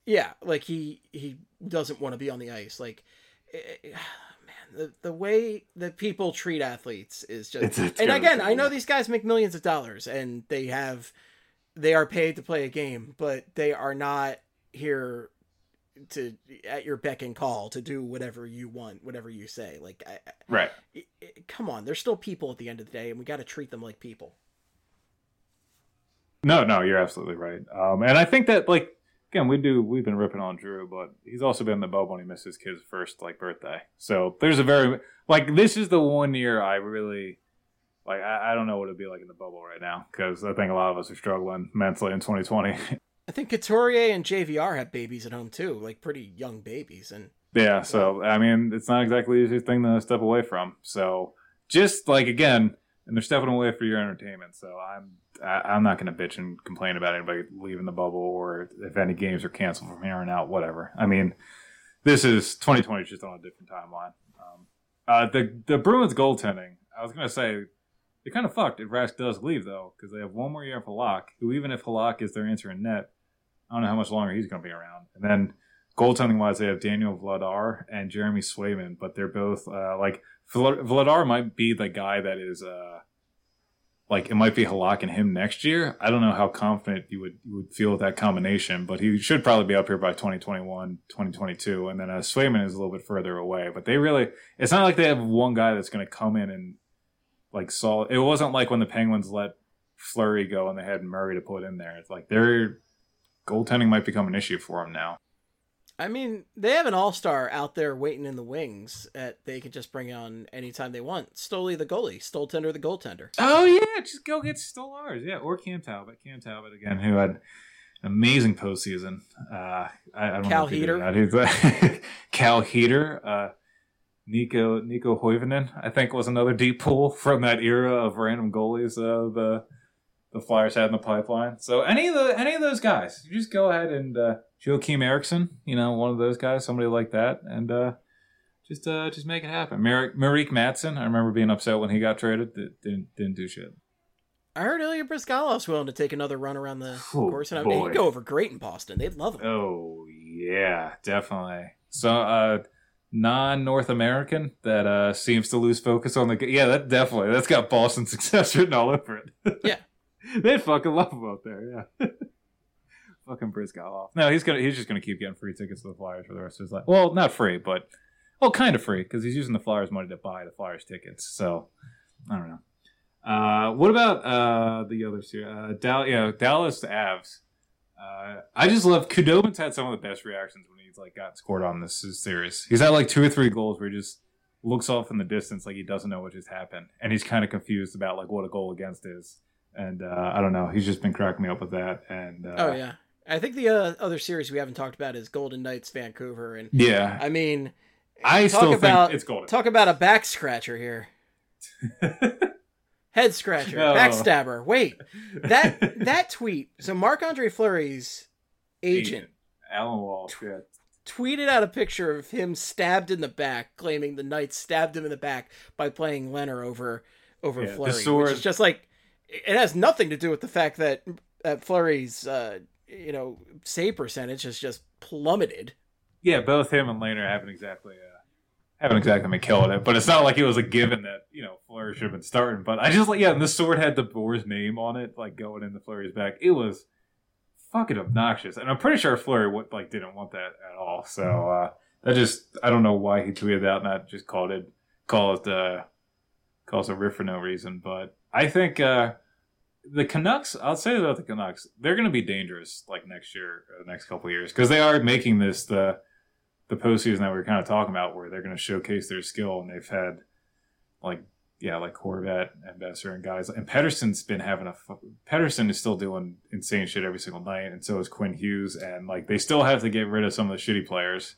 yeah, like he he doesn't want to be on the ice. Like, it, eh, eh, man, the the way that people treat athletes is just. It's, it's and again, I know these guys make millions of dollars, and they have they are paid to play a game, but they are not here to at your beck and call to do whatever you want, whatever you say. Like, I, right? It, it, come on, they're still people at the end of the day, and we got to treat them like people. No, no, you're absolutely right. Um, and I think that like again, we do we've been ripping on Drew, but he's also been the bubble when he missed his kid's first like birthday. So there's a very like this is the one year I really like. I, I don't know what it'd be like in the bubble right now because I think a lot of us are struggling mentally in 2020. I think Couturier and JVR have babies at home too, like pretty young babies, and yeah. So I mean, it's not exactly the easiest thing to step away from. So just like again, and they're stepping away for your entertainment. So I'm I, am i am not going to bitch and complain about anybody leaving the bubble or if any games are canceled from here on out. Whatever. I mean, this is 2020, just on a different timeline. Um, uh, the the Bruins goaltending. I was going to say they're kind of fucked if Rask does leave though, because they have one more year for Halak, who even if Halak is their answer in net, I don't know how much longer he's going to be around. And then goaltending wise, they have Daniel Vladar and Jeremy Swayman, but they're both uh, like Vladar might be the guy that is uh, like it might be Halak and him next year. I don't know how confident you would you would feel with that combination, but he should probably be up here by 2021, 2022. And then uh, Swayman is a little bit further away, but they really it's not like they have one guy that's going to come in and like solve. It wasn't like when the Penguins let Fleury go and they had Murray to put in there. It's like they're goaltending might become an issue for him now. I mean, they have an all star out there waiting in the wings that they could just bring on anytime they want. Stoli the goalie, Stoltender the goaltender. Oh yeah, just go get Stolarz, yeah, or Cam Talbot. Cam Talbot again, who had an amazing postseason. Uh, I, I don't Cal know Heater, Cal Heeter, uh, Nico Niko Hovinen, I think was another deep pull from that era of random goalies. Uh, the the Flyers had in the pipeline. So any of the any of those guys, you just go ahead and uh, Joacim Eriksson, you know, one of those guys, somebody like that, and uh, just uh, just make it happen. Mar- Merrick Madsen, I remember being upset when he got traded. Didn't didn't do shit. I heard Ilya Bryzgalov's willing to take another run around the Oh, course, and I mean, he'd go over great in Boston. They'd love him. Oh yeah, definitely. So uh non North American that uh seems to lose focus on the yeah, that definitely that's got Boston success written all over it. Yeah. they fucking love him out there, yeah. fucking Bryzgalov. No, he's gonna he's just gonna keep getting free tickets to the Flyers for the rest of his life. Well, not free, but well, kind of free because he's using the Flyers money to buy the Flyers tickets. So I don't know. Uh, what about uh, the other series? Uh, Dal- yeah, Dallas Avs. Uh, I just love Khudobin's had some of the best reactions when he's like got scored on this series. He's had like two or three goals where he just looks off in the distance like he doesn't know what just happened, and he's kind of confused about like what a goal against is. And uh, I don't know. He's just been cracking me up with that. And uh, oh yeah, I think the uh, other series we haven't talked about is Golden Knights Vancouver, and yeah. I mean, I talk still about think it's golden. talk about a back scratcher here, head scratcher, Oh. backstabber. Wait, that that tweet. So Marc Andre Fleury's agent Alan Walsh. Yeah. tweeted out a picture of him stabbed in the back, claiming the Knights stabbed him in the back by playing Lehner over over Yeah, Fleury, sword- which is just like it has nothing to do with the fact that that Fleury's uh, you know save percentage has just plummeted. Yeah, both him and Lehner haven't exactly uh, haven't exactly been killing it, but it's not like it was a given that you know Fleury should have been starting. But I just like yeah, and the sword had DeBoer's name on it, like going into Fleury's back. It was fucking obnoxious, and I'm pretty sure Fleury would, like didn't want that at all. So uh, that just I don't know why he tweeted that, and not just called it called it uh, calls a riff for no reason. But I think uh, the Canucks, I'll say about the Canucks, they're going to be dangerous like next year, the next couple years, because they are making this the the postseason that we were kind of talking about, where they're going to showcase their skill, and they've had like yeah, like Horvat and Boeser and guys, and Pettersson's been having a Pettersson is still doing insane shit every single night, and so is Quinn Hughes, and like they still have to get rid of some of the shitty players.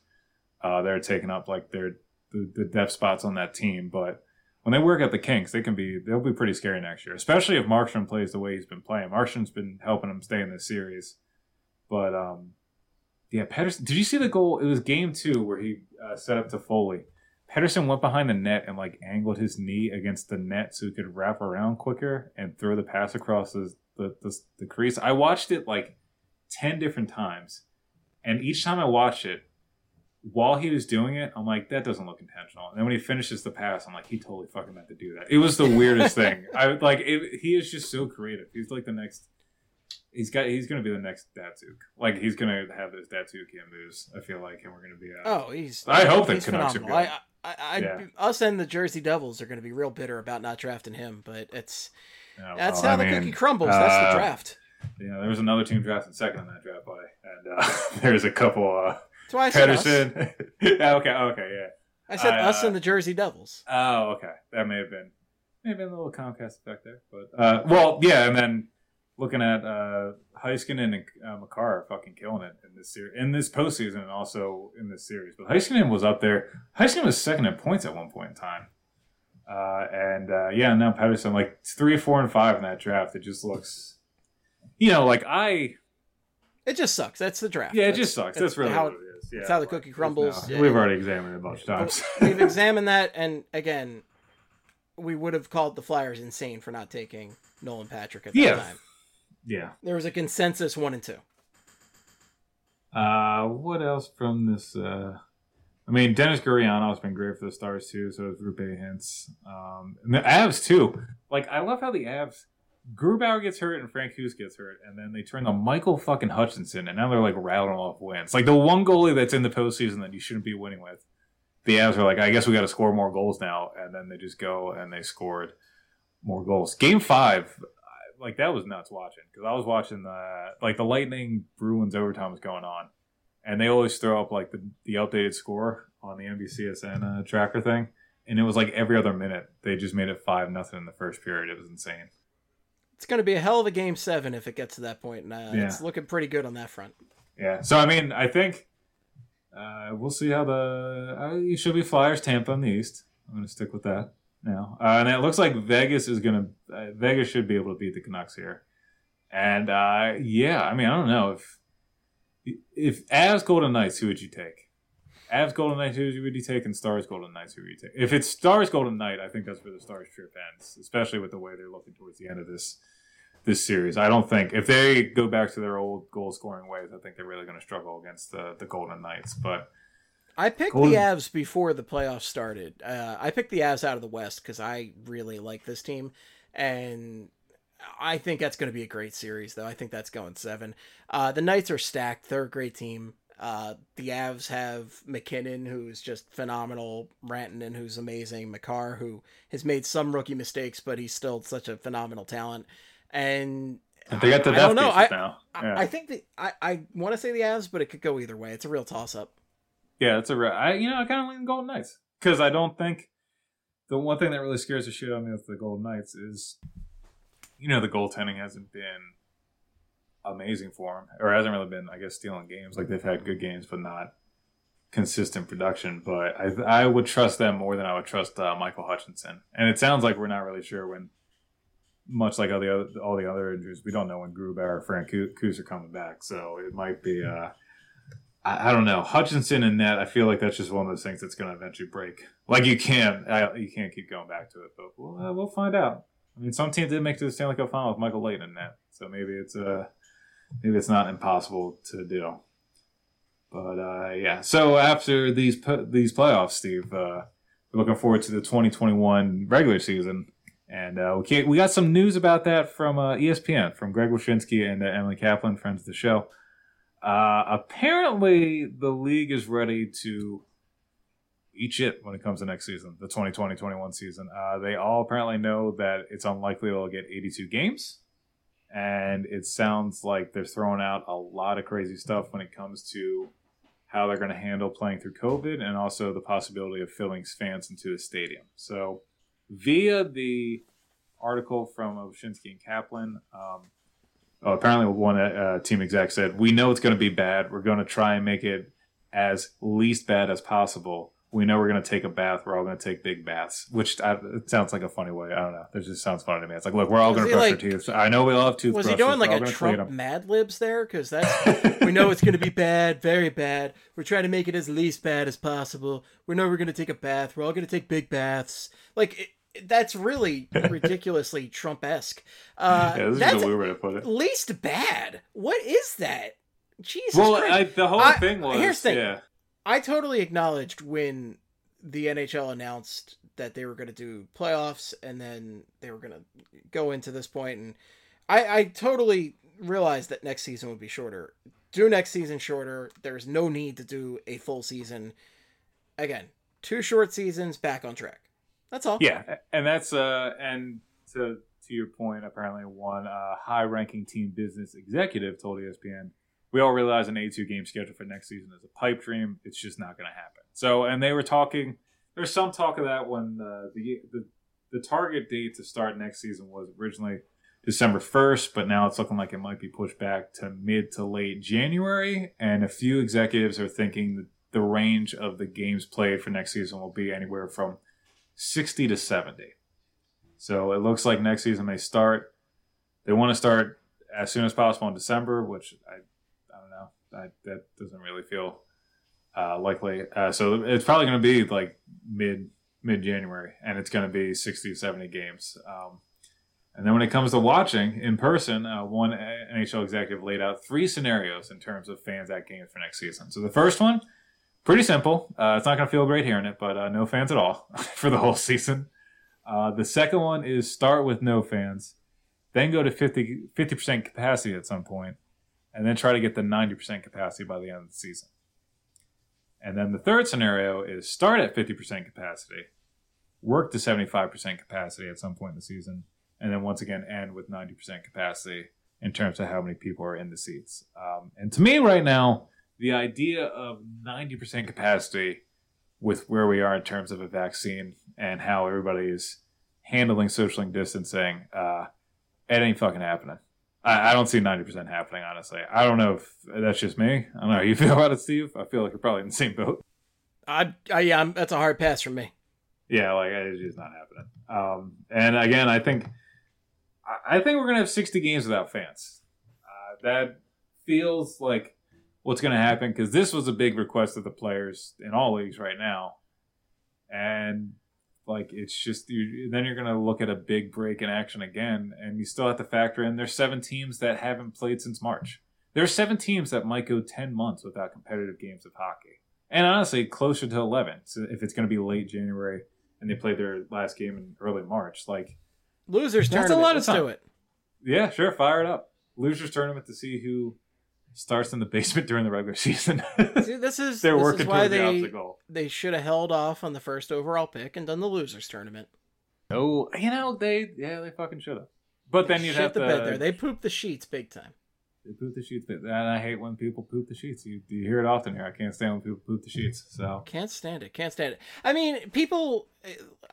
Uh, they're taking up like their the, the depth spots on that team, but when they work at the Kinks, they can be they'll be pretty scary next year, especially if Markstrom plays the way he's been playing. Markstrom's been helping him stay in this series, but um, yeah, Pettersson. Did you see the goal? It was game two where he uh, set up to Foley. Pettersson went behind the net and like angled his knee against the net so he could wrap around quicker and throw the pass across the the, the, the crease. I watched it like ten different times, and each time I watched it, while he was doing it, I'm like, that doesn't look intentional. And then when he finishes the pass, I'm like, he totally fucking meant to do that. It was the weirdest thing. I like it, he is just so creative. He's like the next. He's got. He's gonna be the next Datsyuk. Like he's gonna have this Datsyukian moves. I feel like, and we're gonna be. Uh, Oh, he's I hope he's Canucks are phenomenal. good. I, I, I, Yeah. us and the Jersey Devils are going to be real bitter about not drafting him, but it's that's well, how I the mean, cookie crumbles. that's uh, the draft. Yeah, there was another team drafted second in that draft by, and uh, there's a couple. Uh, That's why I said us. Pettersson. yeah, okay, okay, yeah. I said I, us uh, and the Jersey Devils. Oh, okay. That may have been maybe a little Comcast effect there, but uh, well, yeah. And then looking at uh, Heiskanen and uh, Makar are fucking killing it in this series, in this postseason, and also in this series. But Heiskanen was up there. Heiskanen was second in points at one point in time. Uh, and uh, yeah, now Pettersson like three, four, and five in that draft. It just looks, you know, like I It just sucks. That's the draft. yeah, it That's- just sucks. That's really how, it is. Yeah, that's how the cookie crumbles. We've already examined it a bunch of times. We've examined that, and again, we would have called the Flyers insane for not taking Nolan Patrick at that Yeah. time. yeah. There was a consensus one and two. Uh, what else from this? Uh, I mean, Denis Gurianov's been great for the Stars too. So has Roope Hintz. Um, and the Avs too. Like, I love how the Avs. Grubauer gets hurt and Francouz gets hurt, and then they turn to Michael fucking Hutchinson, and now they're like rattling off wins. Like the one goalie that's in the postseason that you shouldn't be winning with. The Avs are like, I guess we got to score more goals now, and then they just go and they scored more goals. Game five, like that was nuts watching because I was watching the like the Lightning Bruins overtime was going on, and they always throw up like the, the updated score on the NBCSN uh, tracker thing, and it was like every other minute they just made it five nothing in the first period. It was insane. It's going to be a hell of a game seven if it gets to that point, and uh, Yeah. it's looking pretty good on that front. Yeah. So I mean, I think uh, we'll see how the uh, should be Flyers Tampa in the East. I'm going to stick with that now, uh, and it looks like Vegas is going to uh, Vegas should be able to beat the Canucks here. And uh, yeah, I mean, I don't know if if as Golden Knights, who would you take? Avs Golden Knights, who would you take? And Stars Golden Knights, who would you take? If it's Stars Golden Knight, I think that's where the Stars trip ends, especially with the way they're looking towards the end of this this series. I don't think if they go back to their old goal scoring ways, I think they're really going to struggle against the the Golden Knights. But I picked Golden... the Avs before the playoffs started. Uh, I picked the Avs out of the West because I really like this team, and I think that's going to be a great series. Though I think that's going seven. Uh, the Knights are stacked. They're a great team. Uh, the Avs have MacKinnon, who's just phenomenal, Rantanen, who's amazing, Makar, who has made some rookie mistakes, but he's still such a phenomenal talent. And they got the I don't know. I, now. Yeah. I, I think the I, I want to say the Avs, but it could go either way. It's a real toss up. Yeah, it's a real. I you know I kind of lean Golden Knights because I don't think the one thing that really scares the shit out of me with the Golden Knights is you know the goaltending hasn't been amazing for him, or hasn't really been, I guess, stealing games. Like they've had good games, but not consistent production. But I, I would trust them more than I would trust uh, Michael Hutchinson. And it sounds like we're not really sure when, much like all the other all the other injuries, we don't know when Grubauer or Francouz are coming back. So it might be. Uh, I, I, don't know Hutchinson and net. I feel like that's just one of those things that's going to eventually break. Like you can't, I, you can't keep going back to it. But we'll, uh, we'll find out. I mean, some teams did make to the Stanley Cup final with Michael Leighton in net, so maybe it's a uh, maybe it's not impossible to do. But uh, yeah, so after these these playoffs, Steve, uh, we're looking forward to the 2021 regular season, and uh, we we got some news about that from uh, ESPN from Greg Wyshynski and uh, Emily Kaplan, friends of the show. Uh, apparently, the league is ready to eat shit when it comes to next season, the 2020-21 season. they all apparently know that it's unlikely they'll get 82 games and it sounds like they're throwing out a lot of crazy stuff when it comes to how they're going to handle playing through COVID and also the possibility of filling fans into the stadium. So, via the article from Wyshynski and Kaplan, um, apparently one uh, team exec said, "We know it's going to be bad. We're going to try and make it as least bad as possible." We know we're going to take a bath. We're all going to take big baths, which I, it sounds like a funny way. I don't know. It just sounds funny to me. It's like, look, we're all going to brush like, our teeth. I know we all have toothbrushes. Was he doing like a Trump Mad Libs there? Because that's we know it's going to be bad, very bad. We're trying to make it as least bad as possible. We know we're going to take a bath. We're all going to take big baths. Like. It, that's really ridiculously Trump esque. Uh, yeah, this is a weird way to put it. Least bad. What is that? Jesus. Well, I, the whole I, thing was. Here's the thing. Yeah. I totally acknowledged when the NHL announced that they were going to do playoffs and then they were going to go into this point and I, I totally realized that next season would be shorter. Do next season shorter. There's no need to do a full season. Again, two short seasons back on track. That's all. Yeah, and that's uh and to to your point, apparently one uh, high-ranking team business executive told ESPN we all realize an 82 game schedule for next season is a pipe dream. It's just not going to happen. So, and they were talking. There's some talk of that when uh, the, the the target date to start next season was originally December 1st, but now it's looking like it might be pushed back to mid to late January. And a few executives are thinking that the range of the games played for next season will be anywhere from 60 to 70. So it looks like next season may start. They want to start as soon as possible in December, which I I, that doesn't really feel uh, likely. Uh, so it's probably going to be like mid mid January, and it's going to be 60 70 games. Um, and then when it comes to watching in person, uh, one NHL executive laid out three scenarios in terms of fans at games for next season. So the first one, pretty simple. Uh, it's not going to feel great hearing it, but uh, no fans at all for the whole season. Uh, the second one is start with no fans, then go to 50 percent capacity at some point, and then try to get the 90% capacity by the end of the season. And then the third scenario is start at 50% capacity, work to 75% capacity at some point in the season, and then once again end with 90% capacity in terms of how many people are in the seats. Um, and to me, right now, the idea of 90% capacity with where we are in terms of a vaccine and how everybody is handling social distancing, uh, it ain't fucking happening. I, I don't see ninety percent happening. Honestly, I don't know if that's just me. I don't know how you feel about it, Steve. I feel like you're probably in the same boat. I, I yeah, I'm, that's a hard pass from me. Yeah, like it's just not happening. Um, and again, I think I think we're gonna have 60 games without fans. Uh, that feels like what's going to happen because this was a big request of the players in all leagues right now, and like it's just you, then you're going to look at a big break in action again, and you still have to factor in there's seven teams that haven't played since March. There's seven teams that might go ten months without competitive games of hockey, and honestly, closer to eleven. So if it's going to be late January and they play their last game in early March, like Losers That's a lot of Let's time. do it. yeah, sure, fire it up. Losers tournament to see who starts in the basement during the regular season. See, this is They're this working is why toward the they goal. they should have held off on the first overall pick and done the losers tournament. Oh, you know they yeah they fucking should have. But then you'd have the to bed there. They pooped the sheets big time. they poop the sheets. But and I hate when people poop the sheets. You, you hear it often here. I can't stand when people poop the sheets. So Can't stand it. Can't stand it. I mean, people.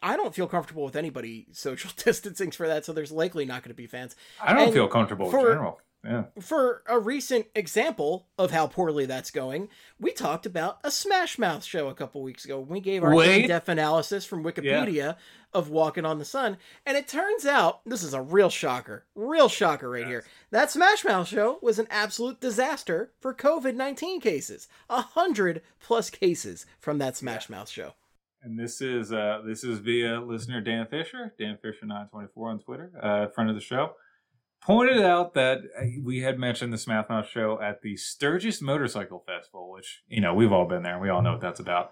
I don't feel comfortable with anybody social distancing for that, so there's likely not going to be fans. I don't And feel comfortable for- in general. Yeah. For a recent example of how poorly that's going, we talked about a Smash Mouth show a couple weeks ago. We gave our in-depth analysis from Wikipedia of Walking on the Sun, and it turns out this is a real shocker, real shocker right here. That Smash Mouth show was an absolute disaster for COVID nineteen cases. A hundred plus cases from that Smash Mouth show. And this is uh this is via listener Dan Fisher, Dan Fisher nine twenty four on Twitter, uh, friend of the show, pointed out that uh, we had mentioned the Smash Mouth show at the Sturgis Motorcycle Festival, which you know we've all been there, and we all know what that's about.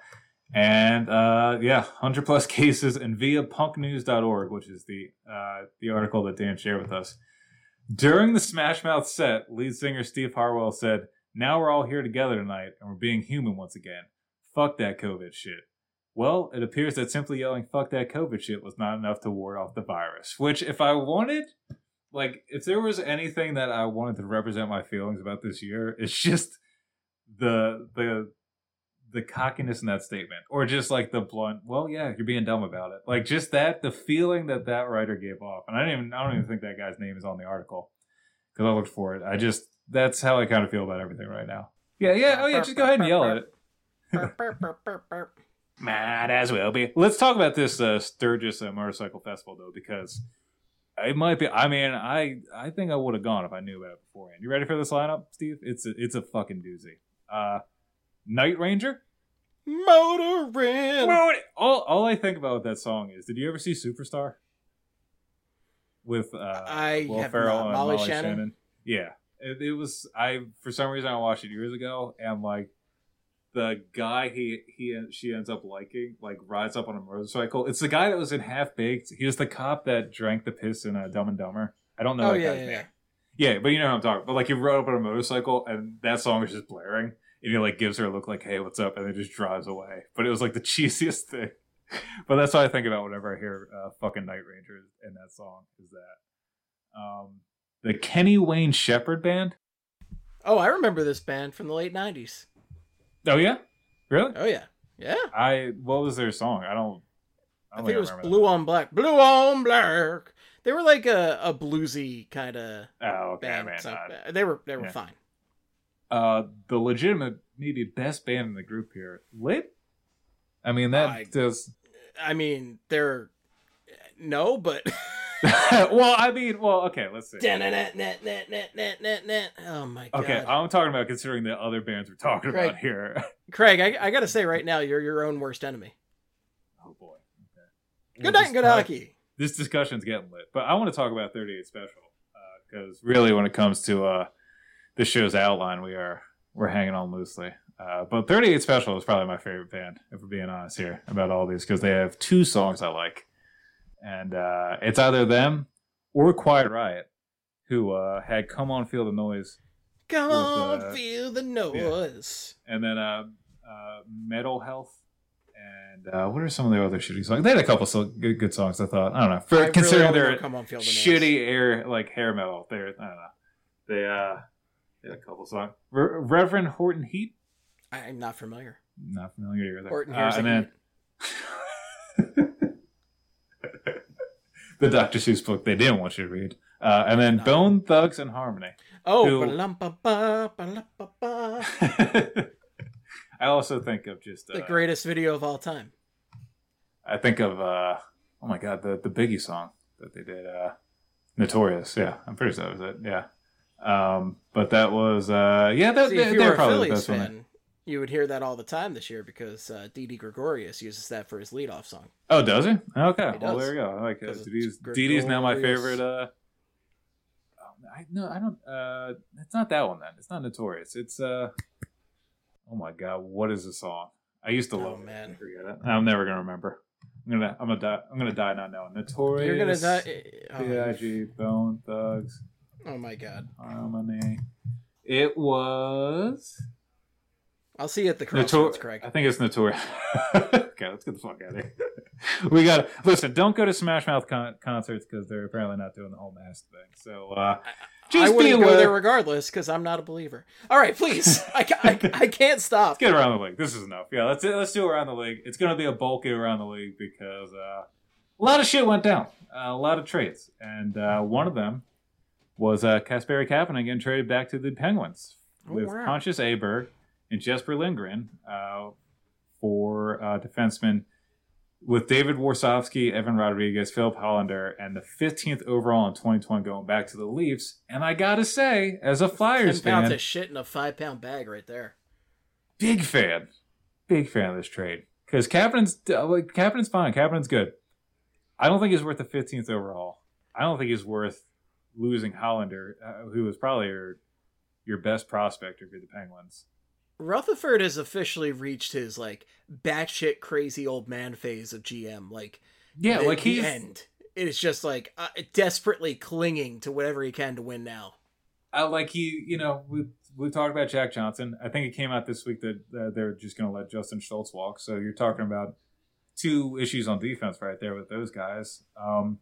And uh, yeah, hundred plus cases, and via punknews.org, which is the uh, the article that Dan shared with us. During the Smash Mouth set, lead singer Steve Harwell said, "Now we're all here together tonight, and we're being human once again. Fuck that COVID shit." Well, it appears that simply yelling "fuck that COVID shit" was not enough to ward off the virus. Which, if I wanted, like, if there was anything that I wanted to represent my feelings about this year, it's just the the the cockiness in that statement, or just like the blunt. Well, yeah, you're being dumb about it. Like just that, the feeling that that writer gave off, and I didn't even I don't even think that guy's name is on the article because I looked for it. I just that's how I kind of feel about everything right now. Yeah, yeah. Oh yeah, just go ahead and yell at it. Burp, burp, burp, burp, burp. Might as well be. Let's talk about this uh, Sturgis uh, Motorcycle Festival though, because it might be. I mean, I I think I would have gone if I knew about it beforehand. You ready for this lineup, Steve? It's a, it's a fucking doozy. Uh, Night Ranger. Motorin. Well, all all I think about with that song is, did you ever see Superstar? With uh, I Will Ferrell not. and Molly Molly, Shannon? Shannon. Yeah, it, it was. I for some reason I watched it years ago, and like the guy he he she ends up liking like rides up on a motorcycle. It's the guy that was in Half Baked. He was the cop that drank the piss in uh, Dumb and Dumber. I don't know Oh that yeah, yeah, yeah. Yeah, but you know what I'm talking. But like he rode up on a motorcycle, and that song is just blaring, and he like gives her a look like, "Hey, what's up?" and then just drives away. But it was like the cheesiest thing. but that's what I think about whenever I hear uh, "fucking Night Rangers" and that song. Is that um, the Kenny Wayne Shepherd band? Oh, I remember this band from the late '90s. Oh yeah, really? Oh yeah, yeah. I what was their song? I don't. I, don't think it was Blue on Black. Blue on Black. They were like a, a bluesy kind of Oh, okay, band. man. so, uh, they were they were yeah. fine. uh, the legitimate, maybe best band in the group here, Lit. I mean that I- does. I mean, they're no, but well, I mean, well, okay, let's see. oh my god. Okay, I'm talking about considering the other bands we're talking Craig. about here. Craig, I, I gotta say right now, you're your own worst enemy. oh boy. Okay. Good night, and good uh, hockey. This discussion's getting lit, but I want to talk about 38 Special because really, when it comes to uh, the show's outline, we are we're hanging on loosely. Uh, but 38 Special is probably my favorite band, if we're being honest here about all these, because they have two songs I like, and uh, it's either them or Quiet Riot, who uh, had "Come On Feel the Noise" Come with, on, uh, feel the noise. and then uh, uh, Metal Health. And uh, what are some of their other shitty songs? They had a couple so good, good songs. I thought I don't know. For I considering only know their come on, feel the noise. shitty air like hair metal, they're I don't know. They uh, they had a couple songs. Re- Reverend Horton Heat, I'm not familiar. not familiar either. Horton Uh, and then the Dr. Seuss book they didn't want you to read. Uh, and then Bone Thugs and Harmony. Oh, Who- ba-lum-ba-ba, ba-lum-ba-ba. I also think of just uh, the greatest video of all time. I think of uh oh my god the the Biggie song that they did uh Notorious yeah I'm pretty sure that was it yeah Um, but that was uh, yeah, that, See, they, if you they're were a probably the Phillies best one. You would hear that all the time this year because uh, Didi Gregorius uses that for his leadoff song. Oh, does he? Okay, He well does. there you go. I like it. Didi's, Didi's now my favorite. Uh, oh, I no, I don't. Uh, it's not that one then. It's not Notorious. It's uh, oh my god, what is the song? I used to Oh, love it. man. I forget it. I'm never gonna remember. I'm gonna, I'm gonna die. I'm gonna die not knowing. Notorious. You're gonna die. Oh, Big Bone Thugs. oh my god! Harmony. It was. I'll see you at the Notor- crossroads, Craig. I think it's notorious. okay, let's get the fuck out of here. we got listen. Don't go to Smash Mouth con- concerts because they're apparently not doing the whole mask thing. So uh, just I be wouldn't go aware. there regardless because I'm not a believer. All right, please. I, ca- I, I can't stop. Let's get around the league. This is enough. Yeah, let's let's do around the league. It's going to be a bulky around the league because uh, a lot of shit went down. Uh, a lot of trades, and uh, one of them was uh, Kasperi Kapanen getting traded back to the Penguins Oh, with wow. Pontus Aberg and Jesper Lindgren uh, for uh, defensemen with David Warsofsky, Evan Rodrigues, Filip Hallander, and the 15th overall in 2020 going back to the Leafs. And I gotta say, as a Ten Flyers pounds fan, of shit in a five pound bag right there. big fan, big fan of this trade because Kapanen's like Kapanen's fine. Kapanen's good. I don't think he's worth the 15th overall. I don't think he's worth losing Hallander, uh, who was probably your your best prospect if you're the Penguins. Rutherford has officially reached his like batshit crazy old man phase of GM. Like Yeah, the, like the he's end. It is just like uh, desperately clinging to whatever he can to win now. I like he, you know, we we talked about Jack Johnson. I think it came out this week that uh, they're just going to let Justin Schultz walk. So you're talking about two issues on defense right there with those guys. Um,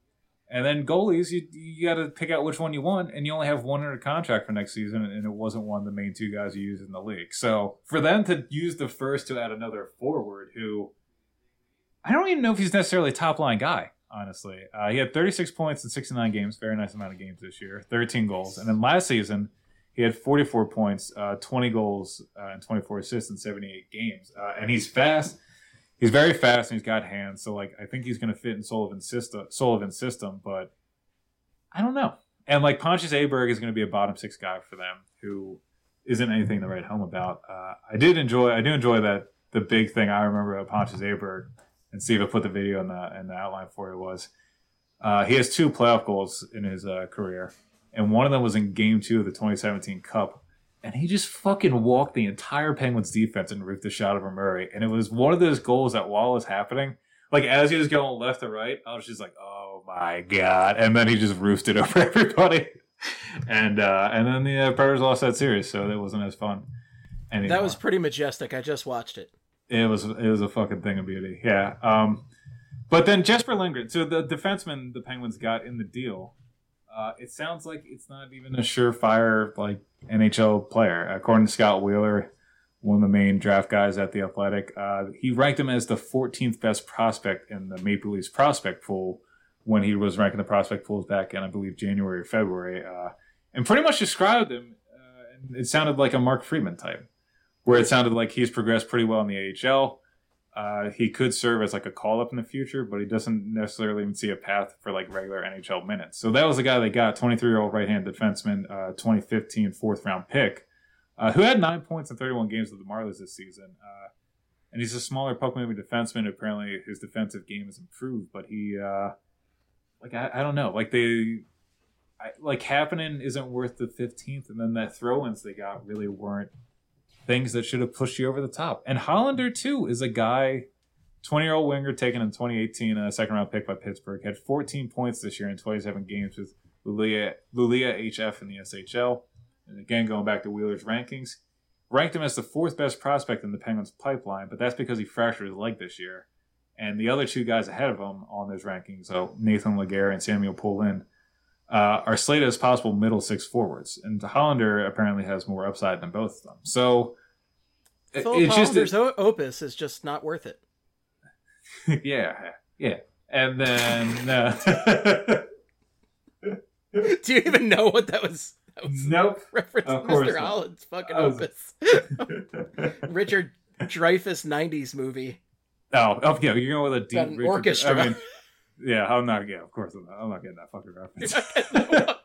and then goalies, you you got to pick out which one you want, and you only have one under contract for next season, and it wasn't one of the main two guys you use in the league. So for them to use the first to add another forward, who I don't even know if he's necessarily a top line guy. Honestly, uh, he had 36 points in 69 games, very nice amount of games this year, 13 goals, and then last season he had 44 points, uh, 20 goals, uh, and 24 assists in 78 games. Uh, and he's fast. He's very fast and he's got hands. So like I think he's going to fit in Sullivan's system. Sullivan's system, but I don't know. And like Pontus Aberg is going to be a bottom six guy for them, who isn't anything to write home about. Uh, I did enjoy. I do enjoy that. The big thing I remember about Pontus Aberg, and Steve, I put the video in the in the outline for you was uh, he has two playoff goals in his uh, career, and one of them was in Game Two of the 2017 Cup, and he just fucking walked the entire Penguins defense and roofed the shot over Murray, and it was one of those goals that while it was happening, like as he was going left to right, I was just like, oh my god, and then he just roofed it over everybody, and uh, and then the uh, Predators lost that series, so that wasn't as fun. Anymore. That was pretty majestic. I just watched it. It was it was a fucking thing of beauty. Yeah. Um, but then Jesper Lindgren, so the defenseman the Penguins got in the deal, uh, it sounds like it's not even a surefire like NHL player. According to Scott Wheeler, one of the main draft guys at the Athletic, uh, he ranked him as the 14th best prospect in the Maple Leafs prospect pool when he was ranking the prospect pools back in I believe January or February, uh, and pretty much described him. Uh, it sounded like a Mark Friedman type where it sounded like he's progressed pretty well in the AHL. Uh, he could serve as like a call up in the future, but he doesn't necessarily even see a path for like regular NHL minutes. So that was the guy they got, 23 year old right hand defenseman, uh, 2015 fourth round pick, uh, who had nine points in 31 games with the Marlies this season. Uh, and he's a smaller puck moving defenseman. Apparently, his defensive game has improved, but he, uh, like, I, I don't know, like they, I, like Kapanen isn't worth the 15th, and then that throw ins they got really weren't things that should have pushed you over the top. And Hallander too is a guy, twenty year old winger taken in 2018, a second round pick by Pittsburgh, had 14 points this year in 27 games with Luleå, Luleå HF in the SHL. And again, going back to Wheeler's rankings, ranked him as the fourth best prospect in the Penguins pipeline, but that's because he fractured his leg this year. And the other two guys ahead of him on those rankings, so Nathan Legare and Samuel Poulin, uh, are slated as possible middle six forwards. And Hallander apparently has more upside than both of them. So it- it's just Hollander's o- opus is just not worth it. yeah, yeah. And then uh, Do you even know what that was? That was nope. reference Of course Mr. not. Holland's fucking was- opus. Richard Dreyfuss '90s movie. Oh, oh, yeah, you're going with a deep an Richard- orchestra. I mean, yeah, I'm not. Yeah, of course, I'm not, I'm not getting that fucking reference.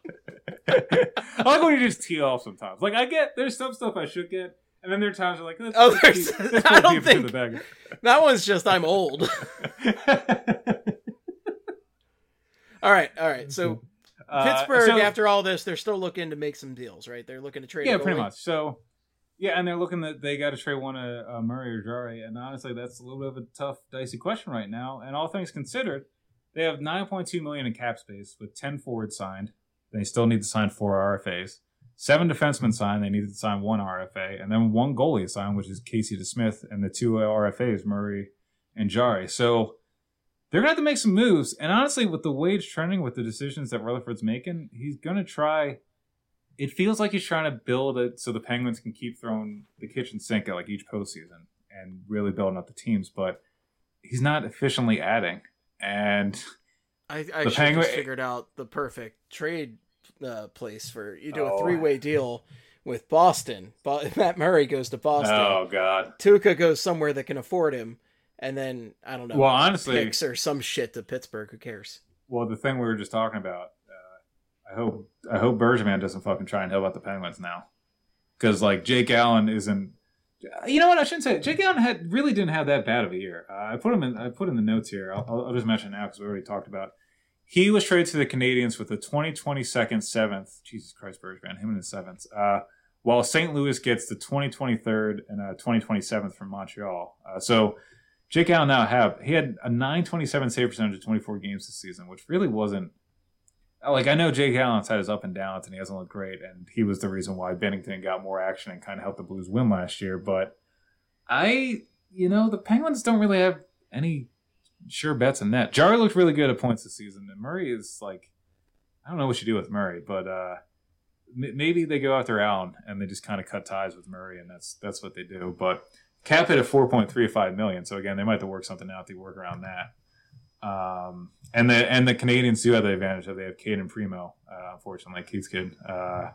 I like when you just tee off sometimes. Like I get there's some stuff I should get, and then there are times where like let's, Oh, let's there's- keep- let's I don't think- that one's just I'm old. all right, all right. So Uh, Pittsburgh, so- after all this, they're still looking to make some deals, right? They're looking to trade. Yeah, pretty much. So, yeah, and they're looking that they got to trade one of uh, Murray or Jarry, and honestly, that's a little bit of a tough, dicey question right now. And all things considered, they have 9.2 million in cap space with 10 forwards signed. They still need to sign four RFAs. Seven defensemen signed. They needed to sign one RFA, and then one goalie signed, which is Casey DeSmith, and the two RFAs, Murray and Jarry. So they're gonna have to make some moves. And honestly, with the wage trending, with the decisions that Rutherford's making, he's gonna try. It feels like he's trying to build it so the Penguins can keep throwing the kitchen sink at like each postseason and really building up the teams. But he's not efficiently adding. And I, I The Penguin- just figured out the perfect trade uh, place for you do Oh. a three way deal with Boston. Bo- Matt Murray goes to Boston. oh god, Tuukka goes somewhere that can afford him, and then I don't know. Well, honestly- picks or some shit to Pittsburgh. Who cares? well the thing we were just talking about. Uh, I hope I hope Bergevin doesn't fucking try and help out the Penguins now, because like Jake Allen isn't. You know what? I shouldn't say. Jake Allen had really didn't have that bad of a year. Uh, I put him in. I put in the notes here. I'll, I'll- just mention now because we already talked about. He was traded to the Canadiens with the 2020 second seventh. Jesus Christ, Bergevin, him and his seventh. Uh, while St. Louis gets the 2023 third and a 2027th from Montreal. Uh, so Jake Allen now have he had a 927 save percentage of 24 games this season, which really wasn't like I know Jake Allen's had his up and downs and he hasn't looked great, and he was the reason why Binnington got more action and kind of helped the Blues win last year. But I, you know, the Penguins don't really have any sure bets in that. Jarry looked really good at points this season, and Murray is like, I don't know what you do with Murray, but uh, m- maybe they go after Allen and they just kind of cut ties with Murray, and that's that's what they do. But cap it at four point three five million, so again, they might have to work something out to work around that. Um, and the and the Canadiens do have the advantage of they have Cayden Primeau, uh, unfortunately, Keith's kid, uh,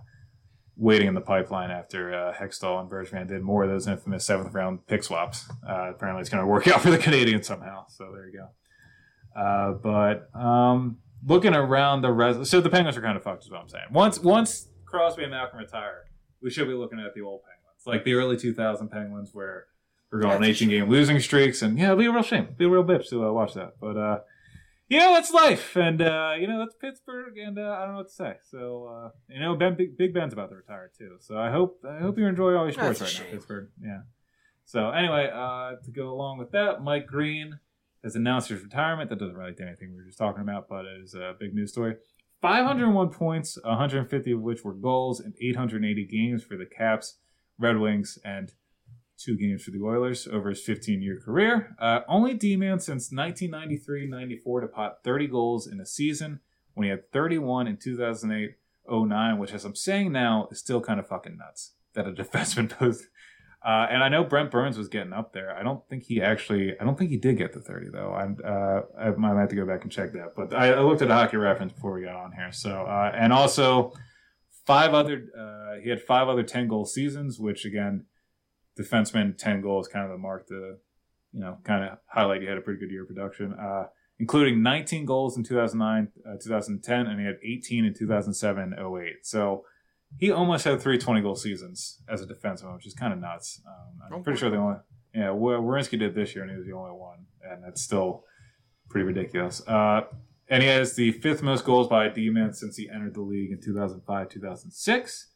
waiting in the pipeline after uh, Hextall and Bergevin did more of those infamous seventh round pick swaps. Uh, apparently, it's going to work out for the Canadiens somehow. So there you go. Uh, but um, looking around the rest, so the Penguins are kind of fucked, is what I'm saying. Once once Crosby and Malkin retire, we should be looking at the old Penguins, like the early 2000 Penguins, where we're going on That's 18 game losing streaks, and yeah, it'll be a real shame, be a real bitch to uh, watch that. But uh, you know, that's life, and uh, you know that's Pittsburgh, and uh, I don't know what to say. So uh, you know, Ben, Big, Big Ben's about to retire too. So I hope I hope you enjoy all your sports That's right now. Pittsburgh. Yeah. So anyway, uh, to go along with that, Mike Green has announced his retirement. That doesn't really do anything we were just talking about, but it is a big news story. 501 points, 150 of which were goals, and 880 games for the Caps, Red Wings, and two games for the Oilers over his 15 year career. Uh, only D man since 1993 94 to pot 30 goals in a season when he had 31 in 2008 09, which, as I'm saying now, is still kind of fucking nuts that a defenseman post. Uh, and I know Brent Burns was getting up there. I don't think he actually. I don't think he did get to thirty though. I'm. Uh, I might have to go back and check that. But I, I looked at a hockey reference before we got on here. So uh, and also five other. Uh, he had five other ten goal seasons, which again, defenseman ten goals kind of the mark to, you know, kind of highlight. He had a pretty good year of production, uh, including 19 goals in 2009, uh, 2010, and he had 18 in 2007, 08. So he almost had three 20 goal seasons as a defenseman, which is kind of nuts. Um, I'm Oh, pretty sure the only yeah Werenski did this year, and he was the only one, and that's still pretty ridiculous. Uh, and he has the fifth most goals by a D-man since he entered the league in 2005, 2006.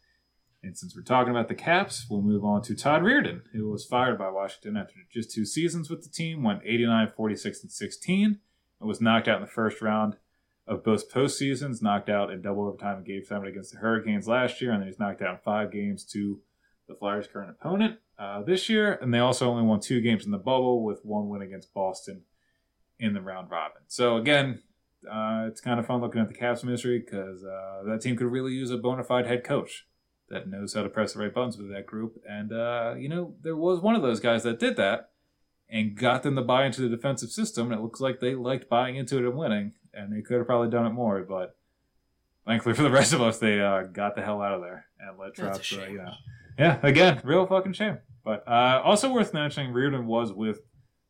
And since we're talking about the Caps, we'll move on to Todd Reirden, who was fired by Washington after just two seasons with the team, went 89, 46, and 16, and was knocked out in the first round of both postseasons, knocked out in double overtime in Game 7 against the Hurricanes last year, and then he's knocked out in five games to the Flyers' current opponent uh, this year. And they also only won two games in the bubble with one win against Boston in the round robin. So again, uh, it's kind of fun looking at the Caps mystery because uh, that team could really use a bona fide head coach that knows how to press the right buttons with that group. And, uh, you know, there was one of those guys that did that and got them to buy into the defensive system. And it looks like they liked buying into it and winning. And they could have probably done it more. But thankfully for the rest of us, they uh, got the hell out of there and let Trotz, uh, you know. Yeah, again, real fucking shame. But uh, also worth mentioning, Reirden was with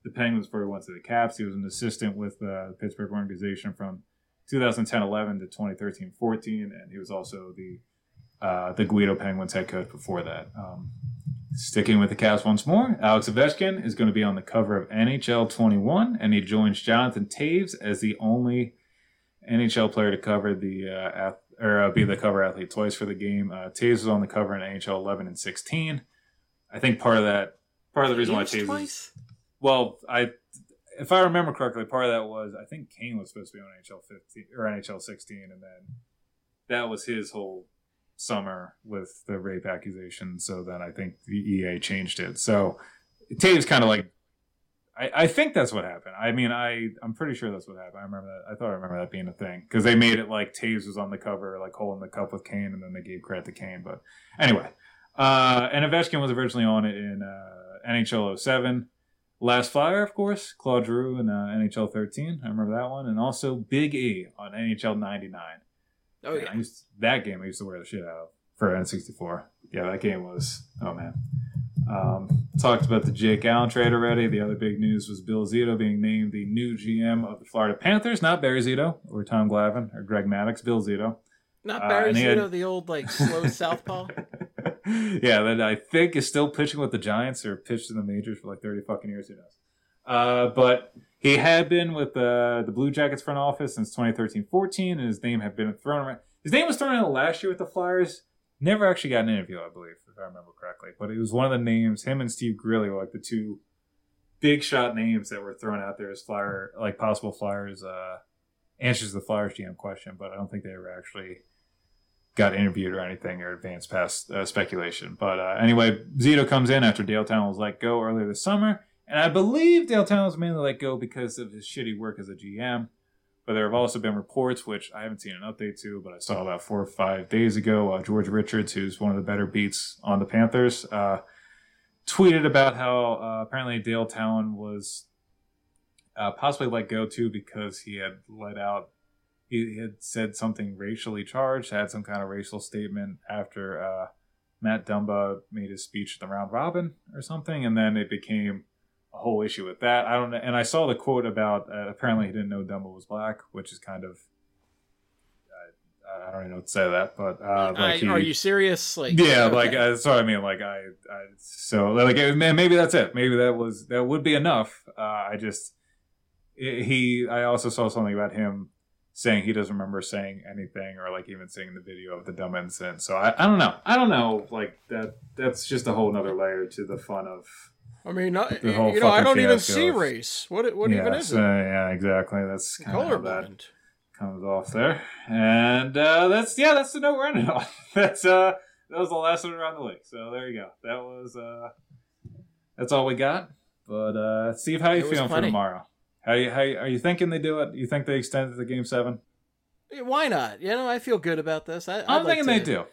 the Penguins before he went to the Caps. He was an assistant with uh, the Pittsburgh organization from 2010-11 to 2013-14, and he was also the uh, the Guido Penguins head coach before that. Um, sticking with the Cavs once more, Alex Ovechkin is going to be on the cover of NHL 21, and he joins Jonathan Toews as the only NHL player to cover the uh, or uh, be the cover athlete twice for the game. Uh, Toews was on the cover in NHL 11 and 16. I think part of that, part of the reason why Toews was, well, I if I remember correctly, part of that was I think Kane was supposed to be on NHL 15 or NHL 16, and then that was his whole summer with the rape accusation. So then I think the EA changed it. So Toews kind of like I, I think that's what happened. I mean, I I'm pretty sure that's what happened. I remember that. I thought I remember that being a thing because they made it like Toews was on the cover, like holding the cup with Kane, and then they gave credit to Kane. But anyway, uh, and Ovechkin was originally on it in uh, NHL 07. Last Flyer, of course, Claude Giroux in uh, NHL 13. I remember that one, and also Big E on NHL 99. Oh yeah, used, that game I used to wear the shit out of for N64. Yeah, that game was. Oh man. Um, talked about the Jake Allen trade already. The other big news was Bill Zito being named the new GM of the Florida Panthers, not Barry Zito or Tom Glavine or Greg Maddux. Bill Zito. Not uh, Barry uh, Zito, had... the old like slow southpaw. yeah, that I think is still pitching with the Giants or pitched in the majors for like thirty fucking years. Who knows? Uh, but he had been with the the Blue Jackets front office since 2013-14, and his name had been thrown around. His name was thrown out last year with the Flyers. Never actually got an interview, I believe if I remember correctly. But it was one of the names. Him and Steve Grilli were like the two big shot names that were thrown out there as flyer, like possible Flyers uh, answers to the Flyers GM question. But I don't think they ever actually got interviewed or anything or advanced past uh, speculation. But uh, anyway, Zito comes in after Dale Tallon was let go earlier this summer. And I believe Dale Tallon was mainly let go because of his shitty work as a GM. But there have also been reports, which I haven't seen an update to, but I saw about four or five days ago. Uh, George Richards, who's one of the better beats on the Panthers, uh, tweeted about how uh, apparently Dale Tallon was uh, possibly let go too because he had let out, he had said something racially charged, had some kind of racial statement after uh, Matt Dumba made his speech at the round robin or something, and then it became a whole issue with that. I don't know. And I saw the quote about uh, apparently he didn't know Dumba was black, which is kind of. I, I don't even know what to say that, but uh, like I, he, are you serious? Like yeah, okay. like uh, that's what I mean. Like I, I so like maybe that's it. Maybe that was that would be enough. Uh, I just he. I also saw something about him saying he doesn't remember saying anything or like even seeing the video of the dumb incident. So I, I don't know. I don't know. Like that. That's just a whole nother layer to the fun of I mean, not, you know, I don't even see race. What what even is it? Yeah, exactly. That's kind of that comes off there, and uh, that's yeah, that's the note we're ending on. that's uh, that was the last one around the league. So there you go. That was uh, that's all we got. But uh, Steve, how are you feeling for tomorrow? How you how you, are you thinking they do it? You think they extended the game seven? Why not? You know, I feel good about this. I, am thinking to, they do.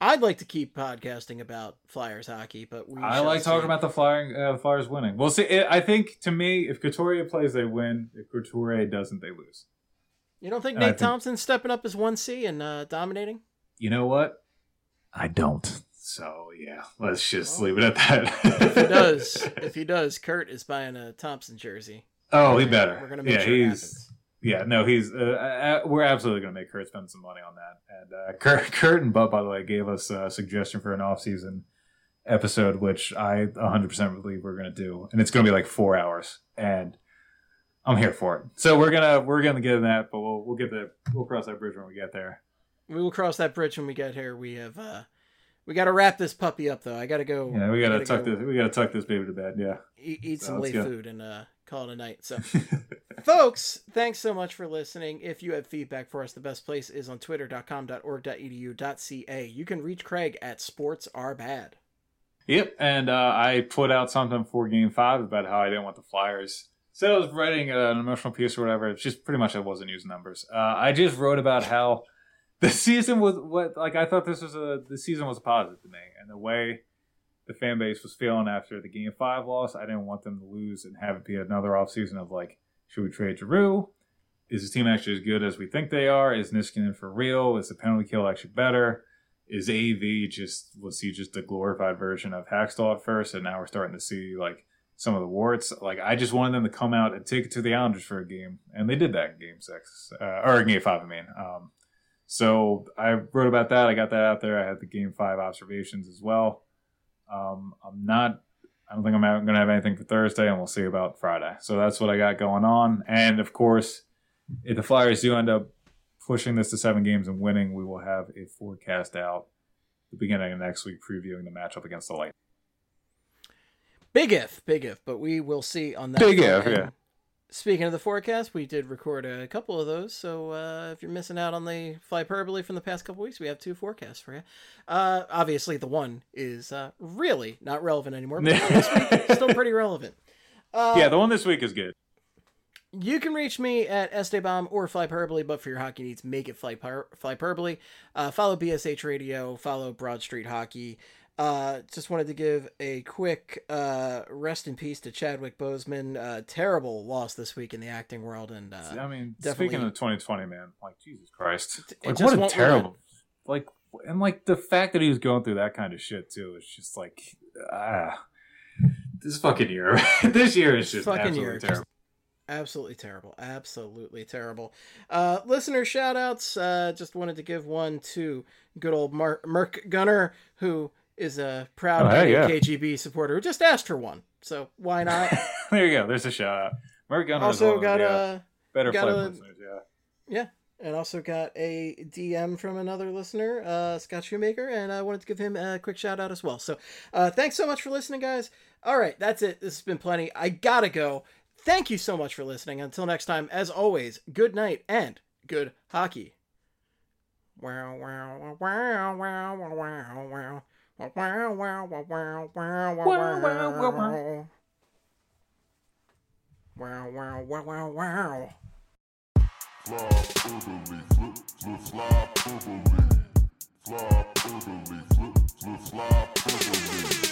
I'd like to keep podcasting about Flyers hockey, but we I like see. talking about the Flyers, uh, Flyers winning. We'll see. It, I think to me, if Couturier plays, they win. If Couturier doesn't, they lose. You don't think and Nate Thompson's stepping up as one C and uh, dominating? You know what? I don't. So yeah, let's just well, leave it at that. if he does, if he does, Kurt is buying a Thompson jersey. Oh, he better. We're gonna make yeah, sure he's yeah, no, he's. Uh, uh, we're absolutely going to make Kurt spend some money on that. And uh, Kurt, Kurt and Butt, by the way, gave us a suggestion for an off-season episode, which I 100% believe we're going to do, and it's going to be like four hours, and I'm here for it. So we're gonna we're gonna get in that, but we'll we'll get that we'll cross that bridge when we get there. We will cross that bridge when we get here. We have uh we got to wrap this puppy up though. I got to go. Yeah, we got to tuck go, this. We got to tuck this baby to bed. Yeah. Eat, eat so some late food and uh call it a night. So, folks, thanks so much for listening. If you have feedback for us, the best place is on twitter.com.org.edu.ca. You can reach Craig at Sports Are Bad. Yep, and uh, I put out something for Game Five about how I didn't want the Flyers. So I was writing an emotional piece or whatever. It's just pretty much I wasn't using numbers. Uh, I just wrote about how the season was what like I thought this was a the season was positive to me, and the way the fan base was feeling after the game five loss. I didn't want them to lose and have it be another offseason of like, should we trade Giroux? Is the team actually as good as we think they are? Is Niskanen for real? Is the penalty kill actually better? Is AV just was he just a glorified version of Hakstol at first, and now we're starting to see like some of the warts. Like I just wanted them to come out and take it to the Islanders for a game, and they did that in Game Six uh, or Game Five. I mean, um, So I wrote about that. I got that out there. I had the game five observations as well. Um, I'm not. I don't think I'm going to have anything for Thursday, and we'll see about Friday. So that's what I got going on. And of course, if the Flyers do end up pushing this to seven games and winning, we will have a forecast out the beginning of next week, previewing the matchup against the Lightning. Big if, big if, but we will see on that. Big if, And yeah. Speaking of the forecast, we did record a couple of those. So uh, if you're missing out on the Flyperbole from the past couple weeks, we have two forecasts for you. Uh, obviously, the one is uh, really not relevant anymore, but this week still pretty relevant. Uh, yeah, the one this week is good. You can reach me at Esteban or Flyperbole, but for your hockey needs, make it Flyper- Flyperbole. Uh, follow BSH Radio, follow Broad Street Hockey. Uh, just wanted to give a quick uh, rest in peace to Chadwick Boseman. Uh, terrible loss this week in the acting world, and uh, I mean, speaking of 2020, man, like Jesus Christ, like what a terrible, like, and like the fact that he was going through that kind of shit too is just like, ah, this fucking year, this year is just fucking absolutely year, just terrible. absolutely terrible, absolutely terrible. Uh, listener shout outs. Uh, just wanted to give one to good old Mark Merc Gunner, who is a proud Oh, hey, yeah. KGB supporter who just asked for one. So why not? there you go. There's a shout out. Mark Gunner also got the, a better got a- listeners. Yeah. yeah, and also got a DM from another listener, uh, Scott Shoemaker, and I wanted to give him a quick shout out as well. So uh, thanks so much for listening, guys. All right, that's it. This has been plenty. I gotta go. Thank you so much for listening. Until next time, as always, good night and good hockey. Wow, wow, wow, wow, wow, wow, wow. Wow, wow, wow, wow, wow.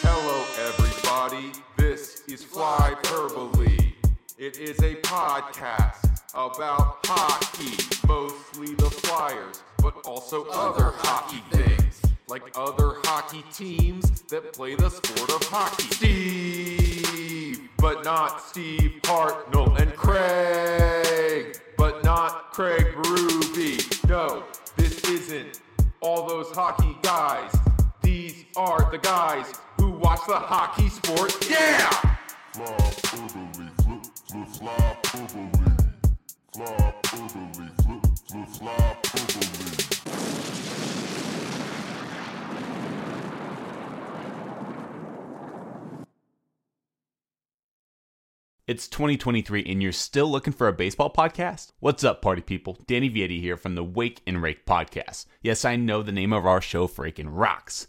Hello, everybody. This is Fly Flyperbole. It is a podcast about hockey, mostly the Flyers, but also other hockey things, like other hockey teams that play the sport of hockey. Steve, but not Steve Hartnell, and Craig, but not Craig Ruby. No, this isn't all those hockey guys. These are the guys who watch the hockey sport. Yeah! Flip, flip, flop orderly. It's 2023 and you're still looking for a baseball podcast? What's up, party people? Danny Vietti here from the Wake and Rake podcast. Yes, I know the name of our show freaking rocks.